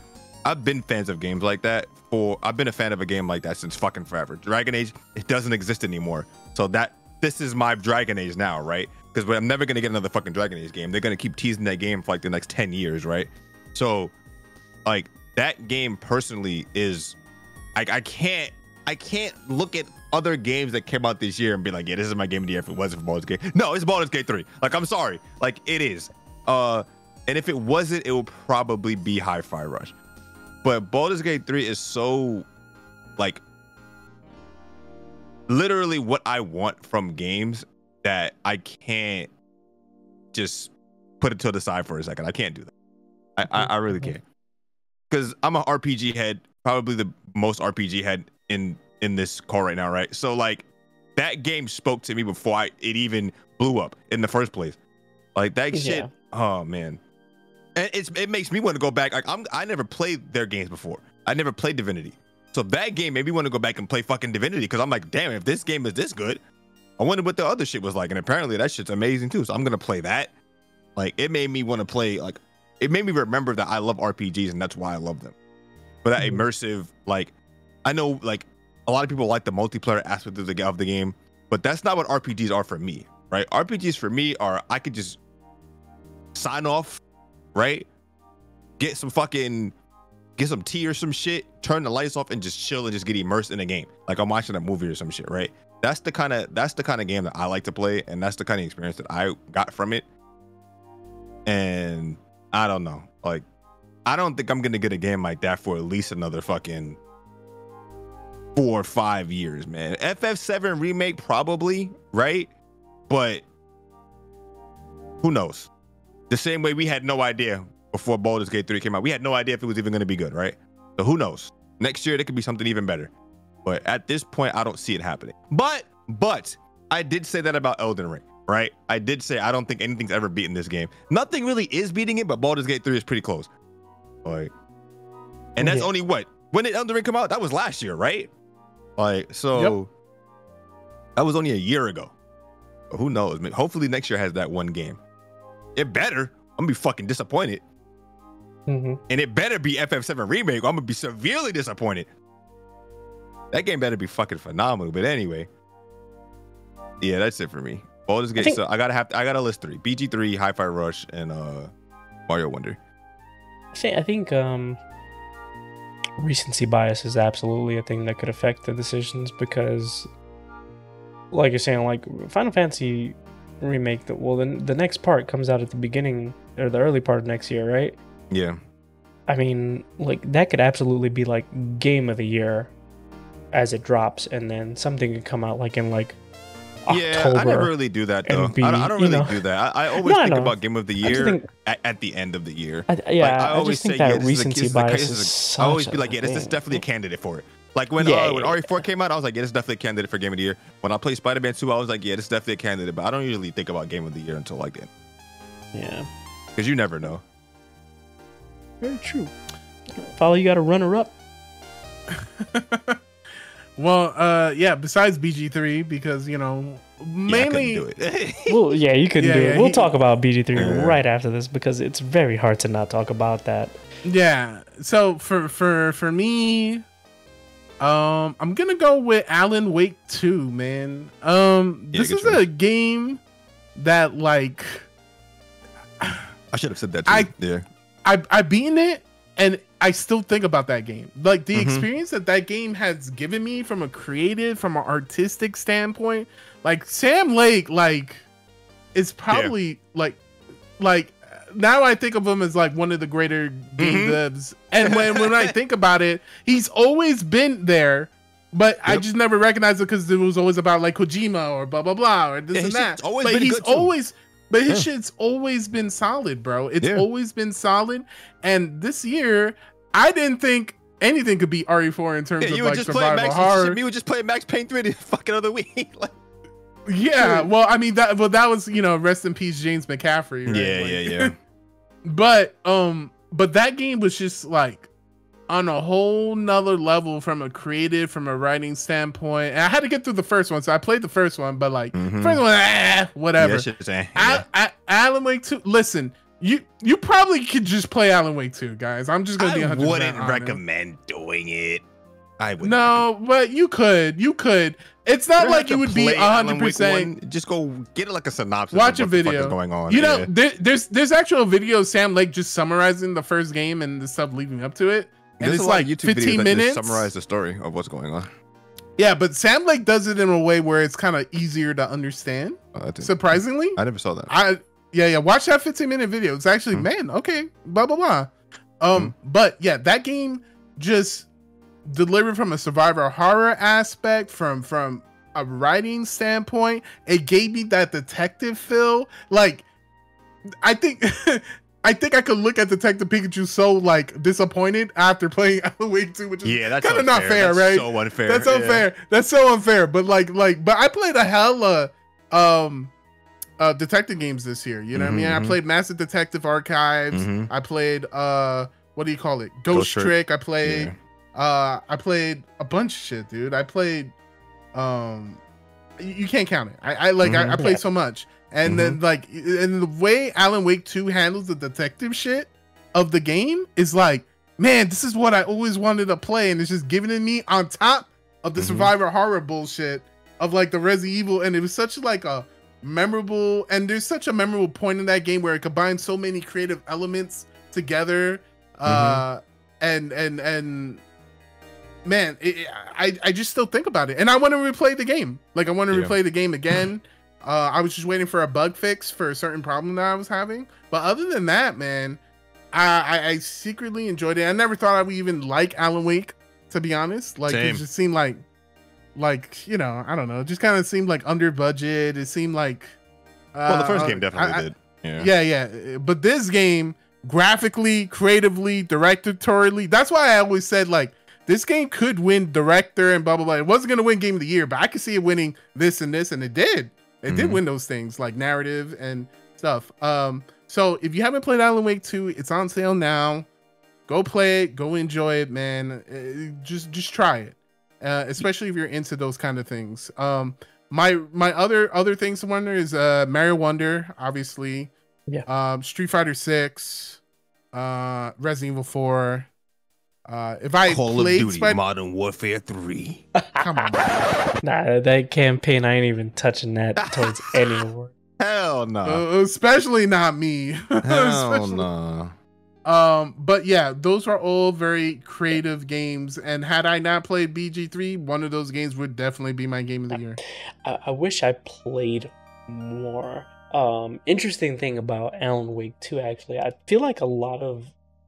I've been fans of games like that for I've been a fan of a game like that since fucking forever. Dragon Age, it doesn't exist anymore. So that this is my Dragon Age now, right? Because I'm never gonna get another fucking Dragon Age game. They're gonna keep teasing that game for like the next ten years, right? So, like that game personally is, like I can't, I can't look at other games that came out this year and be like, yeah, this is my game of the year if it wasn't for Baldur's Gate. No, it's Baldur's Gate 3. Like, I'm sorry. Like, it is. Uh, and if it wasn't, it would probably be Hi-Fi Rush. But Baldur's Gate 3 is so like literally what I want from games that I can't just put it to the side for a second. I can't do that. I, I, I really can't. Because I'm an RPG head, probably the most RPG head in in this call right now, right? So like that game spoke to me before I it even blew up in the first place. Like that shit. Oh man. And it's it makes me want to go back. Like I'm I never played their games before. I never played Divinity. So that game made me want to go back and play fucking Divinity because I'm like, damn, if this game is this good, I wonder what the other shit was like. And apparently that shit's amazing too. So I'm gonna play that. Like it made me want to play like it made me remember that I love RPGs and that's why I love them. But that Mhm. immersive, like I know like a lot of people like the multiplayer aspect of the of the game, but that's not what RPGs are for me, right? RPGs for me are I could just sign off, right? Get some fucking get some tea or some shit, turn the lights off and just chill and just get immersed in a game. Like I'm watching a movie or some shit, right? That's the kind of that's the kind of game that I like to play and that's the kind of experience that I got from it. And I don't know. Like I don't think I'm to get a game like that for at least another fucking 4 or 5 years, man. FF7 remake probably, right? But who knows? The same way we had no idea before Baldur's Gate 3 came out. We had no idea if it was even to be good, right? So who knows? Next year there could be something even better. But at this point, I don't see it happening. But but I did say that about Elden Ring, right? I did say I don't think anything's ever beaten this game. Nothing really is beating it, but Baldur's Gate 3 is pretty close. Like, and that's Yeah. only what? When did Elden Ring come out? That was last year, right? Like, so that was only a year ago. But who knows? Man, hopefully next year has that one game. It better. I'm gonna be fucking disappointed. hmm And it better be FF7 remake. I'm gonna be severely disappointed. That game better be fucking phenomenal. But anyway, yeah, that's it for me. Baldur's Gate. think- so I gotta have I gotta list three: BG3, Hi-Fi Rush, and uh Mario Wonder. See, I think um, recency bias is absolutely a thing that could affect the decisions because, like you're saying, like Final Fantasy remake. The, well, then the next part comes out at the beginning or the early part of next year, right? Yeah, I mean, like that could absolutely be like game of the year as it drops, and then something could come out like in like yeah. October. I never really do that though. be, I, don't- I don't really know- do that. I, I always No, think about Game of the Year think- at, at the end of the year. I, yeah, Like, I, always just think say, that yeah, recency is a- bias is. is a- such I always be like, yeah, this is definitely a candidate for it. Like when Yeah, uh, when yeah. RE4 came out, I was like, yeah, this is definitely a candidate for Game of the Year. When I played Spider Man 2, I was like, yeah, this is definitely a candidate. But I don't usually think about Game of the Year until like then, Yeah, because you never know. very true. Follow, you got a runner up. [laughs] well, uh, yeah. Besides BG3, because you know, mainly yeah, do it. [laughs] Well, yeah, you couldn't Yeah, do yeah, it. We'll he- talk about BG3 Yeah. right after this because it's very hard to not talk about that. Yeah. So for for for me, um, I'm gonna go with Alan Wake 2, man. Um, Yeah, this is choice. a game that like I should have said that too. I- yeah. I I beaten it and I still think about that game. Like the Mhm. experience that that game has given me from a creative, from an artistic standpoint. Like Sam Lake, like is probably like like now I think of him as like one of the greater game Mhm. devs. And when when I think [laughs] about it, he's always been there. But I just never recognized it because it was always about like Kojima or blah blah blah or this Yeah, and that. always but he's always but his Yeah. shit's always been solid, bro. It's Yeah. always been solid. And this year, I didn't think anything could be RE4 in terms Yeah, of like survival Max. horror. You were just playing Max Payne 3 the [laughs] fucking other week. [laughs] like, Yeah, well, I mean that. Well, that was you know, rest in peace, James McCaffrey. right? yeah, Like- yeah, yeah. [laughs] but um, but that game was just like on a whole nother level from a creative, from a writing standpoint. And I had to get through the first one, so I played the first one, but like Mhm. first one, ah, whatever. Yeah, that shit's, eh, Al- yeah. Alan Wake 2. Listen, you you probably could just play Alan Wake 2, guys. I'm just gonna be I wouldn't recommend doing it. I would No, but you could. You could. It's not like you would be hundred percent. Just go get like a synopsis. Watch a what the fuck video. going on. You know, Yeah. there, there's there's actual video of Sam Lake just summarizing the first game and the stuff leading up to it, and There's it's like of YouTube videos 15 that minutes. just summarize the story of what's going on. Yeah, but Sam Lake does it in a way where it's kind of easier to understand. Uh, I, Surprisingly, I never saw that. I yeah yeah watch that 15 minute video. It's actually Hmm. man okay blah blah blah. Um, but yeah, that game just delivered from a survivor horror aspect, from from a writing standpoint. It gave me that detective feel. Like I think. [laughs] I think I could look at Detective Pikachu so like disappointed after playing [laughs] Alan Wake 2, which is yeah, that's kind of not fair, That's right? So unfair. That's Yeah. unfair. That's so unfair. But like, like, but I played a hella um uh detective games this year. You know what I mean? I Mhm. played Master Detective Archives. Mhm. I played uh what do you call it? Ghost, Ghost Trick. Trick. I played uh I played a bunch of shit, dude. I played um you, can't count it. I, I like I, I Mhm. played Yeah. so much. And then like and the way Alan Wake 2 handles the detective shit of the game is like, man, this is what I always wanted to play, and it's just giving it me on top of the Mhm. survivor horror bullshit of like the Resident Evil, and it was such like a memorable and there's such a memorable point in that game where it combines so many creative elements together. Uh and and and man, it, it- I I just still think about it, and I want to replay the game. Like I want to Yeah. replay the game again. Uh, I was just waiting for a bug fix for a certain problem that I was having. But other than that, man, I I, I secretly enjoyed it. I never thought I would even like Alan Wake, to be honest. Like Same. it just seemed like like you know I don't know. It just kind of seemed like under budget. It seemed like Well, the first uh, game definitely I- did. Yeah. yeah, yeah. But this game, graphically, creatively, directorially, that's why I always said like this game could win director and blah blah blah. It wasn't gonna win game of the year, but I could see it winning this and this, and it did. It did win those things like narrative and stuff. Um, so if you haven't played Alan Wake 2, it's on sale now. Go play it, go enjoy it, man. Uh, Just just try it. Uh, especially if you're into those kind of things. Um, my my other other things to wonder is uh Mario Wonder, obviously. Yeah. Um, Street Fighter Six, uh, Resident Evil Four. Uh, if I Call of Duty Spider- Modern Warfare 3. come on, bro. [laughs] Nah, that campaign, I ain't even touching that towards [laughs] anymore. Hell no. Uh, especially not me. [laughs] Hell Especially- no. Um, but yeah, those are all very creative games. And had I not played BG3, one of those games would definitely be my game of the year. I, I wish I played more. Um, interesting thing about Alan Wake 2, actually, I feel like a lot of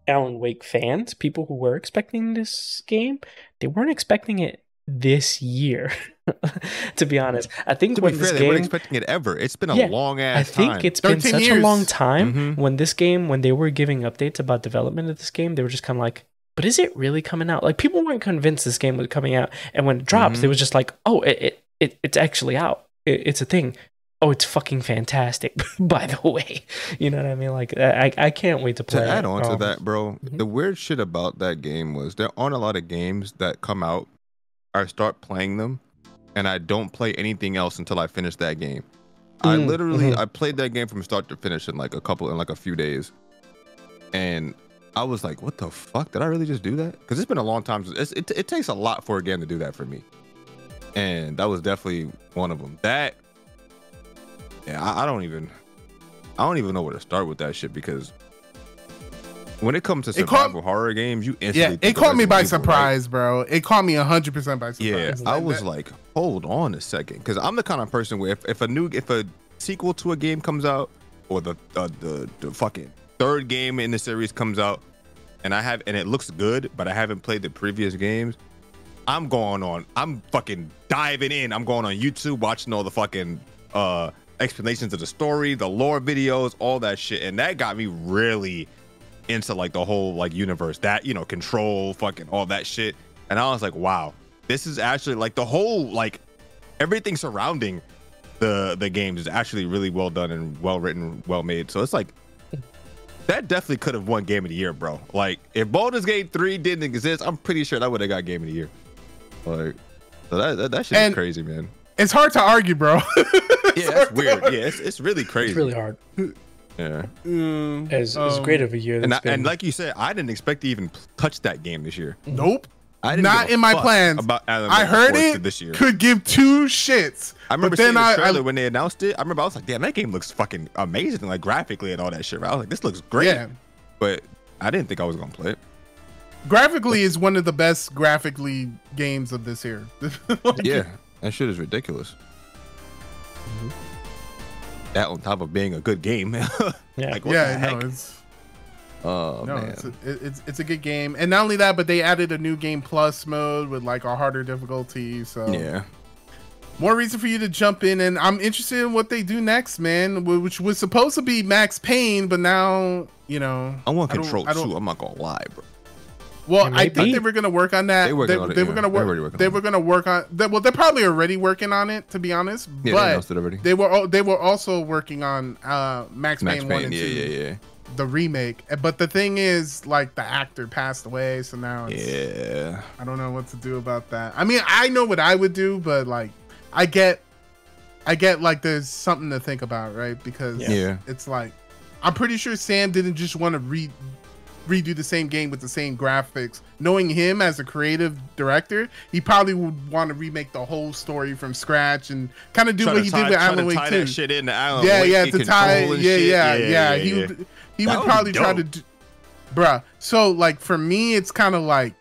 Alan Wake fans, people who were expecting this game, they weren't expecting it this year. [laughs] to be honest, I think To when be this fair, they weren't expecting it ever. It's been a Yeah, long ass. I think time. it's been 13 such a long time. Mhm. When this game, when they were giving updates about development of this game, they were just kind of like, "But is it really coming out?" Like people weren't convinced this game was coming out, and when it drops, Mhm. it was just like, "Oh, it, it, it it's actually out. It, it's a thing." Oh, it's fucking fantastic. [laughs] By the way, you know what I mean? Like, I I can't wait to play. to add it. on to Um, that, bro, Mhm. the weird shit about that game was there aren't a lot of games that come out. I start playing them, and I don't play anything else until I finish that game. I Mm, literally mhm. I played that game from start to finish in like a couple in like a few days, and I was like, "What the fuck? Did I really just do that?" Because it's been a long time. Since, it's, it it takes a lot for a game to do that for me, and that was definitely one of them. That yeah, I, I don't even I don't even know where to start with that shit because when it comes to It caught- survival horror games, you instantly Yeah, it caught me by Evil, right? surprise, bro. It caught me 100% by surprise. Yeah, That- I was that- like, hold on a second, because I'm the kind of person where if, if a new if a sequel to a game comes out or the uh, the the fucking third game in the series comes out, and I have and it looks good, but I haven't played the previous games, I'm going on. I'm fucking diving in. I'm going on YouTube, watching all the fucking uh explanations of the story, the lore videos, all that shit, and that got me really into like the whole like universe. That you know control fucking all that shit. And i was like wow this is actually like the whole like everything surrounding the the games is actually really well done and well written well made. So it's like that definitely could have won game of the year bro. Like if Baldur's Gate 3 didn't exist i'm pretty sure that would have got game of the year. Like so that that, that shit And- is crazy man It's hard to argue, bro. [laughs] yeah that's weird yeah it's, it's really crazy It's really hard. yeah Mm, As, as um, great of a year. and, I, and like you said i didn't expect to even touch that game this year Nope. I didn't not in my plans. About Alan I heard it this year. could give two shits. I remember but then the I, trailer I when they announced it. I remember I was like, damn, that game looks fucking amazing, like graphically and all that shit. I was like, this looks great. yeah, But I didn't think I was gonna play it. graphically is one of the best graphically games of this year. [laughs] Like, that shit is ridiculous. Mm-hmm. That on top of being a good game. [laughs] Yeah. like, what yeah, the no, heck? it's oh no, man. it's a, it- it's it's a good game, and not only that, but they added a new game plus mode with like a harder difficulty. So yeah. more reason for you to jump in, and I'm interested in what they do next, man. Which was supposed to be Max Payne, but now you know I want I don't- control I don't- too. I'm not gonna lie, bro. Well, It I think they were gonna work on that. They They, working they, on it, were gonna They're work. They were gonna work on. They, well, they're probably already working on it, to be honest. Yeah, they but announced it already. they were al- they were also working on uh, Max, Max Payne one and yeah, two, yeah, yeah. the remake. Uh, But the thing is, like the actor passed away, so now it's, Yeah. I don't know what to do about that. I mean, I know what I would do, but like, I get, I get like there's something to think about, right? Because Yeah. Yeah. it's like, I'm pretty sure Sam didn't just want to re redo the same game with the same graphics. Knowing him as a creative director, he probably would want to remake the whole story from scratch and kind of do what he tie- did with Alan Wake tie 2. that shit into Alan yeah, Wake yeah, to tie, control and yeah, yeah, yeah, He would, he would probably try to, do, bruh. So like for me, it's kind of like,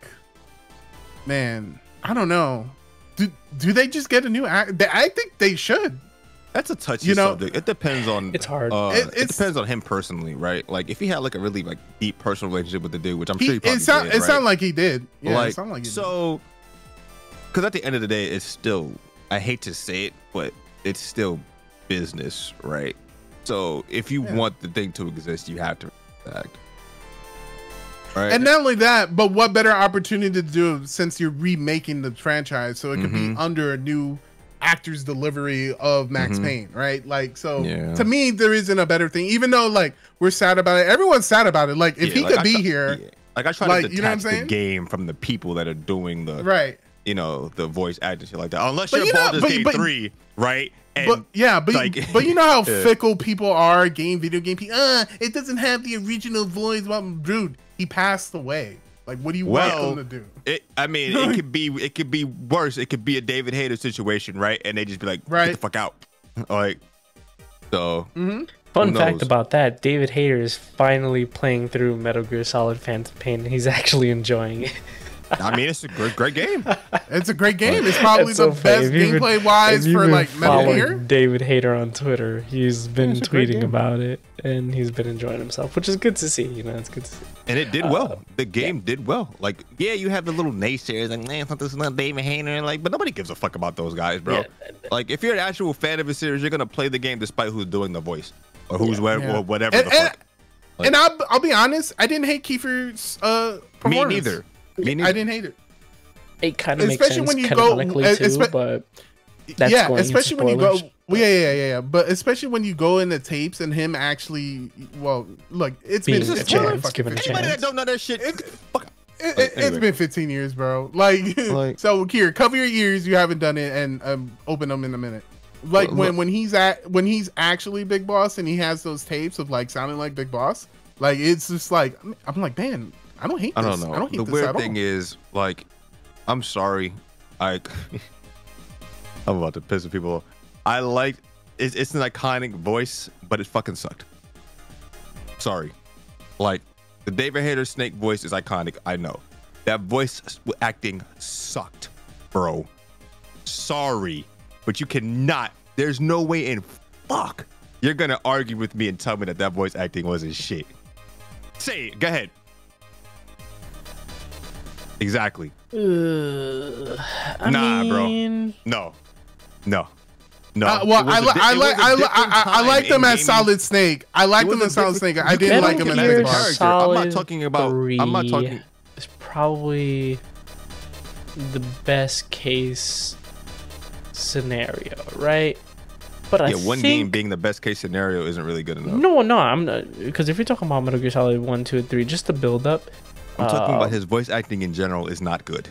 man, I don't know. Do do they just get a new act? I think they should. That's a touchy You know- subject. It depends on. It's hard. Uh, It- it, depends on him personally, right? Like if he had like a really like deep personal relationship with the dude, which I'm He, sure he probably it sound, did, it right? sounded like he did. Yeah, like it sounded like he so. Because at the end of the day, it's still. I hate to say it, but it's still business, right? So if you Yeah. want the thing to exist, you have to act. Right. And not only that, but what better opportunity to do since you're remaking the franchise so it could Mhm. be under a new actor's delivery of Max Mhm. Payne, right? Like, so Yeah. to me, there isn't a better thing. Even though, like, we're sad about it, everyone's sad about it. Like, if Yeah, he like, could I be try- here, yeah. like I try like, to you know what I'm detach the game from the people that are doing the right? you know, the voice acting shit like that. Unless But you're you know- Baldur's but- Gate but- 3, right? And but yeah, but like- but you know how [laughs] fickle people are. Game, video game people. Uh, it doesn't have the original voice. Well, dude, he passed away. Like, what do you Well, want him to do? it, I mean, it could be it could be worse. It could be a David Hayter situation, right? And they just be like, Right. get the fuck out. [laughs] like, so mm-hmm. Fun fact about that: David Hayter is finally playing through Metal Gear Solid Phantom Pain. and He's actually enjoying it. [laughs] I mean, it's a great, great game. It's a great game. It's [laughs] probably It's the so funny. best If you've been- gameplay wise for like Metal Gear. David Hayter on Twitter. He's been it's tweeting about it, and he's been enjoying himself, which is good to see. You know, it's good to see. And it did Uh, well. The game did well. Like, yeah, you have the little naysayers and like, man, this is not David Hayter. Like, but nobody gives a fuck about those guys, bro. Yeah. Like, if you're an actual fan of a series, you're gonna play the game despite who's doing the voice or who's where, Yeah. or whatever And, the and, fuck. Like- and I'll, I'll be honest, I didn't hate Kiefer's uh, performance. Me neither. I didn't hate it. It kind of makes sense when you go- canonically uh, too, espe- but that's yeah, going especially when you go. Well, yeah, yeah, yeah, yeah. But especially when you go in the tapes and him actually. Well, look, it's Being been a it's been chance, fucking given a 15 Anybody chance. that don't know that shit, fuck. It, Like, it, has anyway. been 15 years, bro. Like, Like- [laughs] so here, cover your ears. You haven't done it, and um, open them in a minute. Like Well, when when he's at when he's actually Big Boss and he has those tapes of like sounding like Big Boss. Like it's just like I'm like, man, I don't hate. I don't know. I don't hate the weird thing all. is, like, I'm sorry. I [laughs] I'm about to piss people off. I like it's, it's an iconic voice, but it fucking sucked. Sorry. Like the David Hayter Snake voice is iconic. I know. That voice acting sucked, bro. Sorry, but you cannot. There's no way in fuck you're gonna argue with me and tell me that that voice acting wasn't shit. Say it. Go ahead. Exactly. Ugh, I Nah, bro. No. No. No. Uh, well, It was I, a li- di- I it like was a I, li- I, I, I like them as. Solid Snake. I like them as Solid different- Snake. I didn't like them as it Big as Boss. character. I'm not talking about- I'm not talking- It's probably the best case scenario, right? But I Yeah, one think, game being the best case scenario isn't really good enough. No, no, I'm not because if you're talking about Metal Gear Solid one, two, and three, just the build up. I'm talking uh, about his voice acting in general is not good.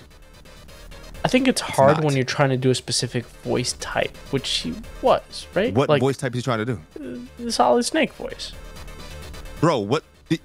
I think it's hard not. when you're trying to do a specific voice type, which he was, right? What like voice type he's trying to do? the Solid Snake voice. Bro, what? the-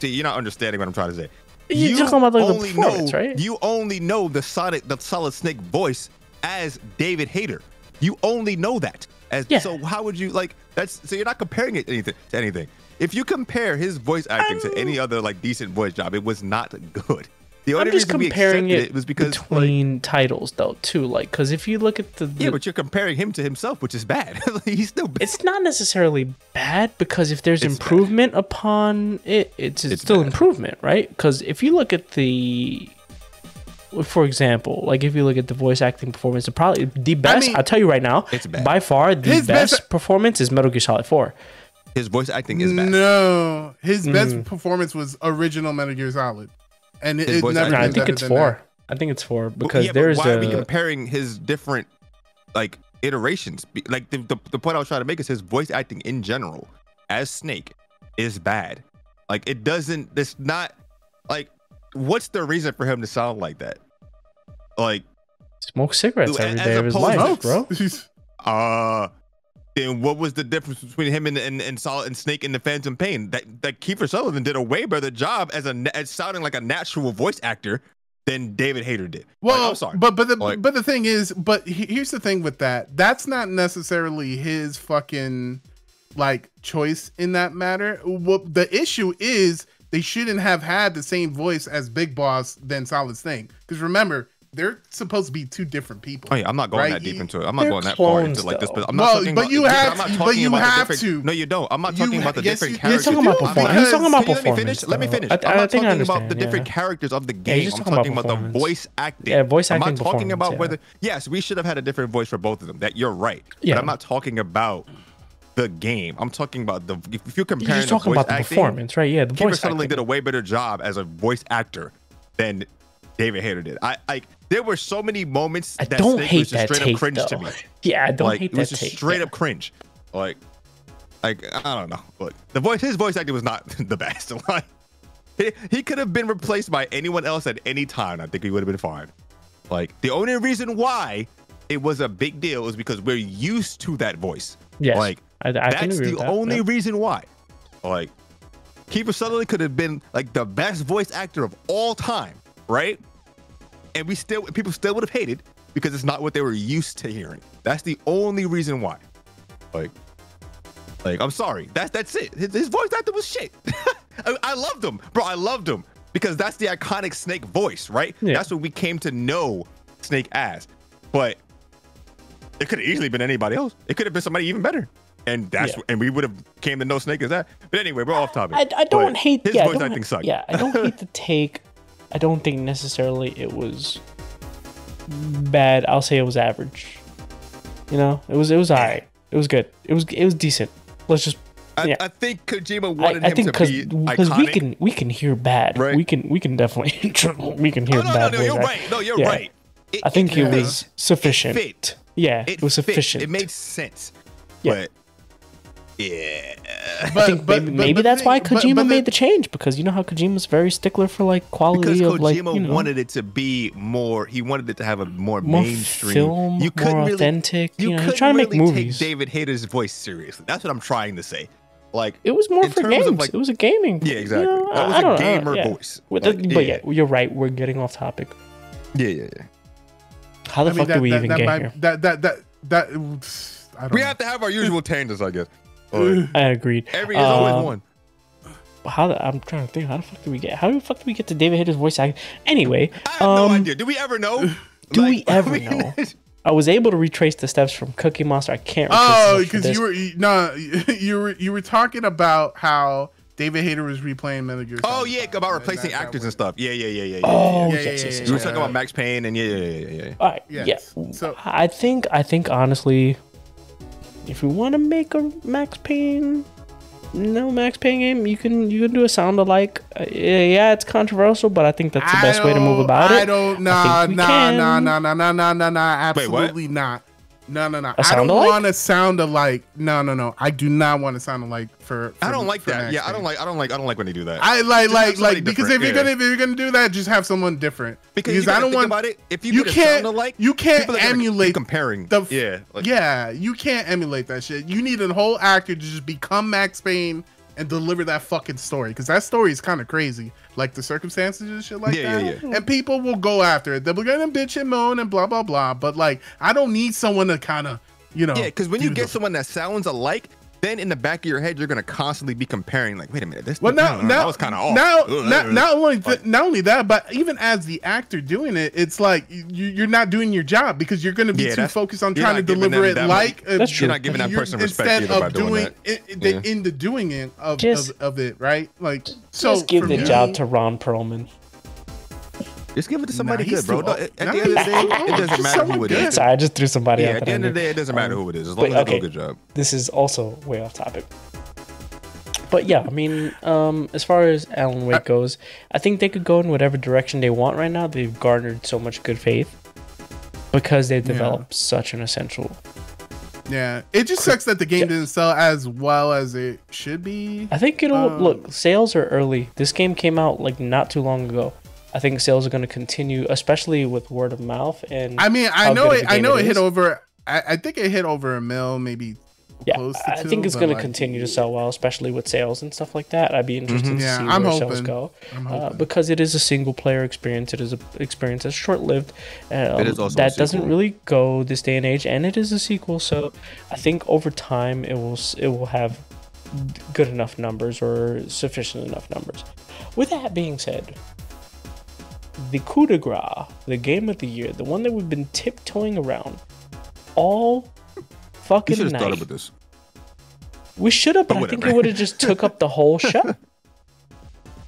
See, you're not understanding what I'm trying to say. You're talking about, like, the only know right? you only know the Sonic the Solid Snake voice as David Hayter. You only know that. As Yeah. so how would you like that's so you're not comparing it anything to anything. If you compare his voice acting to any other like decent voice job, it was not good. The only I'm just reason comparing it, it was because like, between titles though too. Like, because if you look at the, the yeah, but you're comparing him to himself, which is bad. [laughs] He's still bad. it's not necessarily bad because if there's It's bad. improvement upon it, it's, it's, It's still bad. improvement, right? Because if you look at the, for example, like if you look at the voice acting performance, the probably the best. mean, I'll tell you right now, it's bad. by far the best, best- performance is Metal Gear Solid Four. His voice acting is bad. No, his Mm. best performance was original Metal Gear Solid, and it, it never I think it's four. that. I think it's four Well, because yeah, but there's why are we comparing his different like iterations? Like the, the the point I was trying to make is his voice acting in general as Snake is bad. Like it doesn't. It's not like what's the reason for him to sound like that? Like smoke cigarettes every day of his life, to- bro. [laughs] [laughs] uh then what was the difference between him and and, and Solid and Snake in the Phantom Pain? That that Kiefer Sutherland did a way better job as a as sounding like a natural voice actor than David Hayter did. Like, Well, I'm sorry. but but the Like- but the thing is, but he- here's the thing with that. That's not necessarily his fucking like choice in that matter. What the issue is, they shouldn't have had the same voice as Big Boss than Solid Snake. Because remember, they're supposed to be two different people. Oh yeah, I'm not going Right, that deep you- into it. I'm not they're going that far into clones, like this, but I'm not Well, talking but about. you yeah, have I'm not to- but you about the have different- to. No, you don't. I'm not talking ha- about the yes, different you- characters. you're talking about performance. He's talking about Can you let me finish? Let me finish. I- I'm I not think I talking about the different yeah. characters of the game. just I'm talking about talking about the voice acting. Yeah, voice acting. I'm not talking about performance, whether. Yes, we should have had a different voice for both of them. That you're right. Yeah. But I'm not talking about the game. I'm talking about the. If you're comparing You're just talking about the performance, right? Yeah, the Kiefer voice Sutherland did a way better job as a voice actor than David Hayter did. I like there were so many moments I that don't hate was just that straight take up cringe though. to me. [laughs] Yeah, I don't like hate it was that just take. straight yeah. up cringe. Like like I don't know. But the voice his voice acting was not [laughs] the best. [laughs] Like he, he could have been replaced by anyone else at any time. I think he would have been fine. Like the only reason why it was a big deal is because we're used to that voice. Yes, Like I, I that's the that. only yeah. reason why. Like, Kiefer Sutherland could have been like the best voice actor of all time, right? And we still, people still would have hated because it's not what they were used to hearing. That's the only reason why. Like, like I'm sorry. That's that's it. His, his voice actor was shit. [laughs] I, I loved him, bro. I loved him because that's the iconic Snake voice, right? Yeah. That's what we came to know Snake as. But it could have easily been anybody else. It could have been somebody even better. And that's Yeah. and we would have came to know Snake as that. But anyway, we're off topic. I, I don't But hate his yeah, I voice don't- acting sucked. Yeah, I don't hate [laughs] the take. I don't think necessarily it was bad. I'll say it was average. You know, it was it was alright. It was good. It was it was decent. Let's just I, yeah. I think Kojima wanted I him think to because be because iconic. we can we can hear bad. Right. We can we can definitely [laughs] we can hear oh, no, no, bad. no, voice you're right. No, you're Yeah. right. It- I think it, Yeah. was sufficient. fit. Yeah, It, it, was fit. sufficient. It made sense. Yeah. But yeah. But, I think but- maybe, but- maybe but that's why thing- but- Kojima but made the change because you know how Kojima's very stickler for like quality Because of like Kojima you know, wanted it to be more. He wanted it to have a more, more mainstream. film, you couldn't more really, authentic. You, know, couldn't trying to make really movies. Take David Hayter's voice seriously. That's what I'm trying to say. Like It was more for games. like- it was a gaming. Yeah, you exactly. know, That was I- I a don't know, gamer yeah. voice. With Like, the- but yeah. yeah, you're right. We're getting off topic. yeah, yeah, yeah. How the I mean, fuck that, do we that, even that, get might- here? that that that that We have to have our usual [laughs] tangents, I guess. Like, I agreed. every there's always Uh, one. How the, I'm trying to think. How the fuck do we get? How the fuck do we get to David Hayter's voice acting? Anyway, I have um, no idea. Do we ever know? [laughs] do Like, we ever I [laughs] mean, know? I was able to retrace the steps from Cookie Monster. I can't. Oh, the steps for because you were no, [laughs] you were you were talking about how David Hayter was replaying Metal Gear. Oh yeah, about replacing that- that actors was- and stuff. Yeah, yeah, yeah, yeah. yeah, Oh yeah. Yeah, yes, yeah, yes, yeah, yes, You were talking about Max Payne and yeah, yeah, yeah, yeah, yeah. All right. Yes. Yeah. So- I think I think honestly, if we want to make a Max Payne, no Max Payne game, you can you can do a sound alike. Uh, yeah, it's controversial, but I think that's the best way to move don't- about it. I don't. Nah, think we nah, can. nah, nah, nah, nah, nah, nah, nah. Wait. Absolutely not. No, no, no. A I sound don't want to sound alike. No, no, no. I do not want to sound alike for. I don't like that. Yeah, I don't like. I don't like. I don't like when they do that. I like Just like like because if different, you're gonna if you're gonna do that, just have someone different. because you I gotta don't think want about it. If you, you can't- sound alike, you can't people are gonna emulate comparing. the f- yeah, like, yeah, you can't emulate that shit. You need a whole actor to just become Max Payne and deliver that fucking story because that story is kind of crazy, like the circumstances and shit like Yeah, that. yeah, And people will go after it. They'll be gonna bitch and moan and blah blah blah. But like, I don't need someone to kind of, you know, Yeah, because when you get someone that sounds alike, then in the back of your head, you're gonna constantly be comparing. Like, wait a minute, this Well, now, that was kind of off. Now, Ugh, not, not only th- Like- not only that, but even as the actor doing it, it's like you, you're not doing your job because you're going to be Yeah, too focused on trying to not deliver it that much- like uh, You're not giving that you're- person respect instead either by of doing doing that. it, Yeah. the, in the doing it of, Just- of, of it, right? Like, so Just give the me- job to Ron Perlman. Just give it to somebody Nah, he's good, bro. No, old. At the end of the day, it doesn't matter who someone it good. is. Sorry, I just threw somebody Yeah, out at the end of the day, it doesn't matter who it is, as long Wait, as they do a good job. This is also way off topic. But yeah, I mean, um, as far as Alan Wake goes, I think they could go in whatever direction they want right now. They've garnered so much good faith because they've Yeah. developed such an essential. Yeah, it just sucks that the game Yeah. didn't sell as well as it should be. I think it'll Um, look. Sales are early. This game came out like not too long ago. I think sales are going to continue, especially with word of mouth. And I mean, I know it. I know it it hit over. I, I think it hit over a mil, maybe yeah, close to I two, think it's but, going to continue to sell well, especially with sales and stuff like that. I'd be interested to Yeah, see I'm where sales go. I'm uh, hoping. because it is a single player experience. It is an experience that's short lived. Um, It is also a that doesn't really go this day and age, and it is a sequel. So I think over time it will it will have good enough numbers or sufficient enough numbers. With that being said, the coup de grace, the game of the year, the one that we've been tiptoeing around all You fucking should have night. started with this. We should have, but But I think it would have just took up the whole [laughs] show.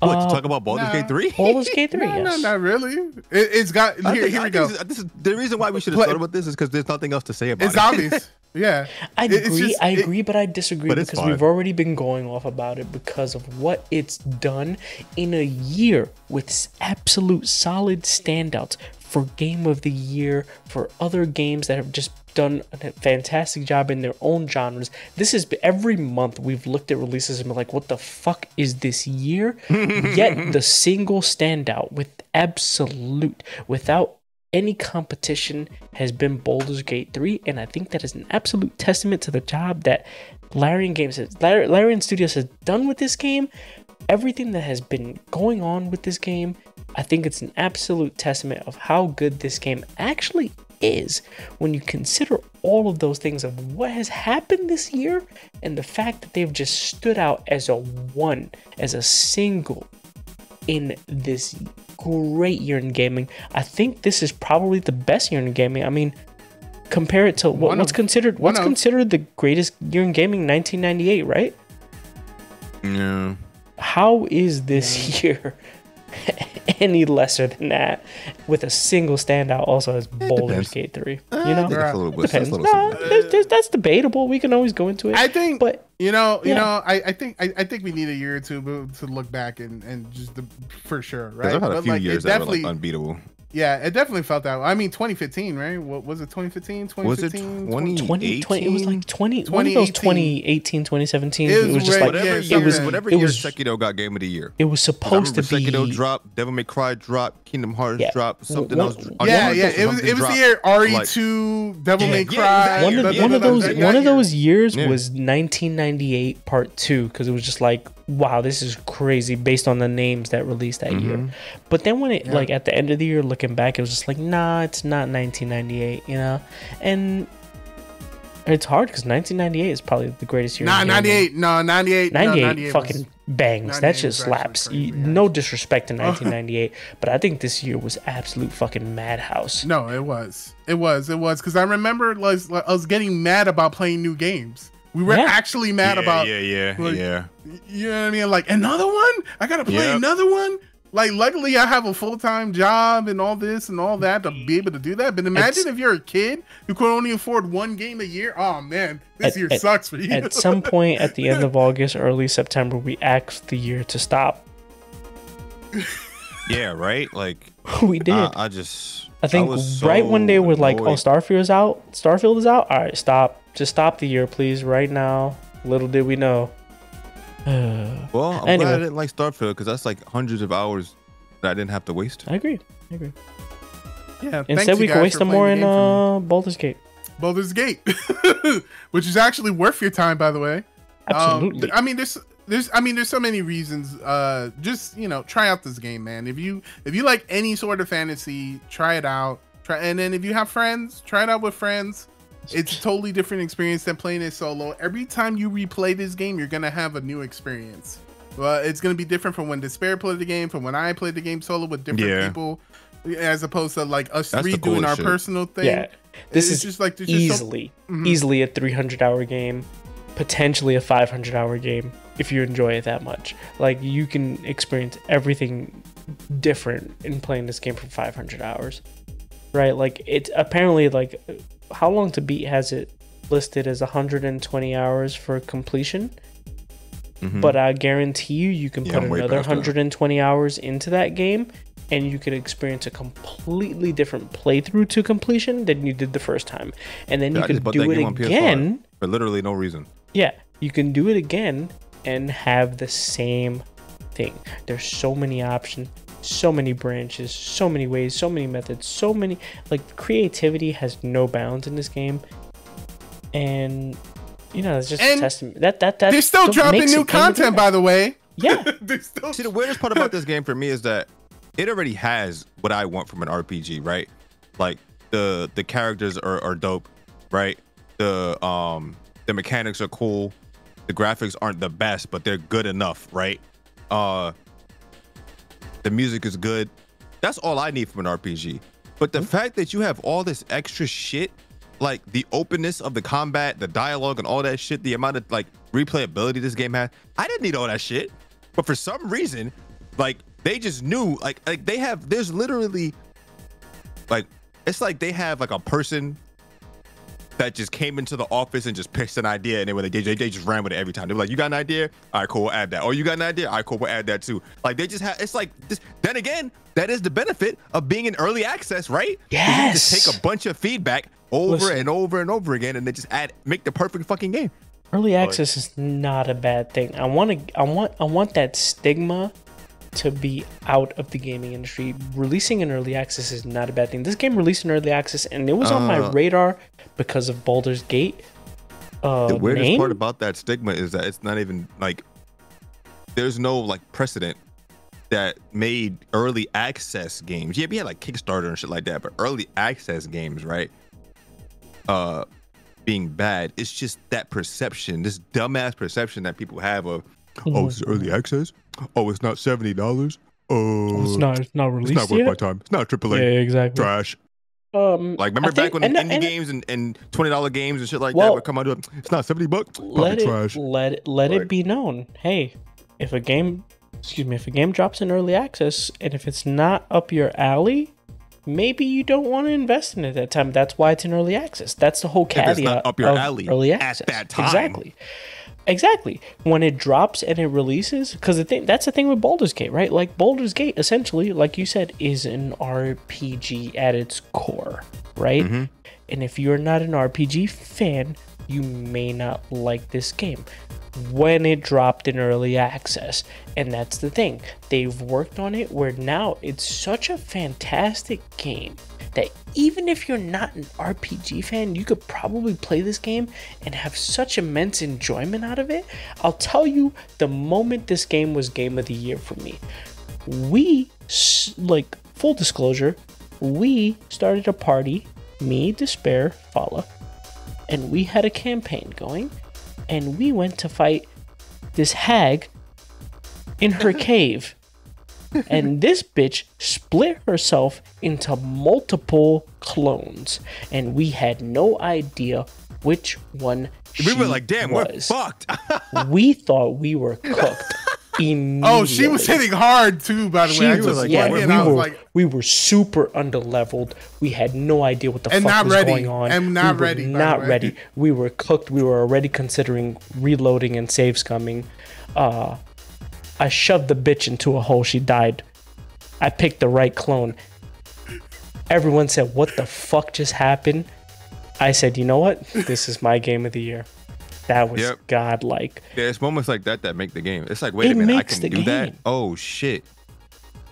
What, Uh, to talk about Baldur's nah. Gate 3? Baldur's Gate 3, [laughs] No, yes. no, not really. It, it's got here. think- Here we go. This, this is the reason why we should have Play- about this is because there's nothing else to say about It's it. obvious. [laughs] Yeah, I It- agree. just- I it- agree, but I disagree But because we've already been going off about it because of what it's done in a year with absolute solid standouts for game of the year for other games that have just done a fantastic job in their own genres. This is every month we've looked at releases and been like, "What the fuck is this year?" [laughs] Yet the single standout with absolute without any competition has been Baldur's Gate 3, and I think that is an absolute testament to the job that Larian Games has, Lar- Larian Studios has done with this game. Everything that has been going on with this game, I think it's an absolute testament of how good this game actually is when you consider all of those things of what has happened this year and the fact that they've just stood out as a one, as a single in this great year in gaming. I think this is probably the best year in gaming. I mean, compare it to what, what's of- considered what's of. considered the greatest year in gaming, 1998, right? Yeah. How is this year [laughs] any lesser than that with a single standout also as Baldur's depends. Gate 3? Uh, You know? think that's a little bit. That's Depends. a little No, subjective. there's, there's, that's debatable. We can always go into it. I think. but you know, you Yeah. know, I, I think I, I think we need a year or two to look back and and just the, for sure, right? I've had a But, few like, it years that were like unbeatable. Yeah, it definitely felt that. way. I mean, 2015, right? What was it? 2015, Was it 2015, 20? 2020, it was like 20, one of those 2018. 2018, 2017. It It was was, just right- like, yeah, Whatever it year, was- whatever it year was- Sekiro got Game of the Year. it was supposed to be. Sekiro drop, Devil May Cry drop, Kingdom Hearts Yeah. drop, something One- else. one- Yeah, yeah. It was it was the year RE2, Devil Yeah, May yeah, Cry. one of, da- one of those one of those years was 1998 part 2 because it was just like wow this is crazy based on the names that released that year Mhm. but then when it Yeah. like at the end of the year looking back it was just like nah it's not 1998 you know and it's hard because 1998 is probably the greatest year Nah, 98. No, 98. no, 98, 98 fucking was- bangs. 98 That just slaps. crazy, yeah. No disrespect to [laughs] 1998, but I think this year was absolute fucking madhouse. No, it was. It was. It was because I remember like, I was getting mad about playing new games. We were Yeah. actually mad yeah, about. Yeah, yeah, like, yeah. You know what I mean? Like another one. I gotta play Yep. another one. Like, luckily, I have a full time job and all this and all that to be able to do that. But imagine It's- if you're a kid who could only afford one game a year. Oh man, this At- year at- sucks for you. At some [laughs] point at the end of August, early September, we asked the year to stop. [laughs] Yeah, right? Like, [laughs] we did. I, I just. I think was right so when they were like, "Oh. Starfield is out. Starfield is out. All right, stop. Just stop the year, please, right now." Little did we know. [sighs] Well, I'm Anyway. glad I didn't like Starfield because that's like hundreds of hours that I didn't have to waste. I agree. I agree. yeah, Instead, we can waste for them more the in game for me. uh, Baldur's Gate. Baldur's Gate, [laughs] which is actually worth your time, by the way. Um, Absolutely. I mean, there's there's I mean there's so many reasons. Uh just, you know, try out this game, man. If you if you like any sort of fantasy, try it out. Try and then if you have friends, try it out with friends. It's a totally different experience than playing it solo. Every time you replay this game, you're gonna have a new experience. Well, it's gonna be different from when Despair played the game, from when I played the game solo with different Yeah. people, as opposed to like us That's three doing our shit. personal thing. Yeah, this It's is just like there's just so- easily, Mhm. easily a 300 hour game, potentially a 500 hour game if you enjoy it that much. Like you can experience everything different in playing this game for 500 hours, right? Like it's apparently like how long to beat has it listed as 120 hours for completion. Mhm. But I guarantee you, you can Yeah, put I'm another past that. 120 hours into that game, and you could experience a completely different playthrough to completion than you did the first time. And then Yeah, you could do it on PS5. again. for literally no reason. Yeah, you can do it again and have the same thing. There's so many options, so many branches, so many ways, so many methods, so many like creativity has no bounds in this game. And you know, it's just And a testament. That that that They're still dropping new it game of the content, by the way. Yeah. [laughs] Still See, the weirdest part about this game for me is that it already has what I want from an RPG, right? Like the the characters are, are dope, right? The um the mechanics are cool. The graphics aren't the best, but they're good enough, right? Uh the music is good. That's all I need from an RPG. But the hmm? fact that you have all this extra shit, like the openness of the combat, the dialogue, and all that shit, the amount of like replayability this game has, I didn't need all that shit. But for some reason, like they just knew, like like they have. There's literally, like it's like they have like a person that just came into the office and just pitched an idea, and they were like, they, they, they just ran with it every time. They were like, "You got an idea? All right, cool, we'll add that." Oh, you got an idea? All right, cool, we'll add that too. Like they just have. It's like this. Then again, that is the benefit of being in early access, right? 'Cause You just Yes. take a bunch of feedback over Listen. and over and over again, and then just add, make the perfect fucking game. Early access is not a bad thing. I want to I want I want that stigma to be out of the gaming industry. Releasing in early access is not a bad thing. This game released in early access and it was on my Uh, radar because of Baldur's Gate. Uh, the weirdest name? part about that stigma is that it's not even like there's no like precedent that made early access games. Yeah, we had like Kickstarter and shit like that, but early access games, right? Uh being bad. It's just that perception, this dumbass perception that people have of oh, it's early access? Oh, it's not seventy dollars. Oh, it's not it's not it's not worth yet. my time. It's not AAA. yeah, exactly. Trash. Um, Like remember I back think- when and- indie and- games and, and twenty dollar games and shit like that Well, would come out. to it, It's not seventy bucks. Let it trash. let it let Like- it be known. Hey, if a game, excuse me, if a game drops in early access and if it's not up your alley, maybe you don't want to invest in it at that time. That's why it's in early access. That's the whole If it's caveat not up your of alley early at access. that time. Exactly. Exactly. When it drops and it releases, because the thing that's the thing with Baldur's Gate, right? Like Baldur's Gate, essentially, like you said, is an RPG at its core, right? Mm-hmm. And if you're not an RPG fan, you may not like this game when it dropped in early access. And that's the thing. They've worked on it where now it's such a fantastic game that even if you're not an RPG fan, you could probably play this game and have such immense enjoyment out of it. I'll tell you, the moment this game was game of the year for me, we, like, full disclosure, we started a party, me, Despair, Fala, and we had a campaign going, and we went to fight this hag in her [laughs] cave. And this bitch split herself into multiple clones, and we had no idea which one We were like, damn, we're was. fucked. [laughs] we thought we were cooked. Oh, she was hitting hard too. By the She way, I was, like, yeah, we I was were, like, we were super underleveled. We had no idea what the fuck was ready. going on. And not we were ready, Not ready. We were cooked. We were already considering reloading and saves coming. Uh, I shoved the bitch into a hole. She died. I picked the right clone. Everyone said, "What the fuck just happened?" I said, "You know what? This is my game of the year." That was Yep. godlike. There's moments like that that make the game. It's like, wait It a minute, I can do that. Oh shit!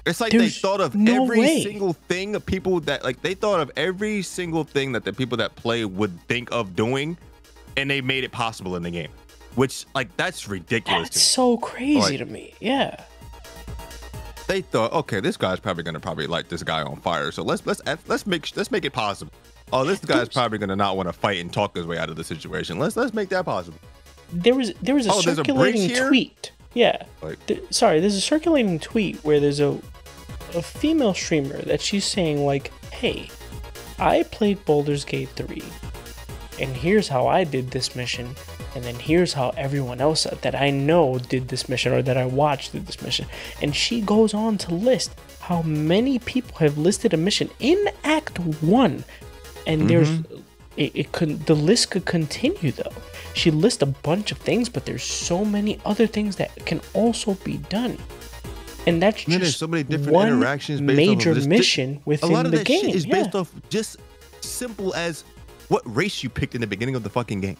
It's like There's they thought of no every way. single thing of people that like they thought of every single thing that the people that play would think of doing, and they made it possible in the game. Which like that's ridiculous. That's so crazy Like- to me. Yeah. They thought, okay, this guy's probably gonna probably light this guy on fire, so let's let's let's make let's make it possible. Oh, this guy's probably gonna not want to fight and talk his way out of the situation. Let's let's make that possible. There was there was a Oh, there's a circulating tweet. Yeah. Like- Th- sorry, there's a circulating tweet where there's a a female streamer that she's saying like, "Hey, I played Baldur's Gate 3 and here's how I did this mission and then here's how everyone else that I know did this mission or that I watched did this mission." And she goes on to list how many people have listed a mission in Act 1 and there's mm-hmm. it, it could the list could continue though she lists a bunch of things but there's so many other things that can also be done and that's just so many different one interactions based off of major this. Thi- A within lot of the that game shit is yeah. based off just simple as what race you picked in the beginning of the fucking game.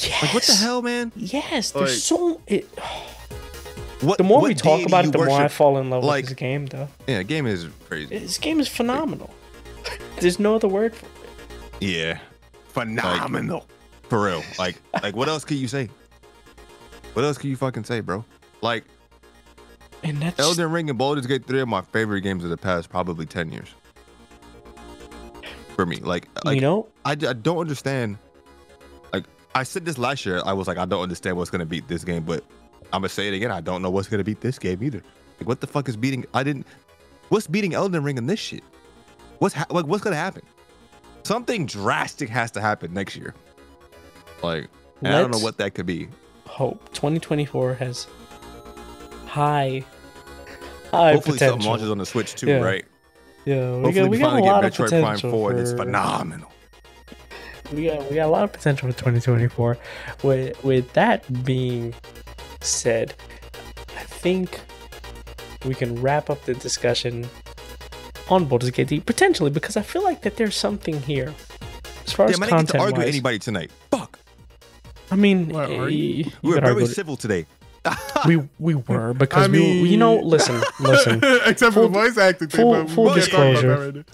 Yes. Like what the hell, man? yes there's Like- so it, What the more what we talk about it the more i fall in love like- with this game though Yeah, game is crazy. this game is phenomenal there's no other word for it Yeah. Phenomenal. For real. Like like what else can you say? What else can you fucking say, bro? Like and that's Elden Ring and Baldur's Gate 3 are my favorite games of the past probably 10 years. For me. Like like you know I, I don't understand. I said this last year, I was like, I don't understand what's gonna beat this game, but I'm gonna say it again. I don't know what's gonna beat this game either. Like, what the fuck is beating? I didn't. What's beating Elden Ring in this shit? What's ha- like what's gonna happen? Something drastic has to happen next year. Like I don't know what that could be. hope 2024 has high high Hopefully, something launches on the Switch too, Yeah. right? Yeah, we Hopefully, got, we, we got a finally lot get of Metroid Prime potential 4 and it's phenomenal. We got we got a lot of potential for 2024. With with that being said, I think we can wrap up the discussion on Baldur's Gate D, potentially because I feel like that there's something here as far as Damn, I didn't get to content argue with anybody tonight. Fuck. I mean, What, are eh, you? you We were could very argue- civil today. [laughs] we we were because I we, you know listen [laughs] listen Except for Full- the voice acting full- but full can't talk about that disclosure. right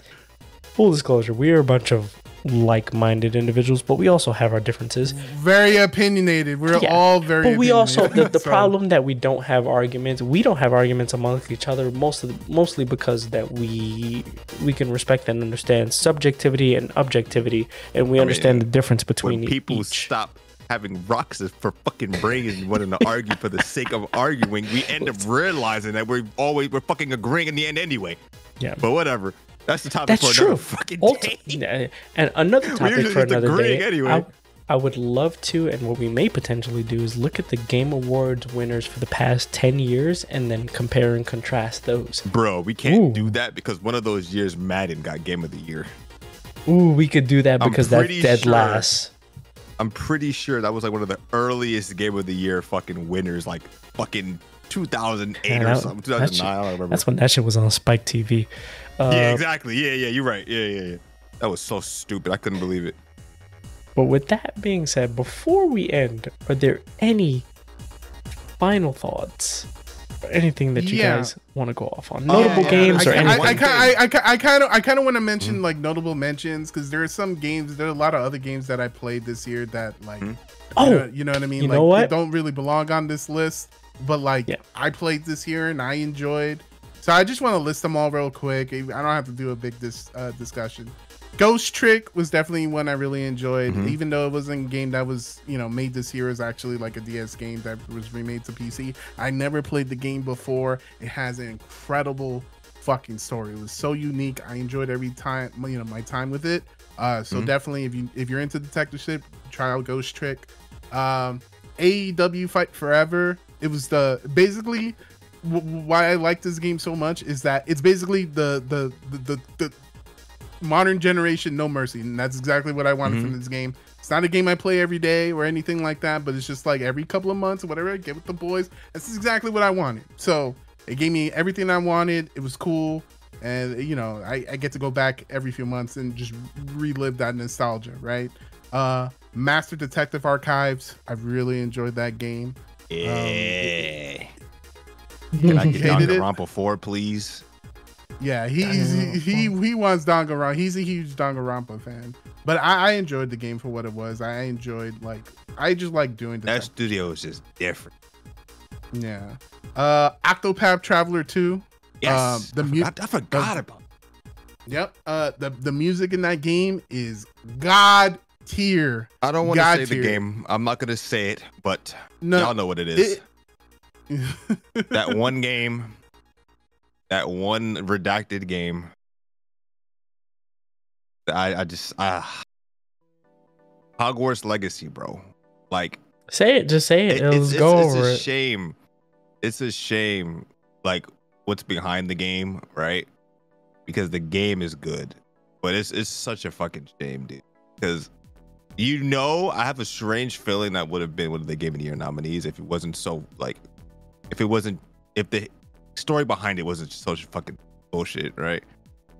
full disclosure we are a bunch of like-minded individuals but we also have our differences Very opinionated. We're Yeah, all very. but we also the, the [laughs] so- problem that we don't have arguments we don't have arguments amongst each other most of the, mostly because that we we can respect and understand subjectivity and objectivity and we I understand mean, the difference between when people each stop having rocks for fucking brains and wanting to argue for the sake of arguing, we end up [laughs] realizing that we're always we're fucking agreeing in the end anyway. yeah But whatever. That's the topic that's for true fucking day. [laughs] and another [laughs] topic for another day anyway. I, I would love to and what we may potentially do is look at the game awards winners for the past 10 years and then compare and contrast those Bro, we can't Ooh. do that because one of those years Madden got game of the year. Ooh, we could do that because that's dead sure- last. I'm pretty sure that was like one of the earliest game of the year fucking winners, like fucking 2008 Man, or something, that 2009. I don't remember. That's when that shit was on Spike TV. Uh, yeah, exactly. Yeah, yeah, you're right. Yeah, yeah, yeah. That was so stupid. I couldn't believe it. But with that being said, before we end, are there any final thoughts or anything that you Yeah. guys want to go off on? Notable yeah, games I or can- anything? I, thing. I, I, I, I kind of I kind of want to mention like notable mentions because there are some games there are a lot of other games that I played this year that like Hmm. oh, you, know, you know what I mean you like know they don't really belong on this list but like Yeah. I played this year and I enjoyed so I just want to list them all real quick I don't have to do a big dis, uh, discussion Ghost Trick was definitely one I really enjoyed, Mhm. even though it wasn't a game that was, you know, made this year. Is actually like a DS game that was remade to PC. I never played the game before. It has an incredible fucking story. It was so unique. I enjoyed every time, you know, my time with it. Uh, so Mhm. definitely, if you if you're into detective try out Ghost Trick. Um, AEW Fight Forever. It was the basically why I like this game so much is that it's basically the the the the, the modern generation no mercy and that's exactly what i wanted from this game. It's not a game i play every day or anything like that but it's just like every couple of months or whatever i get with the boys. This is exactly what i wanted. So it gave me everything i wanted. It was cool. And you know i, I get to go back every few months and just relive that nostalgia right? Uh master detective archives i really enjoyed that game. Yeah. Can I get [laughs] hated it? Danganronpa 4, please? Yeah, he's he he, he wants Danganronpa. He's a huge Danganronpa fan. But I, I enjoyed the game for what it was. I enjoyed like I just like doing the That type- studio is just different. yeah. Uh Octopath Traveler 2. Yes, the I mu- forgot, I forgot the- about. Yep. Uh the the music in that game is god tier. I don't want to say tier. the game. I'm not gonna say it, but No. y'all know what it is. it- [laughs] that one game, that one redacted game. I I just ah. Hogwarts Legacy, bro. Like Say it. Just say it. it- it's, it's, go it's over a it. shame. It's a shame, like what's behind the game, right? Because the game is good, but it's it's such a fucking shame, dude. Because you know, I have a strange feeling that would have been one of the Game of the Year nominees if it wasn't so like, if it wasn't if the story behind it wasn't such fucking bullshit, right?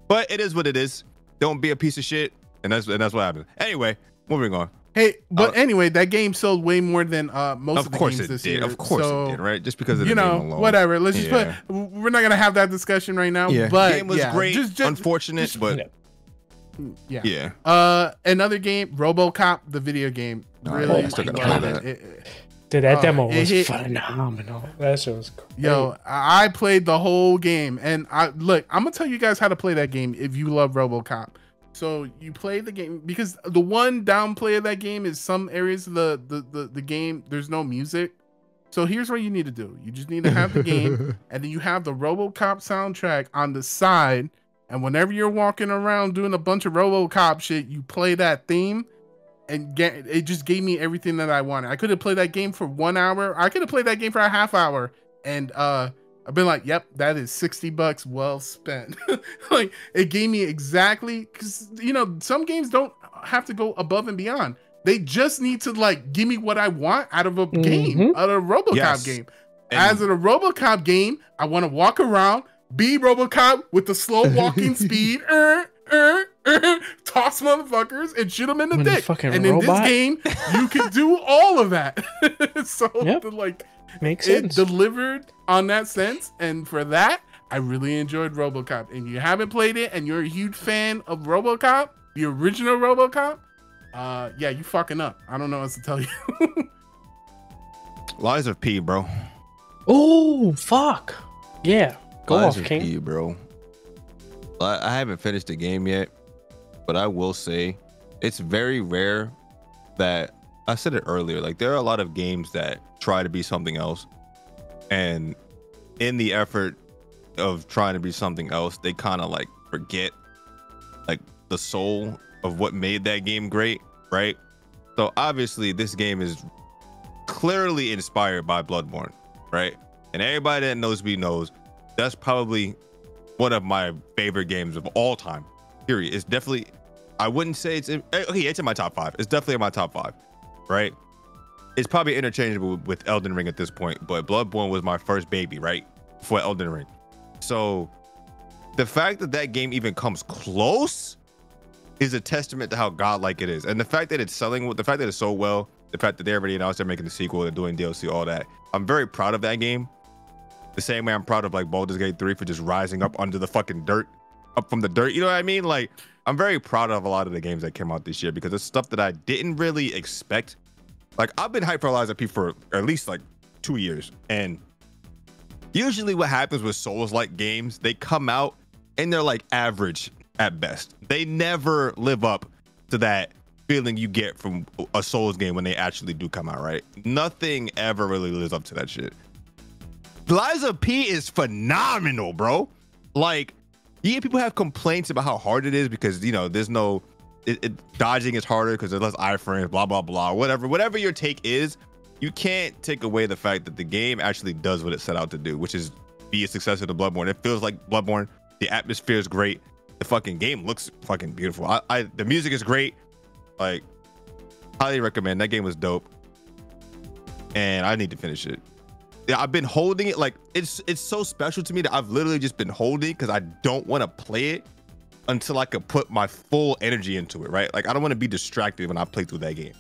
But it is what it is. Don't be a piece of shit, and that's and that's what happened. Anyway, moving on. hey, but Uh, anyway, that game sold way more than uh most of, of the course games it this did. year. Of course So, it did, right? Just because of You the know, name alone. whatever. Let's just Yeah. put we're not gonna have that discussion right now. Yeah, But game was yeah, great. Just, just unfortunate, just- but yeah. yeah. Uh, another game, RoboCop, the video game. Oh, Really, yeah, I still gotta loved play that. It- it- Dude, that uh, demo was hit- phenomenal. That shit was great. Yo, I I played the whole game, and I look. I'm gonna tell you guys how to play that game if you love RoboCop. So you play the game because the one downplay of that game is some areas of the the the, the game there's no music. So here's what you need to do: you just need to have the game, [laughs] and then you have the RoboCop soundtrack on the side. And whenever you're walking around doing a bunch of RoboCop shit, you play that theme, and get it just gave me everything that I wanted. I could have played that game for one hour. I could have played that game for a half hour, and uh, I've been like, "Yep, that is sixty bucks well spent." [laughs] like it gave me exactly because you know some games don't have to go above and beyond. They just need to like give me what I want out of a game, Mhm. out of a RoboCop Yes. game. And- As in a RoboCop game, I want to walk around, be RoboCop with the slow walking [laughs] speed, er, er, [laughs] toss motherfuckers and shoot them in the When dick. fucking And in this game, [laughs] you can do all of that. [laughs] so Yep. the, like Makes it sense. delivered on that sense, and for that, I really enjoyed RoboCop. And you haven't played it, and you're a huge fan of RoboCop, the original RoboCop, uh, yeah, you fucking up. I don't know what to tell you. Lies of P, bro. oh fuck. Yeah. Go Lies off, of King. P, bro. I, I haven't finished the game yet, but I will say it's very rare that I said it earlier. Like there are a lot of games that try to be something else, and in the effort of trying to be something else, they kind of like forget like the soul of what made that game great, right? So obviously, this game is clearly inspired by Bloodborne, right? And everybody that knows me knows that's probably one of my favorite games of all time. Period. It's definitely. I wouldn't say it's in, eh, okay. It's in my top five. It's definitely in my top five, right? It's probably interchangeable with Elden Ring at this point, but Bloodborne was my first baby, right? For Elden Ring. So the fact that that game even comes close is a testament to how godlike it is, and the fact that it's selling, the fact that it's so well, the fact that they already announced they're making the sequel, they're doing DLC, all that. I'm very proud of that game. The same way I'm proud of like Baldur's Gate 3 for just rising up under the fucking dirt, up from the dirt. You know what I mean? Like I'm very proud of a lot of the games that came out this year because it's stuff that I didn't really expect. Like I've been hyped for P for at least like two years, and usually what happens with Souls-like games, they come out and they're like average at best. They never live up to that feeling you get from a Souls game when they actually do come out, right? Nothing ever really lives up to that shit. Lies of P is phenomenal, bro. Like, yeah, people have complaints about how hard it is because you know there's no it, it, dodging is harder because there's less iframes, blah blah blah. Whatever, whatever your take is, you can't take away the fact that the game actually does what it set out to do, which is be a successor to Bloodborne. It feels like Bloodborne. The atmosphere is great. The fucking game looks fucking beautiful. I, I the music is great. Like, highly recommend. That game was dope, and I need to finish it. Yeah, I've been holding it like it's it's so special to me that I've literally just been holding because I don't want to play it until I could put my full energy into it, right? Like I don't want to be distracted when I play through that game.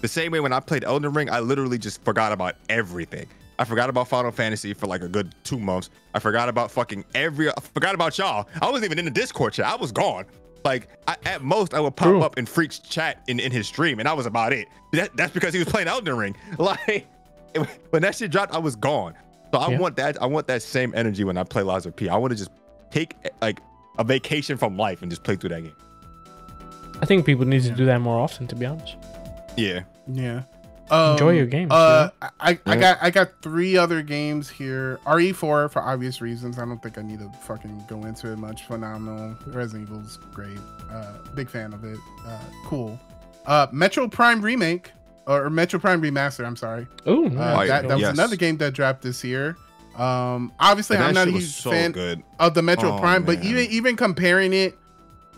The same way when I played Elden Ring, I literally just forgot about everything. I forgot about Final Fantasy for like a good two months. I forgot about fucking every. I forgot about y'all. I wasn't even in the Discord chat. I was gone. Like I, at most, I would pop True. up in Freak's chat in, in his stream, and that was about it. That, that's because he was playing Elden Ring. [laughs] Like [laughs] when that shit dropped, I was gone. So I Yeah. want that. I want that same energy when I play Lies of P. I want to just take like a vacation from life and just play through that game. I think people need to do that more often. To be honest. Yeah. Yeah. Enjoy Um, your games, Uh, I, I got I got three other games here. RE4 for obvious reasons. I don't think I need to fucking go into it much. Phenomenal. Resident Evil's great. Uh, big fan of it. Uh, cool. Uh, Metroid Prime remake or Metroid Prime remaster. I'm sorry. Oh, Uh, that, that was Yes. another game that dropped this year. Um, obviously, And I'm not a huge so fan good. of the Metroid Oh, Prime, but even even comparing it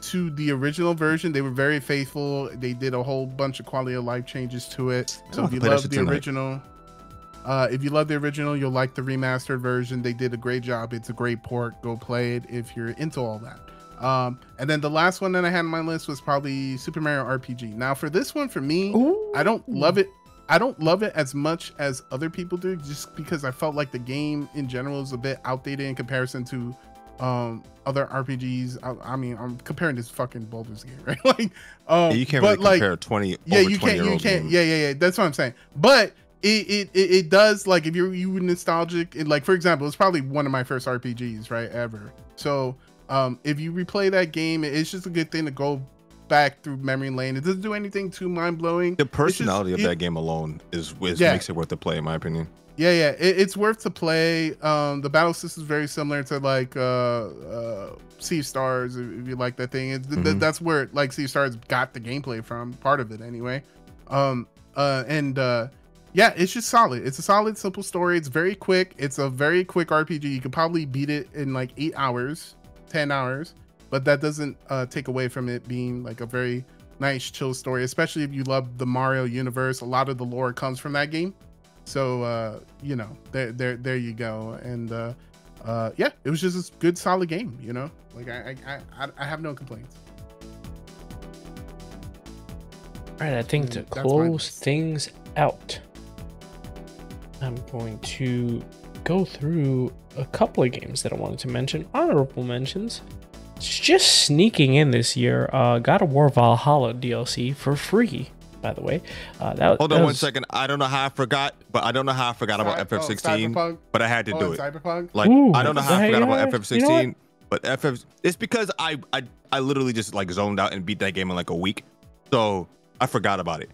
to the original version, they were very faithful. They did a whole bunch of quality of life changes to it. So if you love the tonight. original, uh, if you love the original, you'll like the remastered version. They did a great job. It's a great port. Go play it if you're into all that. Um, and then the last one that I had on my list was probably Super Mario RPG. Now for this one, for me, I don't love it. I don't love it as much as other people do, just because I felt like the game in general is a bit outdated in comparison to um other RPGs. I, I mean, I'm comparing this fucking Baldur's Gate, [laughs] right? like, um, Yeah, you can't but really like, compare 20 yeah, over you 20 can't, year you can't, game. yeah, yeah, yeah. That's what I'm saying. But it, it, it, it does like if you're you were nostalgic, it, like for example, it's probably one of my first RPGs, right, ever. So, um, if you replay that game, it's just a good thing to go back through memory lane. It doesn't do anything too mind blowing. The personality of that game alone is, is Yeah. makes it worth the play, in my opinion. Yeah, yeah, it, it's worth to play. Um, the battle system is very similar to like uh, uh, Sea Stars, if, you like that thing. It's, th- Mhm. that's where like Sea Stars got the gameplay from, part of it anyway. Um, uh, and uh, yeah, it's just solid. It's a solid, simple story. It's very quick. It's a very quick RPG. You could probably beat it in like eight hours, ten hours, but that doesn't uh, take away from it being like a very nice, chill story. Especially if you love the Mario universe. A lot of the lore comes from that game. So uh, you know, there, there, there you go. And uh, uh, yeah, it was just a good, solid game. You know, like I, I, I, I have no complaints. All right, I think to close things out, I'm going to go through a couple of games that I wanted to mention. Honorable mentions. It's just sneaking in this year. Uh, God of War Valhalla DLC for free. By the way, uh, that Hold that on one was- second. I don't know how I forgot, but I don't know how I forgot about Cy- oh, FF16, Cyberpunk? but I had to Oh, do it. Cyberpunk. Like Ooh, I don't know how I forgot about? FF16, You know but FF it's because I, I I literally just like zoned out and beat that game in like a week, so I forgot about it.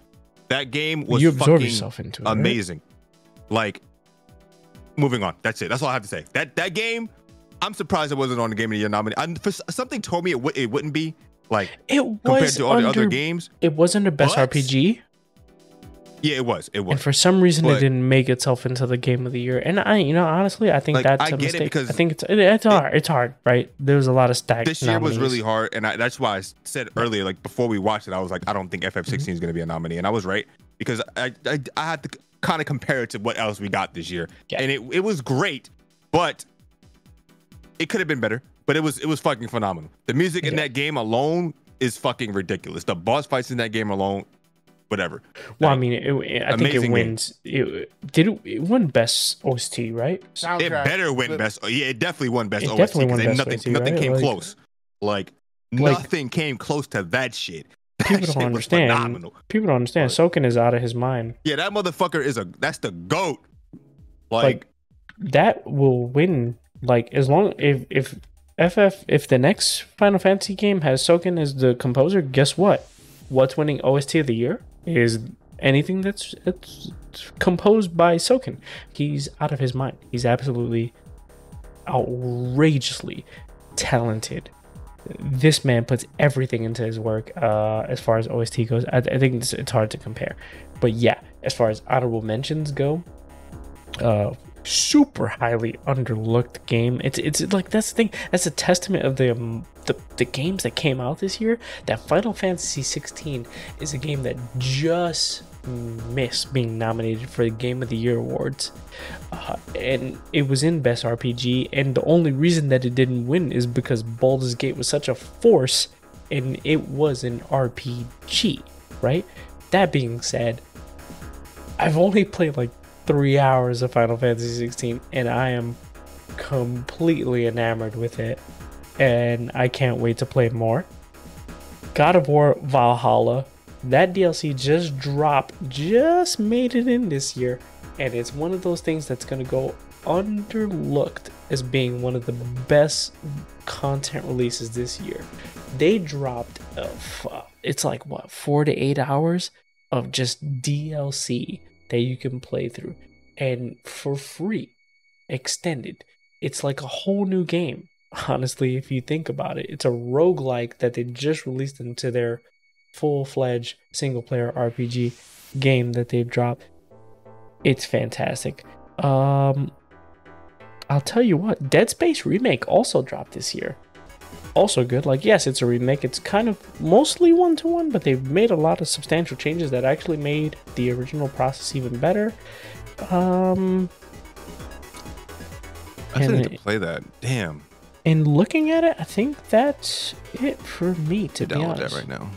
That game was You absorb fucking yourself into it, right? amazing. Like, moving on. That's it. That's all I have to say. That that game, I'm surprised it wasn't on the Game of the Year nominee. And for, something told me it, would it wouldn't be like It compared to all the other games. It wasn't under best What? RPG, Yeah, it was. It was. and for some reason, it didn't make itself into the game of the year. And I, you know, honestly, I think Like, that's I a get it mistake. because I think it's it, it's hard. It's hard, right? There was a lot of stacked. this year was really hard, and I, that's why I said earlier, like before we watched it, I was like, I don't think FF16 Mm-hmm. is going to be a nominee, and I was right because I I, I had to kind of compare it to what else we got this year, Yeah. and it it was great, but it could have been better. But it was it was fucking phenomenal. The music in that game alone is fucking ridiculous. The boss fights in that game alone, whatever. Well, I mean, it, it- I think it wins. It, did it, it won best OST, right? it better win but- best. Yeah, it definitely won best. It OST, definitely 'cause won best nothing OST, nothing right? came Like- close. Like, Like- nothing came close to that shit. [laughs] People don't understand. phenomenal. People don't understand. Soken is out of his mind. Yeah, that motherfucker is a that's the goat. Like, Like that will win. Like as long if if FF if the next Final Fantasy game has Soken as the composer, guess what? What's winning OST of the year is anything that's it's composed by Soken. He's out of his mind. He's absolutely outrageously talented. This man puts everything into his work uh, as far as OST goes. I, I think it's, it's hard to compare. But yeah, as far as honorable mentions go, uh, super highly underlooked game. It's it's like that's the thing. That's a testament of the um, the, the games that came out this year. That Final Fantasy 16 is a game that just missed being nominated for the Game of the Year awards, uh, and it was in Best RPG. And the only reason that it didn't win is because Baldur's Gate was such a force, and it was an RPG, right? That being said, I've only played like three hours of Final Fantasy 16, and I am completely enamored with it, and I can't wait to play more. God of War Valhalla, that DLC just dropped, just made it in this year, and it's one of those things that's gonna go underlooked as being one of the best content releases this year. They dropped oh, a fu- it's like what four to eight hours of just DLC that you can play through, and for free, extended. It's like a whole new game. [laughs] Honestly, if you think about it, it's a roguelike that they just released into their full fledged single player RPG game that they've dropped. It's fantastic. Um, I'll tell you what, Dead Space Remake also dropped this year. Also good. Like, yes, it's a remake. It's kind of mostly one to one, but they've made a lot of substantial changes that actually made the original process even better. Um, I still need to play that. Damn. and looking at it, I think that's it for me, to be Download honest. that right now.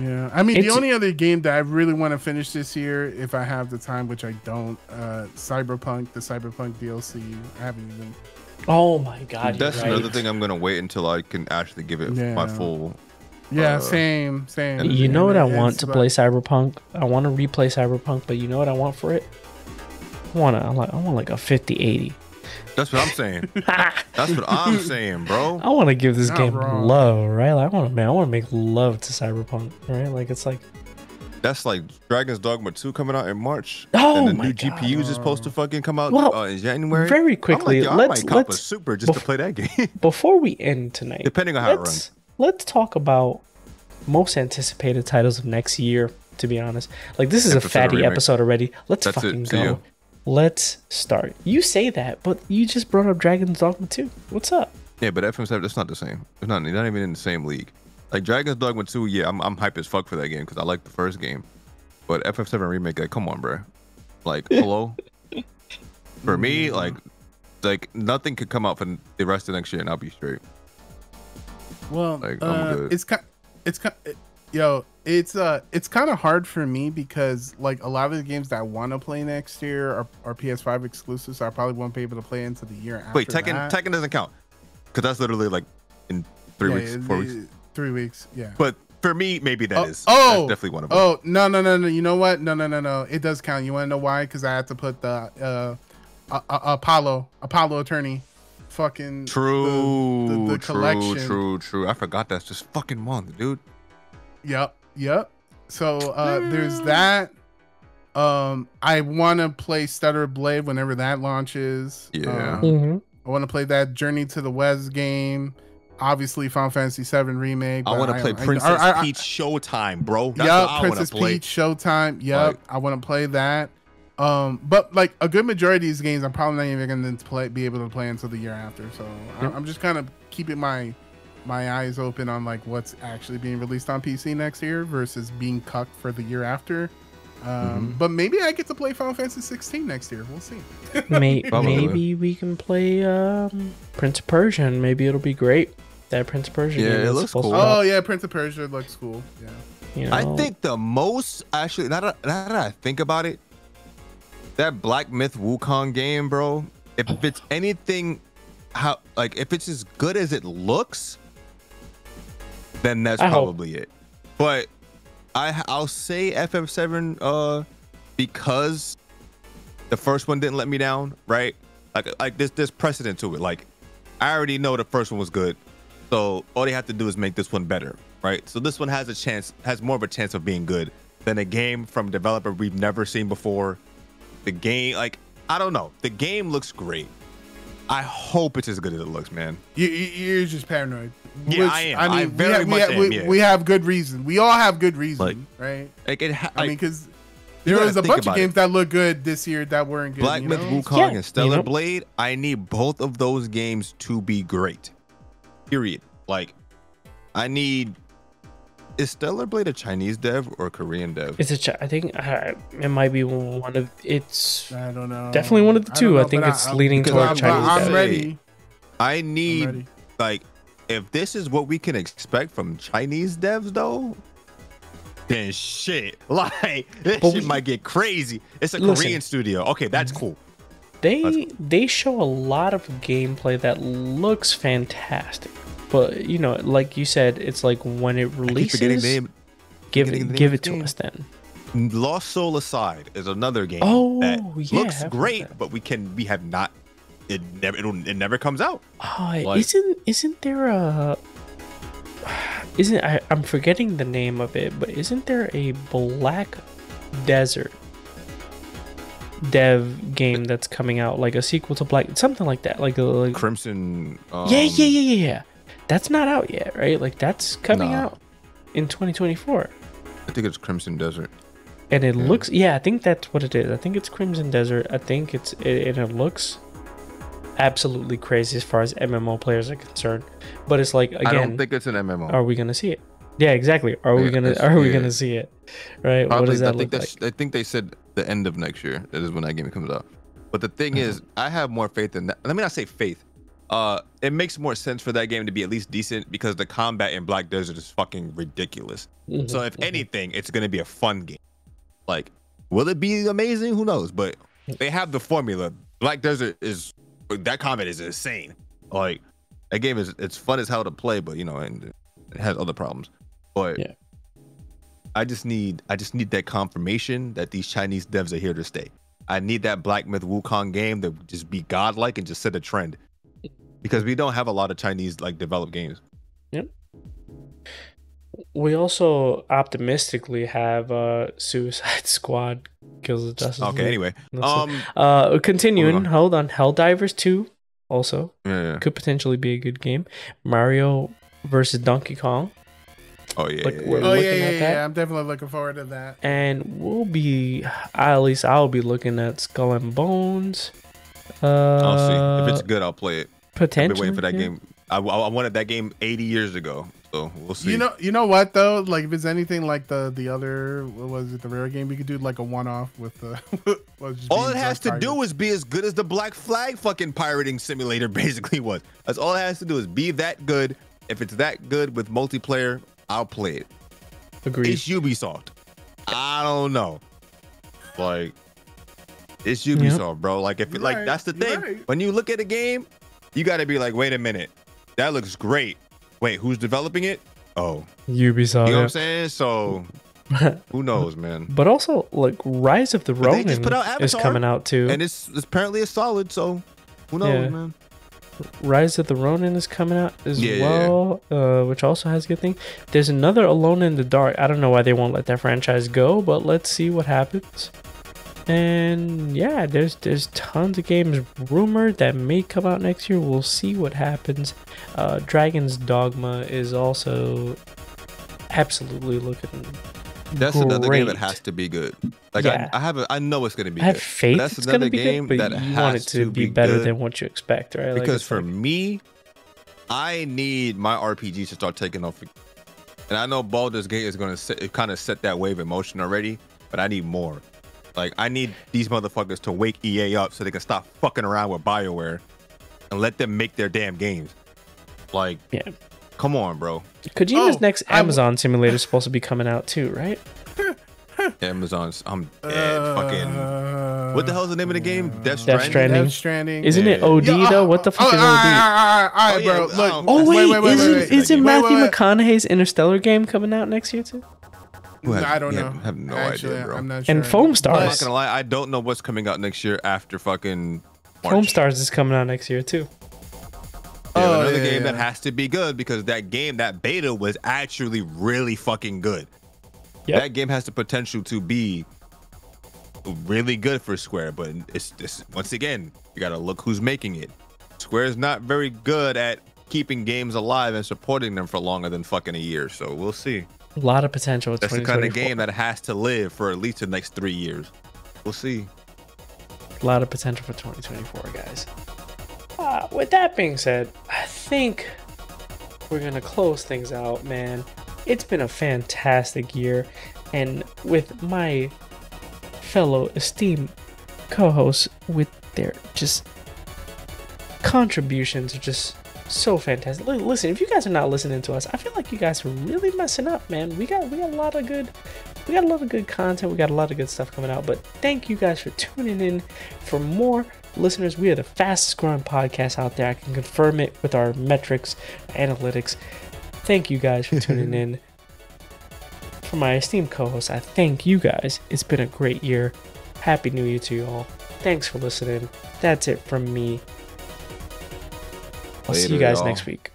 Yeah, I mean, It's- the only other game that I really want to finish this year, if I have the time, which I don't, uh, Cyberpunk, the Cyberpunk DLC. I haven't even. Oh my god, That's right. another thing I'm gonna wait until I can actually give it my full. Yeah, Uh, same, same. You know what I And want to about- play Cyberpunk? I want to replay Cyberpunk, but you know what I want for it? I want to, I I want like a 50-80. That's what I'm saying. [laughs] That's what I'm saying, bro. I want to give this Not game wrong. love, right? Like, I want to, man, I want to make love to Cyberpunk, right? Like it's like, That's like Dragon's Dogma 2 coming out in March. Oh and the my new God. GPUs is supposed to fucking come out Well, uh, in January. very I'm quickly, like, I let's- might cop a let's- super just to play that [laughs] game. before we end tonight, Depending on how it let's, runs. Let's talk about most anticipated titles of next year. To be honest, like this is a fatty remake. episode already. Let's That's fucking See go. Ya. Let's start. You say that, but you just brought up Dragon's Dogma 2. What's up? Yeah, but FF7, that's not the same. It's not, not even in the same league. Like Dragon's Dogma 2, yeah, I'm, I'm hype as fuck for that game because I like the first game. But FF7 Remake, like, come on, bro. Like, [laughs] hello? for me, like, like nothing could come out for the rest of next year and I'll be straight. Well, Like, I'm uh, good. it's kind, it's kind, yo, it's uh, it's kind of hard for me because like a lot of the games that I want to play next year are, are PS5 exclusives. So I probably won't be able to play into the year after. Wait, Tekken, that. Tekken doesn't count because that's literally like in three Yeah, weeks, four weeks. Three weeks, yeah. But for me, maybe that oh, is. oh, definitely one of them. Oh no no no no! You know what? No no no no! It does count. You want to know why? Because I had to put the uh, uh, uh, Apollo Apollo Attorney, fucking True, the, the, the true, collection. true, true. I forgot that's just fucking month, dude. Yep, yep. So uh there's that. Um I wanna play Stellar Blade whenever that launches. Yeah. Um, Mm-hmm. I wanna play that Journey to the West game. Obviously Final Fantasy VII remake. I want to play I- Princess I- I- Peach Showtime, bro. That's Yep, what I want Princess play. Peach Showtime. Yep, Like- I want to play that. Um, but like a good majority of these games, I'm probably not even going to play, be able to play until the year after. So I- I'm just kind of keeping my my eyes open on like what's actually being released on PC next year versus being cucked for the year after. Um, Mm-hmm. But maybe I get to play Final Fantasy 16 next year. We'll see. May- [laughs] maybe we can play um, Prince of Persia, and maybe it'll be great. That Prince of Persia Yeah, game it is looks cool. drop, Oh yeah, Prince of Persia looks cool. Yeah. you know. I think the most actually now that, now that I think about it, that Black Myth Wukong game, bro. If it's anything, how like if it's as good as it looks, then that's I hope. probably it. But I I'll say FF7 uh because the first one didn't let me down, right? Like like there's there's precedent to it. Like I already know the first one was good. So all they have to do is make this one better, right? So this one has a chance, has more of a chance of being good than a game from a developer we've never seen before. The game, like, I don't know. The game looks great. I hope it's as good as it looks, man. You, you- you're just paranoid. Yeah, I am. I very we, have, much we, have, am, we, yeah. we have good reason. We all have good reason, Like, right? Like it, ha- I like, mean, because you there was a bunch of games it. that look good this year that weren't good. Black you Myth know? Wukong Yeah, and Stellar you know? Blade. I need both of those games to be great. Period. Like, I need. Is Stellar Blade a Chinese dev or Korean dev? It's a. Ch- I think uh, it might be one of. It's I don't know. Definitely one of the two. don't I think it's I- leaning because toward I'm- Chinese. I'm dev. ready. I need ready. like if this is what we can expect from Chinese devs though, then shit. [laughs] Like this But shit we- might get crazy. It's a Listen. Korean studio. Okay, that's mm-hmm. cool. They they show a lot of gameplay that looks fantastic. But you know, like you said, it's like when it releases, name. give it give it to game. us then. Lost Soul Aside is another game Oh, that yeah, looks great, that. but we can we have not. It never it'll, it never comes out. Oh, Like- isn't isn't there a isn't I, I'm forgetting the name of it, but isn't there a Black Desert dev game that's coming out like a sequel to Black something like that, like a like Crimson. Um, yeah yeah yeah yeah yeah. That's not out yet, right? Like that's coming Nah. out in 2024. I think it's Crimson Desert. and it looks yeah i think that's what it is i think it's crimson desert i think it's it, and it looks absolutely crazy as far as mmo players are concerned but it's like again I don't think it's an MMO. are we gonna see it yeah exactly are we gonna are we yeah. gonna see it right what does that I think look that's, like I think they said the end of next year. That is when that game comes out. But the thing is, I have more faith in that. Let me not say faith. Uh, it makes more sense for that game to be at least decent because the combat in Black Desert is fucking ridiculous. Mhm, So if mhm. anything, it's gonna be a fun game. Like, will it be amazing? Who knows? But they have the formula. Black Desert is that comment is insane. Like that game is it's fun as hell to play, but you know, and it has other problems. But Yeah. I just need I just need that confirmation that these Chinese devs are here to stay. I need that Black Myth Wukong game that would just be godlike and just set a trend. Because we don't have a lot of Chinese like developed games. Yep. We also optimistically have uh suicide [laughs] squad kills of justice Okay, League. anyway. That's it. Um uh continuing Moving on. hold on helldivers 2 also yeah, yeah. could potentially be a good game mario versus donkey kong Oh yeah. Like, yeah, we're. Oh looking yeah, at yeah, that. yeah. I'm definitely looking forward to that. and we'll be at least I'll be looking at Skull and Bones. Uh, I'll see. If it's good, I'll play it. I've been waiting for that yeah. game. I, I I wanted that game 80 years ago, so we'll see. You know, you know what though? Like if it's anything like the the other, what was it, the rare game? We could do like a one off with the. [laughs] was just all it has to drug do is be as good as the Black Flag fucking pirating simulator [laughs] basically was. That's all it has to do is be that good. If it's that good with multiplayer, I'll play it. Agreed. It's Ubisoft. I don't know. Like it's Ubisoft, bro. Like if You're like right. that's the You're thing. right. When you look at a game, you got to be like, wait a minute, that looks great. Wait, who's developing it? Oh, Ubisoft. you know what. I'm saying? So [laughs] who knows, man? But also, like Rise of the But Ronin out is coming out too. And it's, it's apparently a solid. So who knows, Yeah. man? Rise of the Ronin is coming out as Yeah, yeah, well, Uh, which also has a good thing. There's another Alone in the Dark. I don't know why they won't let that franchise go, but let's see what happens. And yeah, there's there's tons of games rumored that may come out next year. We'll see what happens. Uh, Dragon's Dogma is also absolutely looking. That's another game that has to be good. Like Yeah. I, I have, a, I know it's gonna be. I have good. faith That's it's another game good, but that you want it to, to be, be better than what you expect, right? Like, Because for like- me, I need my RPGs to start taking off. And I know Baldur's Gate is going to kind of set that wave in motion already, but I need more. Like, I need these motherfuckers to wake EA up so they can stop fucking around with BioWare and let them make their damn games. Like, Yeah. come on, bro. Kojima's Oh, next I w- Amazon simulator is supposed to be coming out too, right? [laughs] Amazon's, I'm dead. Uh, fucking. What the hell's the name of the game? Death Death Stranding? Stranding. Death Stranding. Isn't it Yeah. OD Yeah, though? uh, What the fuck oh, is all OD? all right, all right, Oh, bro. Look, don't- Oh wait, wait, wait, isn't wait, isn't wait, wait, Matthew wait. McConaughey's Interstellar game coming out next year too? Who has- I don't yeah, know. I have no Actually, idea, bro. I'm not sure. And Foam Stars. I'm not gonna lie, I don't know what's coming out next year after fucking March. Foam Stars is coming out next year too. Yeah, Oh, another yeah, game that has to be good because that game, that beta was actually really fucking good. Yep. That game has the potential to be really good for Square, but it's this once again, you gotta look who's making it. Square is not very good at keeping games alive and supporting them for longer than fucking a year. So we'll see. A lot of potential. That's the kind of game that has to live for at least the next three years. We'll see. A lot of potential for 2024, guys. Uh, with that being said, I think we're gonna close things out, man. It's been a fantastic year, and with my fellow esteemed co-hosts with their just contributions are just so fantastic. Listen, if you guys are not listening to us, I feel like you guys are really messing up, man. We got we got a lot of good we got a lot of good content. We got a lot of good stuff coming out. But thank you guys for tuning in. For more listeners, we are the fastest growing podcast out there. I can confirm it with our metrics, analytics. Thank you guys for tuning [laughs] in. For my esteemed co-host, I thank you guys. It's been a great year. Happy New Year to you all. Thanks for listening. That's it from me. I'll see you guys y'all. next week.